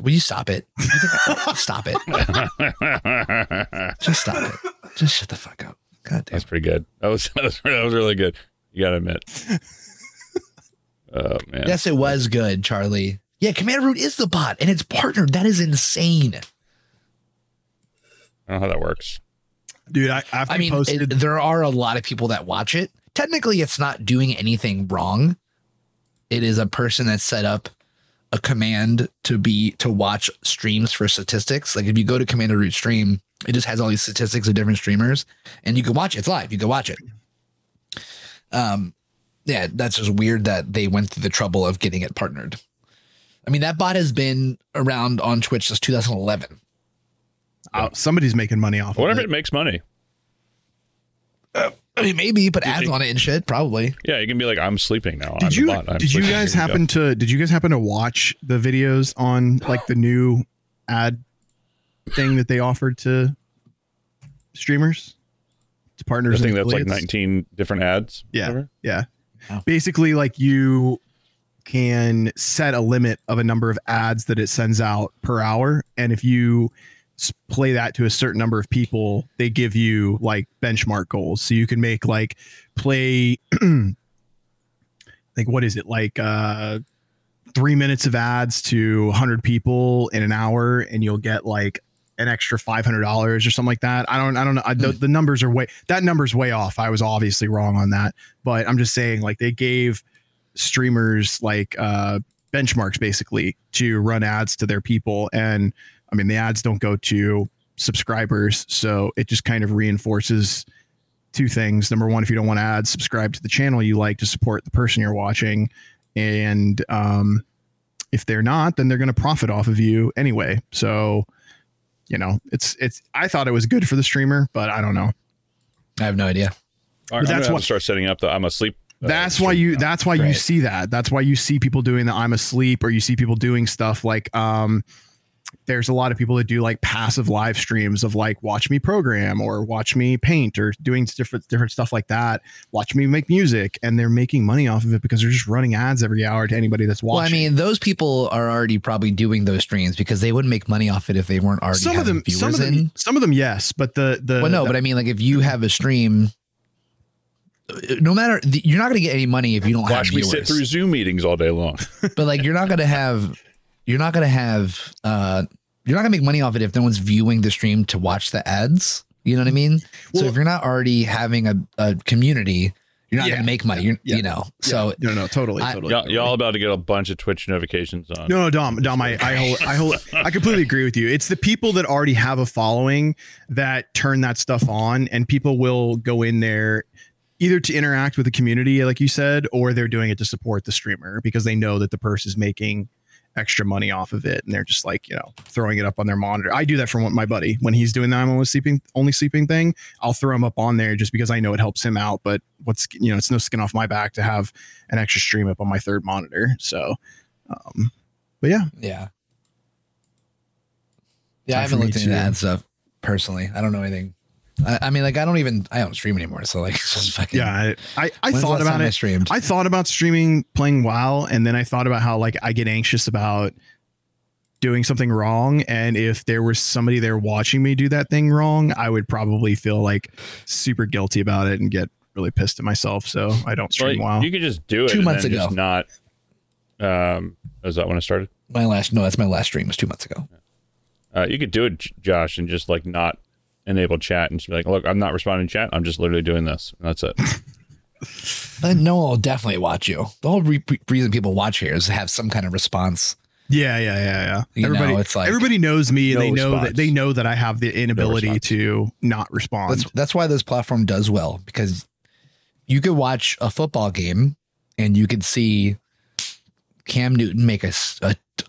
[SPEAKER 2] Will you stop it? You [LAUGHS] stop it. [LAUGHS] Just stop it. Just shut the fuck up. God damn.
[SPEAKER 3] That's pretty good. That was that was, [LAUGHS] that was really good. You gotta admit. Oh man.
[SPEAKER 2] Yes, it was good, Charlie. Yeah, Commander Root is the bot and it's partnered. That is insane.
[SPEAKER 3] I don't know how that works.
[SPEAKER 1] Dude, I after
[SPEAKER 2] I mean,
[SPEAKER 1] posted
[SPEAKER 2] it- there are a lot of people that watch it. Technically, it's not doing anything wrong. It is a person that set up a command to be to watch streams for statistics. Like if you go to Commander Root stream, it just has all these statistics of different streamers, and you can watch it. It's live. You can watch it. Um, yeah, that's just weird that they went through the trouble of getting it partnered. I mean, that bot has been around on Twitch since 2011.
[SPEAKER 1] oh, uh, somebody's making money off
[SPEAKER 3] What
[SPEAKER 1] of
[SPEAKER 3] if
[SPEAKER 1] it.
[SPEAKER 3] it makes money?
[SPEAKER 2] Uh, I mean, maybe put ads on it and shit. Probably.
[SPEAKER 3] Yeah, you can be like, I'm sleeping now. I'm
[SPEAKER 1] Did
[SPEAKER 3] the
[SPEAKER 1] you
[SPEAKER 3] bot. I'm
[SPEAKER 1] did you guys
[SPEAKER 3] Here we go."
[SPEAKER 1] happen to did you guys happen to watch the videos on like the new ad thing that they offered to streamers to
[SPEAKER 3] The
[SPEAKER 1] partners
[SPEAKER 3] thing
[SPEAKER 1] and
[SPEAKER 3] that's like 19 different ads?
[SPEAKER 1] Yeah.
[SPEAKER 3] whatever?
[SPEAKER 1] Yeah.
[SPEAKER 2] Oh.
[SPEAKER 1] Basically, like you can set a limit of a number of ads that it sends out per hour. And if you play that to a certain number of people, they give you like benchmark goals. So you can make like play, [CLEARS THROAT] like, what is it? Like, uh, three minutes of ads to 100 people in an hour, and you'll get like an extra $500 or something like that. I don't, I don't know. I, the, the numbers are way, that number's way off. I was obviously wrong on that, but I'm just saying, like, they gave streamers like uh, benchmarks basically to run ads to their people. And I mean, the ads don't go to subscribers. So it just kind of reinforces two things. Number one, if you don't want ads, subscribe to the channel you like to support the person you're watching. And um, if they're not, then they're going to profit off of you anyway. So, you know, it's, it's, I thought it was good for the streamer, but I don't know.
[SPEAKER 2] I have no idea.
[SPEAKER 3] All right, I'm
[SPEAKER 1] that's
[SPEAKER 3] gonna
[SPEAKER 1] what-
[SPEAKER 3] start setting up the I'm asleep. uh,
[SPEAKER 1] that's why you
[SPEAKER 3] now.
[SPEAKER 1] that's why you see that that's why you see people doing the i'm asleep or you see people doing stuff like um there's a lot of people that do like passive live streams of like watch me program or watch me paint or doing different different stuff like that watch me make music and they're making money off of it because they're just running ads every hour to anybody that's watching
[SPEAKER 2] Well, I mean, those people are already probably doing those streams because they wouldn't make money off it if they weren't already
[SPEAKER 1] some of them
[SPEAKER 2] viewers
[SPEAKER 1] some of them
[SPEAKER 2] in.
[SPEAKER 1] some of them yes but the the
[SPEAKER 2] Well, no,
[SPEAKER 1] the-
[SPEAKER 2] but I mean, like if you have a stream, uh, no matter you're not going to get any money if you don't
[SPEAKER 3] Watch
[SPEAKER 2] have
[SPEAKER 3] me
[SPEAKER 2] viewers.
[SPEAKER 3] sit through Zoom meetings all day long.
[SPEAKER 2] but like you're not going to have, you're not going to have, uh, you're not going to make money off it if no one's viewing the stream to watch the ads. You know what I mean? so if you're not already having a, a community, you're not
[SPEAKER 1] Yeah.
[SPEAKER 2] going to make money. You're,
[SPEAKER 1] Yeah.
[SPEAKER 2] you know, so
[SPEAKER 1] no no totally
[SPEAKER 2] I-
[SPEAKER 1] totally
[SPEAKER 3] y'all, y'all about to get a bunch of Twitch notifications on.
[SPEAKER 1] No, no, Dom, Dom, I, I, hold, I, hold, I completely agree with you. It's the people that already have a following that turn that stuff on, and people will go in there, either to interact with the community, like you said, or they're doing it to support the streamer because they know that the purse is making extra money off of it, and they're just like you know throwing it up on their monitor. I do that for my buddy when he's doing the I'm only sleeping only sleeping thing. I'll throw him up on there just because I know it helps him out. But what's you know it's no skin off my back to have an extra stream up on my third monitor. So, um, but yeah,
[SPEAKER 2] Yeah. Yeah,
[SPEAKER 1] Time
[SPEAKER 2] I haven't looked into
[SPEAKER 1] to-
[SPEAKER 2] that stuff personally. I don't know anything. I, I mean, like, I don't even, I don't stream anymore. So, like, [LAUGHS] fucking.
[SPEAKER 1] yeah. I I, I thought about
[SPEAKER 2] time I
[SPEAKER 1] it.
[SPEAKER 2] streamed.
[SPEAKER 1] I thought about streaming playing WoW, and then I thought about how like I get anxious about doing something wrong, and if there was somebody there watching me do that thing wrong, I would probably feel like super guilty about it and get really pissed at myself. So I don't stream
[SPEAKER 3] Well,
[SPEAKER 1] WoW.
[SPEAKER 3] you could just do it
[SPEAKER 2] Two
[SPEAKER 3] and
[SPEAKER 2] months
[SPEAKER 3] then
[SPEAKER 2] ago.
[SPEAKER 3] Just not. Um, is that when I started?
[SPEAKER 2] my last, no, that's my last stream was two months ago.
[SPEAKER 3] Uh, you could do it, Josh, and just like not enable chat and just be like, "Look, I'm not responding to chat. I'm just literally doing this." And that's it. [LAUGHS]
[SPEAKER 2] But no one will definitely watch you. The whole re- re- reason people watch here is to have some kind of response.
[SPEAKER 1] yeah, yeah, yeah, yeah.
[SPEAKER 2] You know,
[SPEAKER 1] everybody,
[SPEAKER 2] it's like-
[SPEAKER 1] everybody knows me, and
[SPEAKER 3] No
[SPEAKER 1] they know
[SPEAKER 3] response.
[SPEAKER 1] that they know that I have the inability
[SPEAKER 3] response.
[SPEAKER 1] to not respond.
[SPEAKER 2] That's that's why this platform does well because you could watch a football game and you could see Cam Newton make a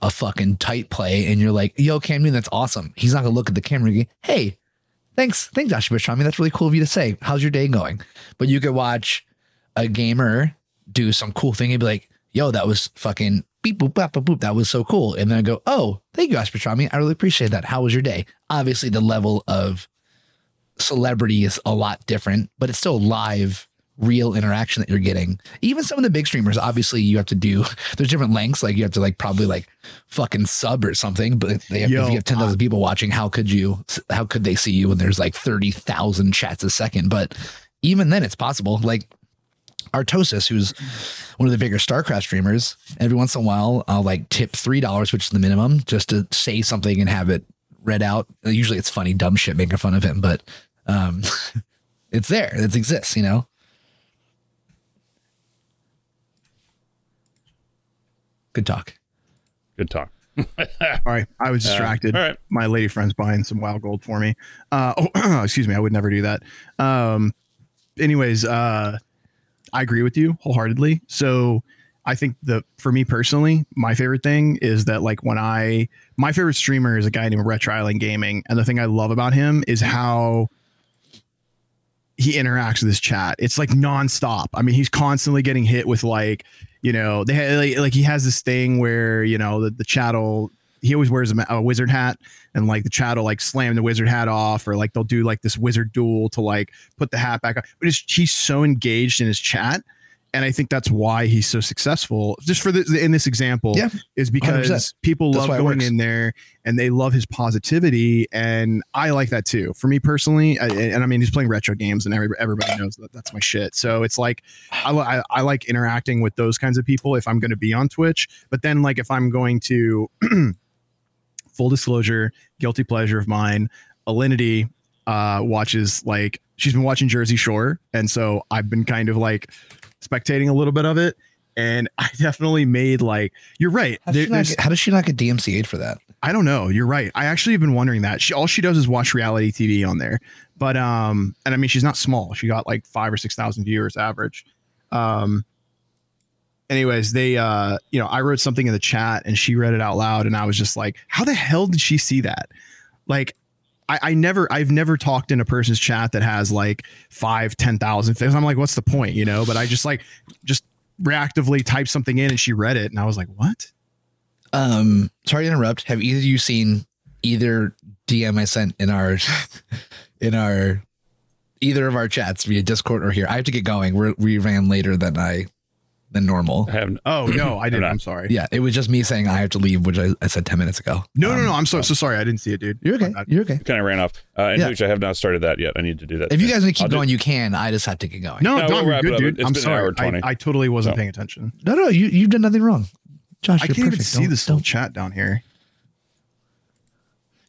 [SPEAKER 2] a fucking tight play, and you're like, "Yo, Cam Newton, that's awesome." He's not gonna look at the camera and go, "Hey, thanks, thanks, Josh Pastrami. That's really cool of you to say. How's your day going?" But you could watch a gamer do some cool thing and be like, "Yo, that was fucking." Beep boop bop boop boop. That was so cool. And then I go, oh, thank you, Pastrami. I really appreciate that. How was your day? Obviously, the level of celebrity is a lot different, but it's still live, real interaction that you're getting. Even some of the big streamers, obviously, you have to do. [LAUGHS] There's different lengths. Like you have to like probably like fucking sub or something. But they have,
[SPEAKER 1] Yo,
[SPEAKER 2] if you have ten thousand people watching, how could you? How could they see you when there's like thirty thousand chats a second? But even then, it's possible. Like Artosis, who's one of the bigger StarCraft streamers, every once in a while I'll like tip three dollars, which is the minimum, just to say something and have it read out. Usually it's funny, dumb shit making fun of him, but um [LAUGHS] it's there. It exists, you know. Good talk.
[SPEAKER 3] Good talk. [LAUGHS]
[SPEAKER 1] Sorry, I was distracted.
[SPEAKER 3] all right.
[SPEAKER 1] My lady friend's buying some wild gold for me. Uh, oh, [CLEARS THROAT] excuse me. I would never do that. Um, anyways, uh, I agree with you wholeheartedly. So I think the for me personally, my favorite thing is that like when I my favorite streamer is a guy named Retro Island Gaming, and the thing I love about him is how he interacts with his chat. It's like nonstop. I mean, he's constantly getting hit with like, you know, they ha- like, like he has this thing where you know the, the chat will. He always wears a, a wizard hat, and like the chat will like slam the wizard hat off, or like they'll do like this wizard duel to like put the hat back on. But he's so engaged in his chat, and I think that's why he's so successful. Just for this in this example,
[SPEAKER 2] Yeah,
[SPEAKER 1] is because
[SPEAKER 2] 100%.
[SPEAKER 1] people
[SPEAKER 2] That's
[SPEAKER 1] love going in there and they love his positivity. And i like that too. For me personally I- and i mean he's playing retro games and everybody knows that that's my shit. So it's like I, I, I like interacting with those kinds of people if i'm going to be on twitch. But then like if i'm going to [CLEARS THROAT] full disclosure guilty pleasure of mine alinity uh watches like she's been watching jersey shore. And so i've been kind of like spectating a little bit of it and [LAUGHS] i definitely made like you're right
[SPEAKER 2] How does, she not get, how does she not get DMCA'd for that?
[SPEAKER 1] I don't know. You're right. I actually have been wondering that. She all she does is watch reality TV on there. But um, and I mean she's not small. She got like five or six thousand viewers average. Um. Anyways, they uh, you know, I wrote something in the chat and she read it out loud, and I was just like, how the hell did she see that? Like. I, I never, I've never talked in a person's chat that has like five, ten thousand. things. I'm like, what's the point, you know? But I just like, just reactively typed something in, and she read it, and I was like, what?
[SPEAKER 2] Um, sorry to interrupt. Have either of you seen either DM I sent in our [LAUGHS] in our either of our chats via Discord or here? I have to get going. We're, we ran later than I than normal.
[SPEAKER 3] I haven't.
[SPEAKER 1] Oh no, I didn't. I'm sorry.
[SPEAKER 2] Yeah, it was just me saying I have to leave, which I, I said ten minutes ago.
[SPEAKER 1] No, no,
[SPEAKER 2] Um,
[SPEAKER 1] no. I'm so so sorry. I didn't see it, dude.
[SPEAKER 2] You're okay.
[SPEAKER 1] My bad.
[SPEAKER 2] You're okay.
[SPEAKER 3] Kind of ran off. Uh, and
[SPEAKER 2] Yeah.
[SPEAKER 3] Hooch, I have not started that yet. I need to do that.
[SPEAKER 2] If you guys want to
[SPEAKER 3] I'll
[SPEAKER 2] keep
[SPEAKER 3] do-
[SPEAKER 2] going, you can. I just have to get going.
[SPEAKER 1] No,
[SPEAKER 3] No,
[SPEAKER 1] no,
[SPEAKER 3] we'll
[SPEAKER 1] you're good, dude.
[SPEAKER 3] It's
[SPEAKER 1] I'm
[SPEAKER 3] been an hour
[SPEAKER 1] sorry.
[SPEAKER 3] 20.
[SPEAKER 1] I, I totally wasn't
[SPEAKER 3] So.
[SPEAKER 1] paying attention.
[SPEAKER 2] no, no. You you've done nothing wrong, Josh.
[SPEAKER 1] I
[SPEAKER 2] you're
[SPEAKER 1] can't even
[SPEAKER 2] perfect.
[SPEAKER 1] see
[SPEAKER 2] Don't-
[SPEAKER 1] this little
[SPEAKER 2] don't-
[SPEAKER 1] chat down here.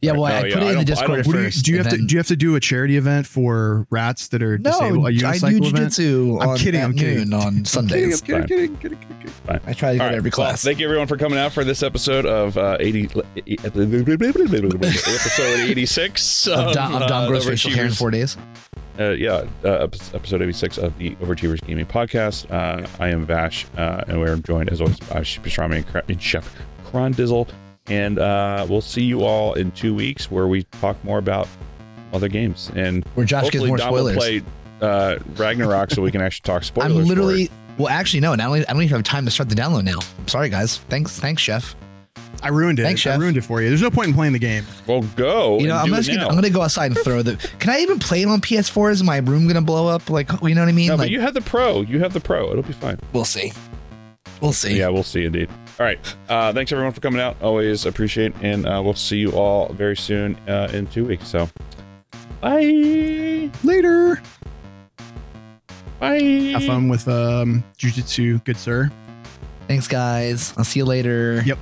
[SPEAKER 2] Yeah, well,
[SPEAKER 3] No,
[SPEAKER 2] I put
[SPEAKER 3] I
[SPEAKER 2] it in the Discord
[SPEAKER 3] don't-
[SPEAKER 2] at
[SPEAKER 1] What do you,
[SPEAKER 2] first.
[SPEAKER 1] do you have
[SPEAKER 2] and
[SPEAKER 1] to do you have to do a charity event for rats that are
[SPEAKER 2] No,
[SPEAKER 1] disabled? A
[SPEAKER 2] I do
[SPEAKER 1] unicycle event?
[SPEAKER 2] jujitsu
[SPEAKER 1] I'm kidding, I'm kidding.
[SPEAKER 2] on Sundays.
[SPEAKER 1] I'm kidding, kidding, kidding, kidding, kidding, kidding.
[SPEAKER 2] I try to go
[SPEAKER 3] All right.
[SPEAKER 2] every
[SPEAKER 3] Well,
[SPEAKER 2] class.
[SPEAKER 3] thank you everyone for coming out for this episode of uh, 80 [LAUGHS] episode 86
[SPEAKER 2] of,
[SPEAKER 3] of,
[SPEAKER 2] Dom, of Dom
[SPEAKER 3] uh,
[SPEAKER 2] grows
[SPEAKER 3] the
[SPEAKER 2] facial hair in four days.
[SPEAKER 3] uh, yeah, uh, episode 86 of the Overachievers Gaming Podcast. Uh, I am Vash, uh, and we're joined as always by Chef Pastrami and, Cra- and Chef Crondizzle. And uh, we'll see you all in two weeks where we talk more about other games. And
[SPEAKER 2] Where Josh gives
[SPEAKER 3] hopefully
[SPEAKER 2] more
[SPEAKER 3] Dom will
[SPEAKER 2] spoilers.
[SPEAKER 3] play uh, Ragnarok so we can actually talk [LAUGHS] spoilers.
[SPEAKER 2] I'm
[SPEAKER 3] for
[SPEAKER 2] literally
[SPEAKER 3] it.
[SPEAKER 2] well, actually no. Now I don't even have time to start the download now. Sorry guys. Thanks, thanks, chef.
[SPEAKER 1] I ruined it.
[SPEAKER 2] Thanks,
[SPEAKER 1] I ruined it for you. There's no point in playing the game.
[SPEAKER 3] Well, go.
[SPEAKER 2] You know,
[SPEAKER 3] and
[SPEAKER 2] I'm
[SPEAKER 3] do
[SPEAKER 2] just
[SPEAKER 3] it
[SPEAKER 2] gonna,
[SPEAKER 3] now.
[SPEAKER 2] I'm gonna go outside and throw the. Can I even play it on PS4? Is my room gonna blow up? Like, you know what I mean?
[SPEAKER 3] No,
[SPEAKER 2] like,
[SPEAKER 3] but you have the pro. You have the pro. It'll be fine.
[SPEAKER 2] we'll see. We'll see.
[SPEAKER 3] Yeah, we'll see indeed. All right. Uh, thanks everyone for coming out. Always appreciate, and uh, we'll see you all very soon uh, in two weeks. So, bye.
[SPEAKER 1] Later.
[SPEAKER 3] Bye.
[SPEAKER 1] Have fun with um, jujitsu, good sir.
[SPEAKER 2] Thanks, guys. I'll see you later.
[SPEAKER 1] Yep.